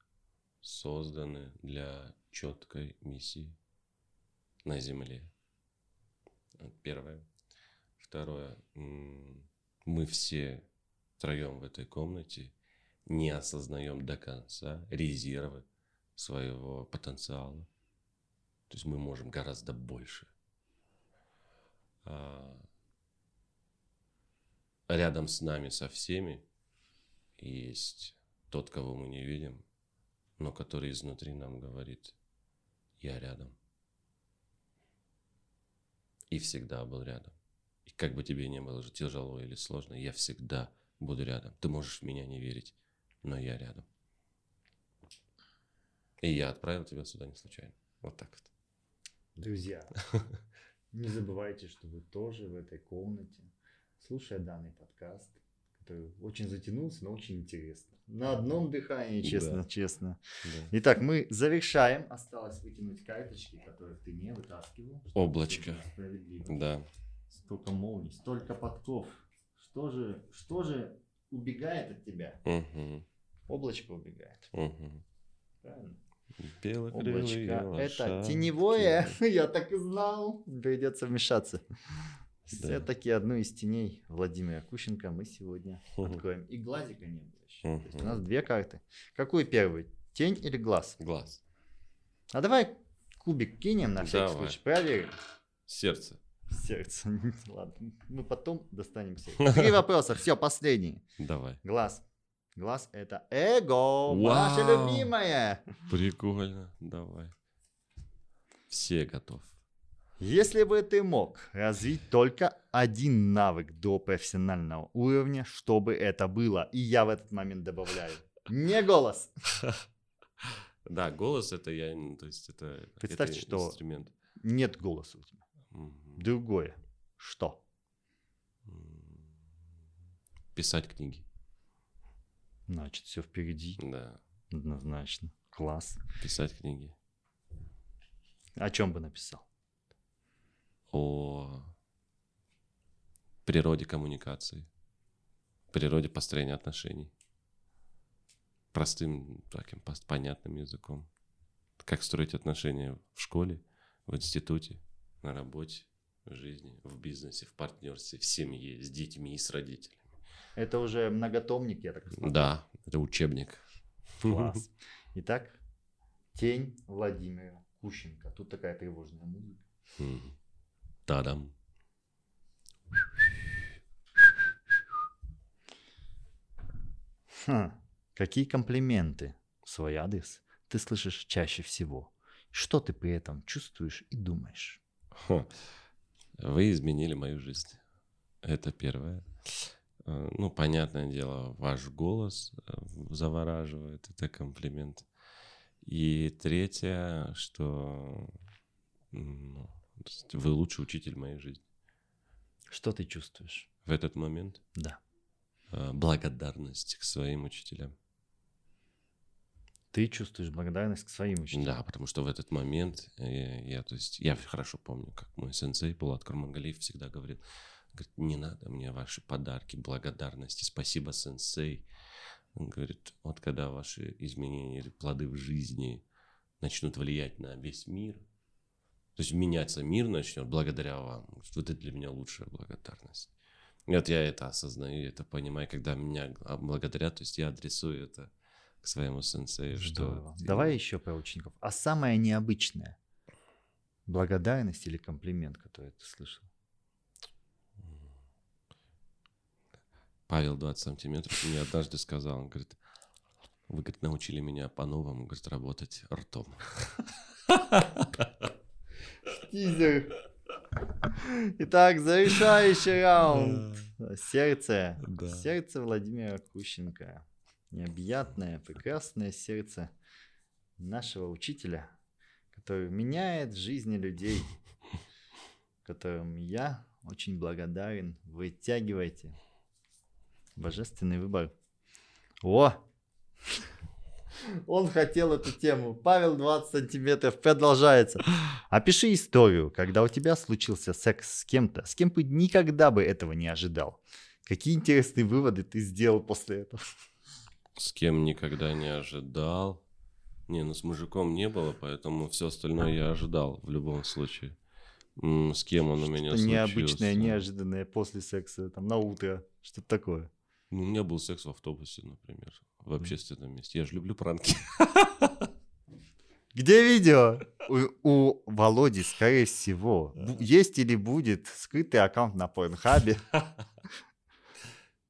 Speaker 2: созданы для четкой миссии на Земле. Первое. Второе. Мы все втроем в этой комнате не осознаем до конца резервы своего потенциала. То есть мы можем гораздо больше. А рядом с нами, со всеми, есть тот, кого мы не видим, но который изнутри нам говорит, я рядом. И всегда был рядом. Как бы тебе не было тяжело или сложно, я всегда буду рядом. Ты можешь в меня не верить, но я рядом. И я отправил тебя сюда не случайно. Вот так вот.
Speaker 1: Друзья, не забывайте, что вы тоже в этой комнате, слушая данный подкаст, который очень затянулся, но очень интересно. На одном дыхании, честно, да. честно. Да. Итак, мы завершаем. Осталось вытянуть карточки, которые ты не вытаскивал.
Speaker 2: Облачко. Да
Speaker 1: столько молний, столько подков. Что же, что же убегает от тебя.
Speaker 2: Мгм.
Speaker 1: Облачко убегает.
Speaker 2: Мгм.
Speaker 1: Правильно?
Speaker 2: Белокрылые
Speaker 1: Облачко. Это теневое. Я так и знал. Придется вмешаться.
Speaker 2: Да.
Speaker 1: Все-таки одну из теней Владимира Кущенко мы сегодня
Speaker 2: Мгм.
Speaker 1: откроем. И глазика не было еще. То есть у нас две карты. Какой первый? Тень или глаз?
Speaker 2: Глаз.
Speaker 1: А давай кубик кинем на всякий
Speaker 2: Давай.
Speaker 1: случай. Проверим.
Speaker 2: Сердце.
Speaker 1: Сердце. Ладно, мы потом достанем сердце. Три вопроса, все, последний.
Speaker 2: Давай.
Speaker 1: Глаз. Глаз это эго, ваше любимое.
Speaker 2: Прикольно. Давай. Все готов.
Speaker 1: Если бы ты мог развить только один навык до профессионального уровня, что бы это было? И я в этот момент добавляю. Не голос.
Speaker 2: Да, голос это я, ну, то есть это,
Speaker 1: Представьте,
Speaker 2: это
Speaker 1: что-
Speaker 2: инструмент.
Speaker 1: Нет голоса у тебя. Другое. Что?
Speaker 2: Писать книги.
Speaker 1: Значит, все впереди.
Speaker 2: Да.
Speaker 1: Однозначно. Класс.
Speaker 2: Писать книги.
Speaker 1: О чем бы написал?
Speaker 2: О природе коммуникации. Природе построения отношений. Простым, таким понятным языком. Как строить отношения в школе, в институте, на работе, жизни, в бизнесе, в партнерстве, в семье, с детьми и с родителями.
Speaker 1: Это уже многотомник, я так смотрю.
Speaker 2: Да, это учебник.
Speaker 1: Класс. Итак, тень Владимира Кущенко. Тут такая тревожная музыка.
Speaker 2: М. Та-дам.
Speaker 1: Хм, какие комплименты в свой адрес ты слышишь чаще всего? Что ты при этом чувствуешь и думаешь?
Speaker 2: Ха. Вы изменили мою жизнь. Это первое. Э, Ну, понятное дело, ваш голос э, завораживает, это комплимент. И третье, что ну, вы лучший учитель моей жизни.
Speaker 1: Что ты чувствуешь?
Speaker 2: В этот момент
Speaker 1: Да.
Speaker 2: э, благодарность к своим учителям.
Speaker 1: Ты чувствуешь благодарность к своим учителям.
Speaker 2: Да, потому что в этот момент э, я, то есть, я хорошо помню, как мой сенсей Булат Курмангалиев всегда говорил, говорит, не надо мне ваши подарки, благодарности, спасибо, сенсей. Он говорит, вот когда ваши изменения или плоды в жизни начнут влиять на весь мир, то есть меняться мир начнет благодаря вам. Вот это для меня лучшая благодарность. И вот я это осознаю, это понимаю, когда меня благодарят, то есть я адресую это к своему сенсею, что...
Speaker 1: Давай еще про учеников. А самое необычное? Благодарность или комплимент, который ты слышал?
Speaker 2: Павел 20 сантиметров мне однажды сказал, он говорит, вы, говорит, научили меня по-новому, говорит, работать ртом.
Speaker 1: Тизер. Итак, завершающий раунд. Сердце. Сердце Владимира Кущенко. Необъятное, прекрасное сердце нашего учителя, который меняет жизни людей, которым я очень благодарен. Вытягивайте. Божественный выбор. О! Он хотел эту тему. Павел 20 сантиметров продолжается. Опиши историю, когда у тебя случился секс с кем-то, с кем бы никогда бы этого не ожидал. Какие интересные выводы ты сделал после этого?
Speaker 2: С кем никогда не ожидал. Не, ну с мужиком не было, поэтому все остальное я ожидал в любом случае. С кем он у меня случился?
Speaker 1: необычное, неожиданное после секса, там, на утро, что-то такое.
Speaker 2: Ну, у меня был секс в автобусе, например, в общественном месте. Я же люблю пранки.
Speaker 1: Где видео? У, у Володи, скорее всего, есть или будет скрытый аккаунт на Порнхабе.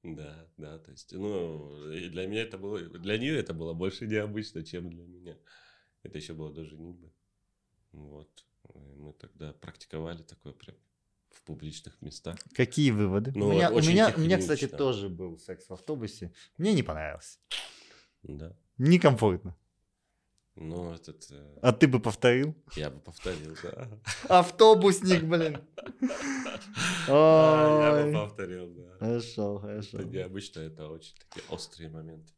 Speaker 2: Да, да, то есть, ну, и для меня это было, для нее это было больше необычно, чем для меня. Это еще было до женитьбы. Вот. И мы тогда практиковали такое прям в публичных местах.
Speaker 1: Какие выводы?
Speaker 2: Ну,
Speaker 1: у, меня, у, меня, у меня, кстати, тоже был секс в автобусе. Мне не понравилось.
Speaker 2: Да.
Speaker 1: Некомфортно.
Speaker 2: Ну, этот, э,
Speaker 1: А ты бы повторил?
Speaker 2: я бы повторил, да.
Speaker 1: Автобусник, блин.
Speaker 2: Я бы повторил, да.
Speaker 1: Хорошо, хорошо.
Speaker 2: Необычно, это очень такие острые моменты.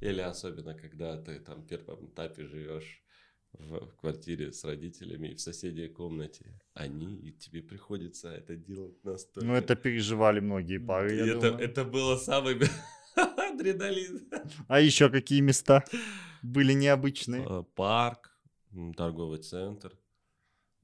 Speaker 2: Или особенно, когда ты там в первом этапе живешь в квартире с родителями и в соседней комнате они, и тебе приходится это делать настолько.
Speaker 1: Ну, это переживали многие пары, я
Speaker 2: это,
Speaker 1: думаю.
Speaker 2: это было самым Адреналин.
Speaker 1: А еще какие места были необычные?
Speaker 2: Э, Парк, торговый центр.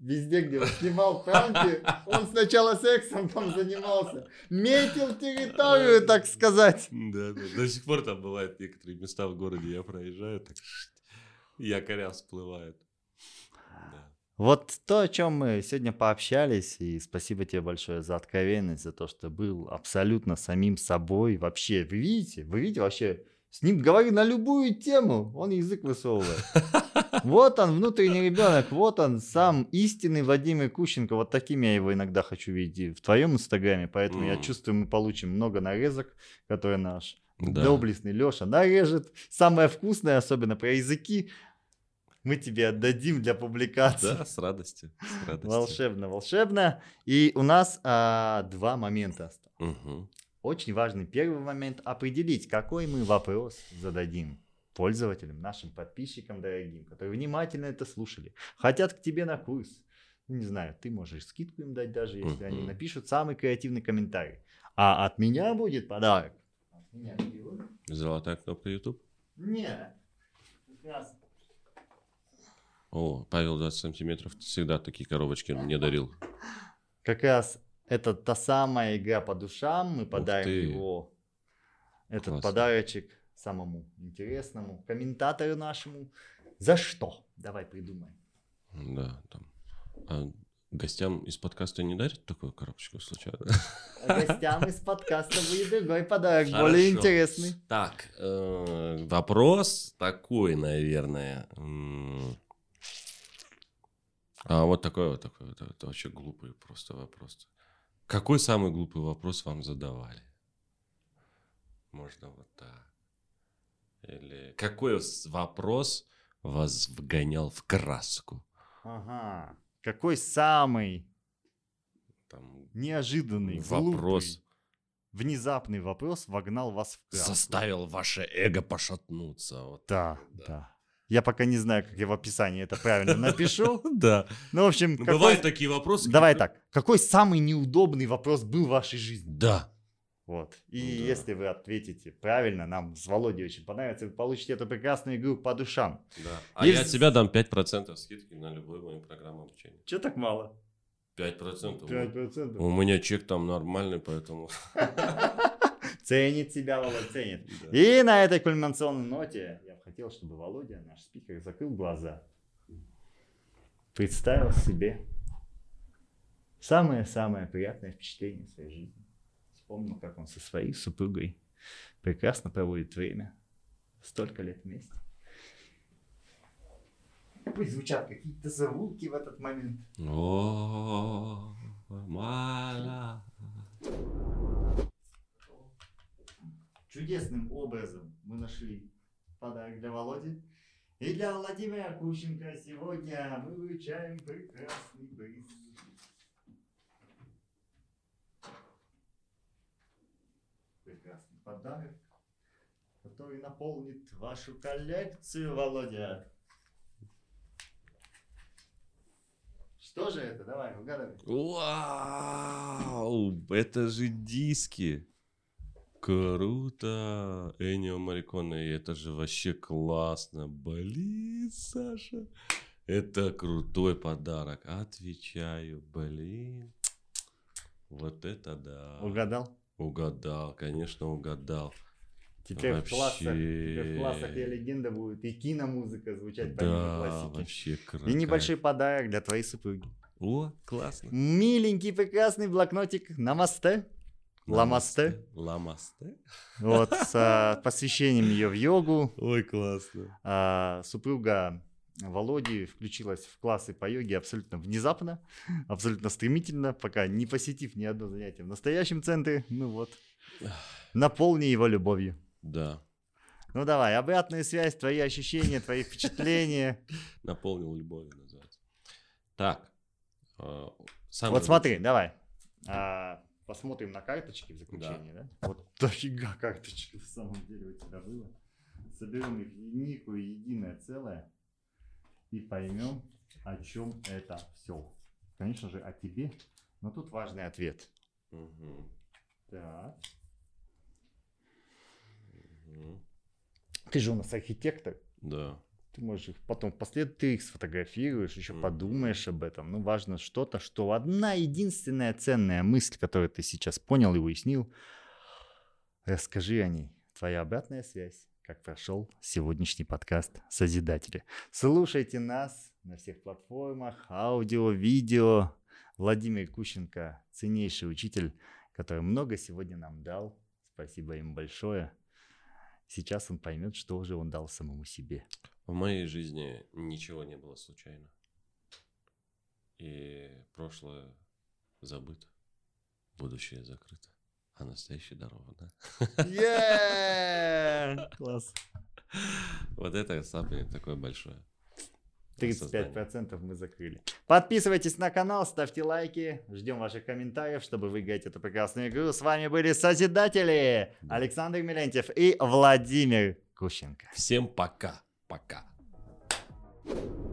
Speaker 1: Везде, где он снимал пранки, он сначала сексом там занимался. Метил территорию, так сказать.
Speaker 2: Да, да. До сих пор там бывают некоторые места в городе, я проезжаю, так якоря всплывают.
Speaker 1: Вот то, о чем мы сегодня пообщались, и спасибо тебе большое за откровенность, за то, что был абсолютно самим собой. Вообще, вы видите, вы видите вообще, с ним говори на любую тему, он язык высовывает. Вот он, внутренний ребенок, вот он, сам истинный Владимир Кущенко. Вот таким я его иногда хочу видеть в твоем инстаграме, поэтому я чувствую, мы получим много нарезок, которые наш
Speaker 2: Да.
Speaker 1: доблестный Леша нарежет. Самое вкусное, особенно про языки, мы тебе отдадим для публикации.
Speaker 2: Да, с радостью. С радостью.
Speaker 1: Волшебно, волшебно. И у нас а, два момента. осталось.
Speaker 2: Мгм.
Speaker 1: Очень важный первый момент определить, какой мы вопрос зададим пользователям, нашим подписчикам дорогим, которые внимательно это слушали, хотят к тебе на курс. Ну, не знаю, ты можешь скидку им дать даже, если они напишут самый креативный комментарий. А от меня будет подарок. От меня.
Speaker 2: Золотая кнопка YouTube.
Speaker 1: Нет.
Speaker 2: О, Павел 20 сантиметров всегда такие коробочки мне дарил.
Speaker 1: Как раз это та самая игра по душам. Мы подарим его, этот
Speaker 2: Классно.
Speaker 1: подарочек самому интересному комментатору нашему. За что? Давай придумаем.
Speaker 2: Да, там. А гостям из подкаста не дарят такую коробочку случайно?
Speaker 1: А Гостям из подкаста будет другой подарок, более интересный.
Speaker 2: Так, э, вопрос такой, наверное. М. А вот такой вот такой вот, это вообще глупый просто вопрос. Какой самый глупый вопрос вам задавали? Можно вот так. Или какой вопрос вас вгонял в краску?
Speaker 1: Ага. Какой самый
Speaker 2: Там
Speaker 1: неожиданный,
Speaker 2: вопрос
Speaker 1: глупый, внезапный вопрос вогнал вас в краску?
Speaker 2: заставил ваше эго пошатнуться. Вот.
Speaker 1: Да,
Speaker 2: Да.
Speaker 1: да. Я пока не знаю, как я в описании это правильно напишу.
Speaker 2: Да.
Speaker 1: Ну, в общем,
Speaker 2: Ну,
Speaker 1: какой-
Speaker 2: бывают такие вопросы.
Speaker 1: Давай так. Какой самый неудобный вопрос был в вашей жизни?
Speaker 2: Да.
Speaker 1: Вот. И
Speaker 2: Да.
Speaker 1: если вы ответите правильно, нам с Володей очень понравится, вы получите эту прекрасную игру по душам.
Speaker 2: Да. А
Speaker 1: Есть-
Speaker 2: я от тебя дам 5% скидки на любую мою программу обучения.
Speaker 1: Че так мало?
Speaker 2: 5%.
Speaker 1: 5%.
Speaker 2: У меня чек там нормальный, поэтому...
Speaker 1: Ценит себя, Володя, ценит. И на этой кульминационной ноте хотел, чтобы Володя, наш спикер, закрыл глаза. Представил себе самое-самое приятное впечатление в своей жизни. Вспомнил, как он со своей супругой прекрасно проводит время. Столько лет вместе. Пусть звучат какие-то звуки в этот момент.
Speaker 2: О, мала.
Speaker 1: Чудесным образом мы нашли подарок для Володи. И для Владимира Кущенко сегодня мы вручаем прекрасный приз. Прекрасный подарок, который наполнит вашу коллекцию, Володя. Что же это? Давай, угадывай.
Speaker 2: Вау, это же диски. Круто. Энио Мариконе, это же вообще классно. Блин, Саша. Это крутой подарок. Отвечаю, блин. Вот это да.
Speaker 1: Угадал?
Speaker 2: Угадал, конечно, угадал.
Speaker 1: Теперь в классах,
Speaker 2: Вообще.
Speaker 1: теперь в классах я легенда будет и киномузыка звучать помимо
Speaker 2: Да,
Speaker 1: классики.
Speaker 2: вообще круто.
Speaker 1: И небольшой подарок для твоей супруги.
Speaker 2: О, классно.
Speaker 1: Миленький прекрасный блокнотик Намасте. Ламасте.
Speaker 2: Ламасте.
Speaker 1: Вот, с а, посвящением ее в йогу.
Speaker 2: Ой, классно.
Speaker 1: А, супруга Володи включилась в классы по йоге абсолютно внезапно, абсолютно стремительно, пока не посетив ни одно занятие в настоящем центре. Ну вот, наполни его любовью.
Speaker 2: Да,
Speaker 1: Ну давай, обратная связь, твои ощущения, твои впечатления.
Speaker 2: наполнил любовью называется. Так. а,
Speaker 1: Вот смотри, давай. Посмотрим на карточки в заключение, да? Вот дофига карточек на самом деле у тебя было. Соберем их в некую единое целое и поймем, о чем это все. Конечно же, о тебе, но тут важный ответ.
Speaker 2: Мгм.
Speaker 1: Так.
Speaker 2: Мгм.
Speaker 1: Ты же у нас архитектор.
Speaker 2: Да.
Speaker 1: Ты можешь их потом впоследствии ты их сфотографируешь, еще
Speaker 2: Мгм.
Speaker 1: подумаешь об этом. Ну, важно что-то, что одна единственная ценная мысль, которую ты сейчас понял и уяснил, расскажи о ней. Твоя обратная связь, как прошел сегодняшний подкаст «Созидатели». Слушайте нас на всех платформах, аудио, видео. Владимир Кущенко, ценнейший учитель, который много сегодня нам дал. Спасибо им большое. Сейчас он поймет, что же он дал самому себе.
Speaker 2: В моей жизни ничего не было случайно. И прошлое забыто, будущее закрыто. А настоящее даровано.
Speaker 1: Yeah! Класс.
Speaker 2: Вот это самое такое большое.
Speaker 1: 35% мы закрыли. Подписывайтесь на канал, ставьте лайки, ждем ваших комментариев, чтобы выиграть эту прекрасную игру. С вами были Созидатели Александр Милентьев и Владимир Кущенко.
Speaker 2: Всем пока. Пока. thank you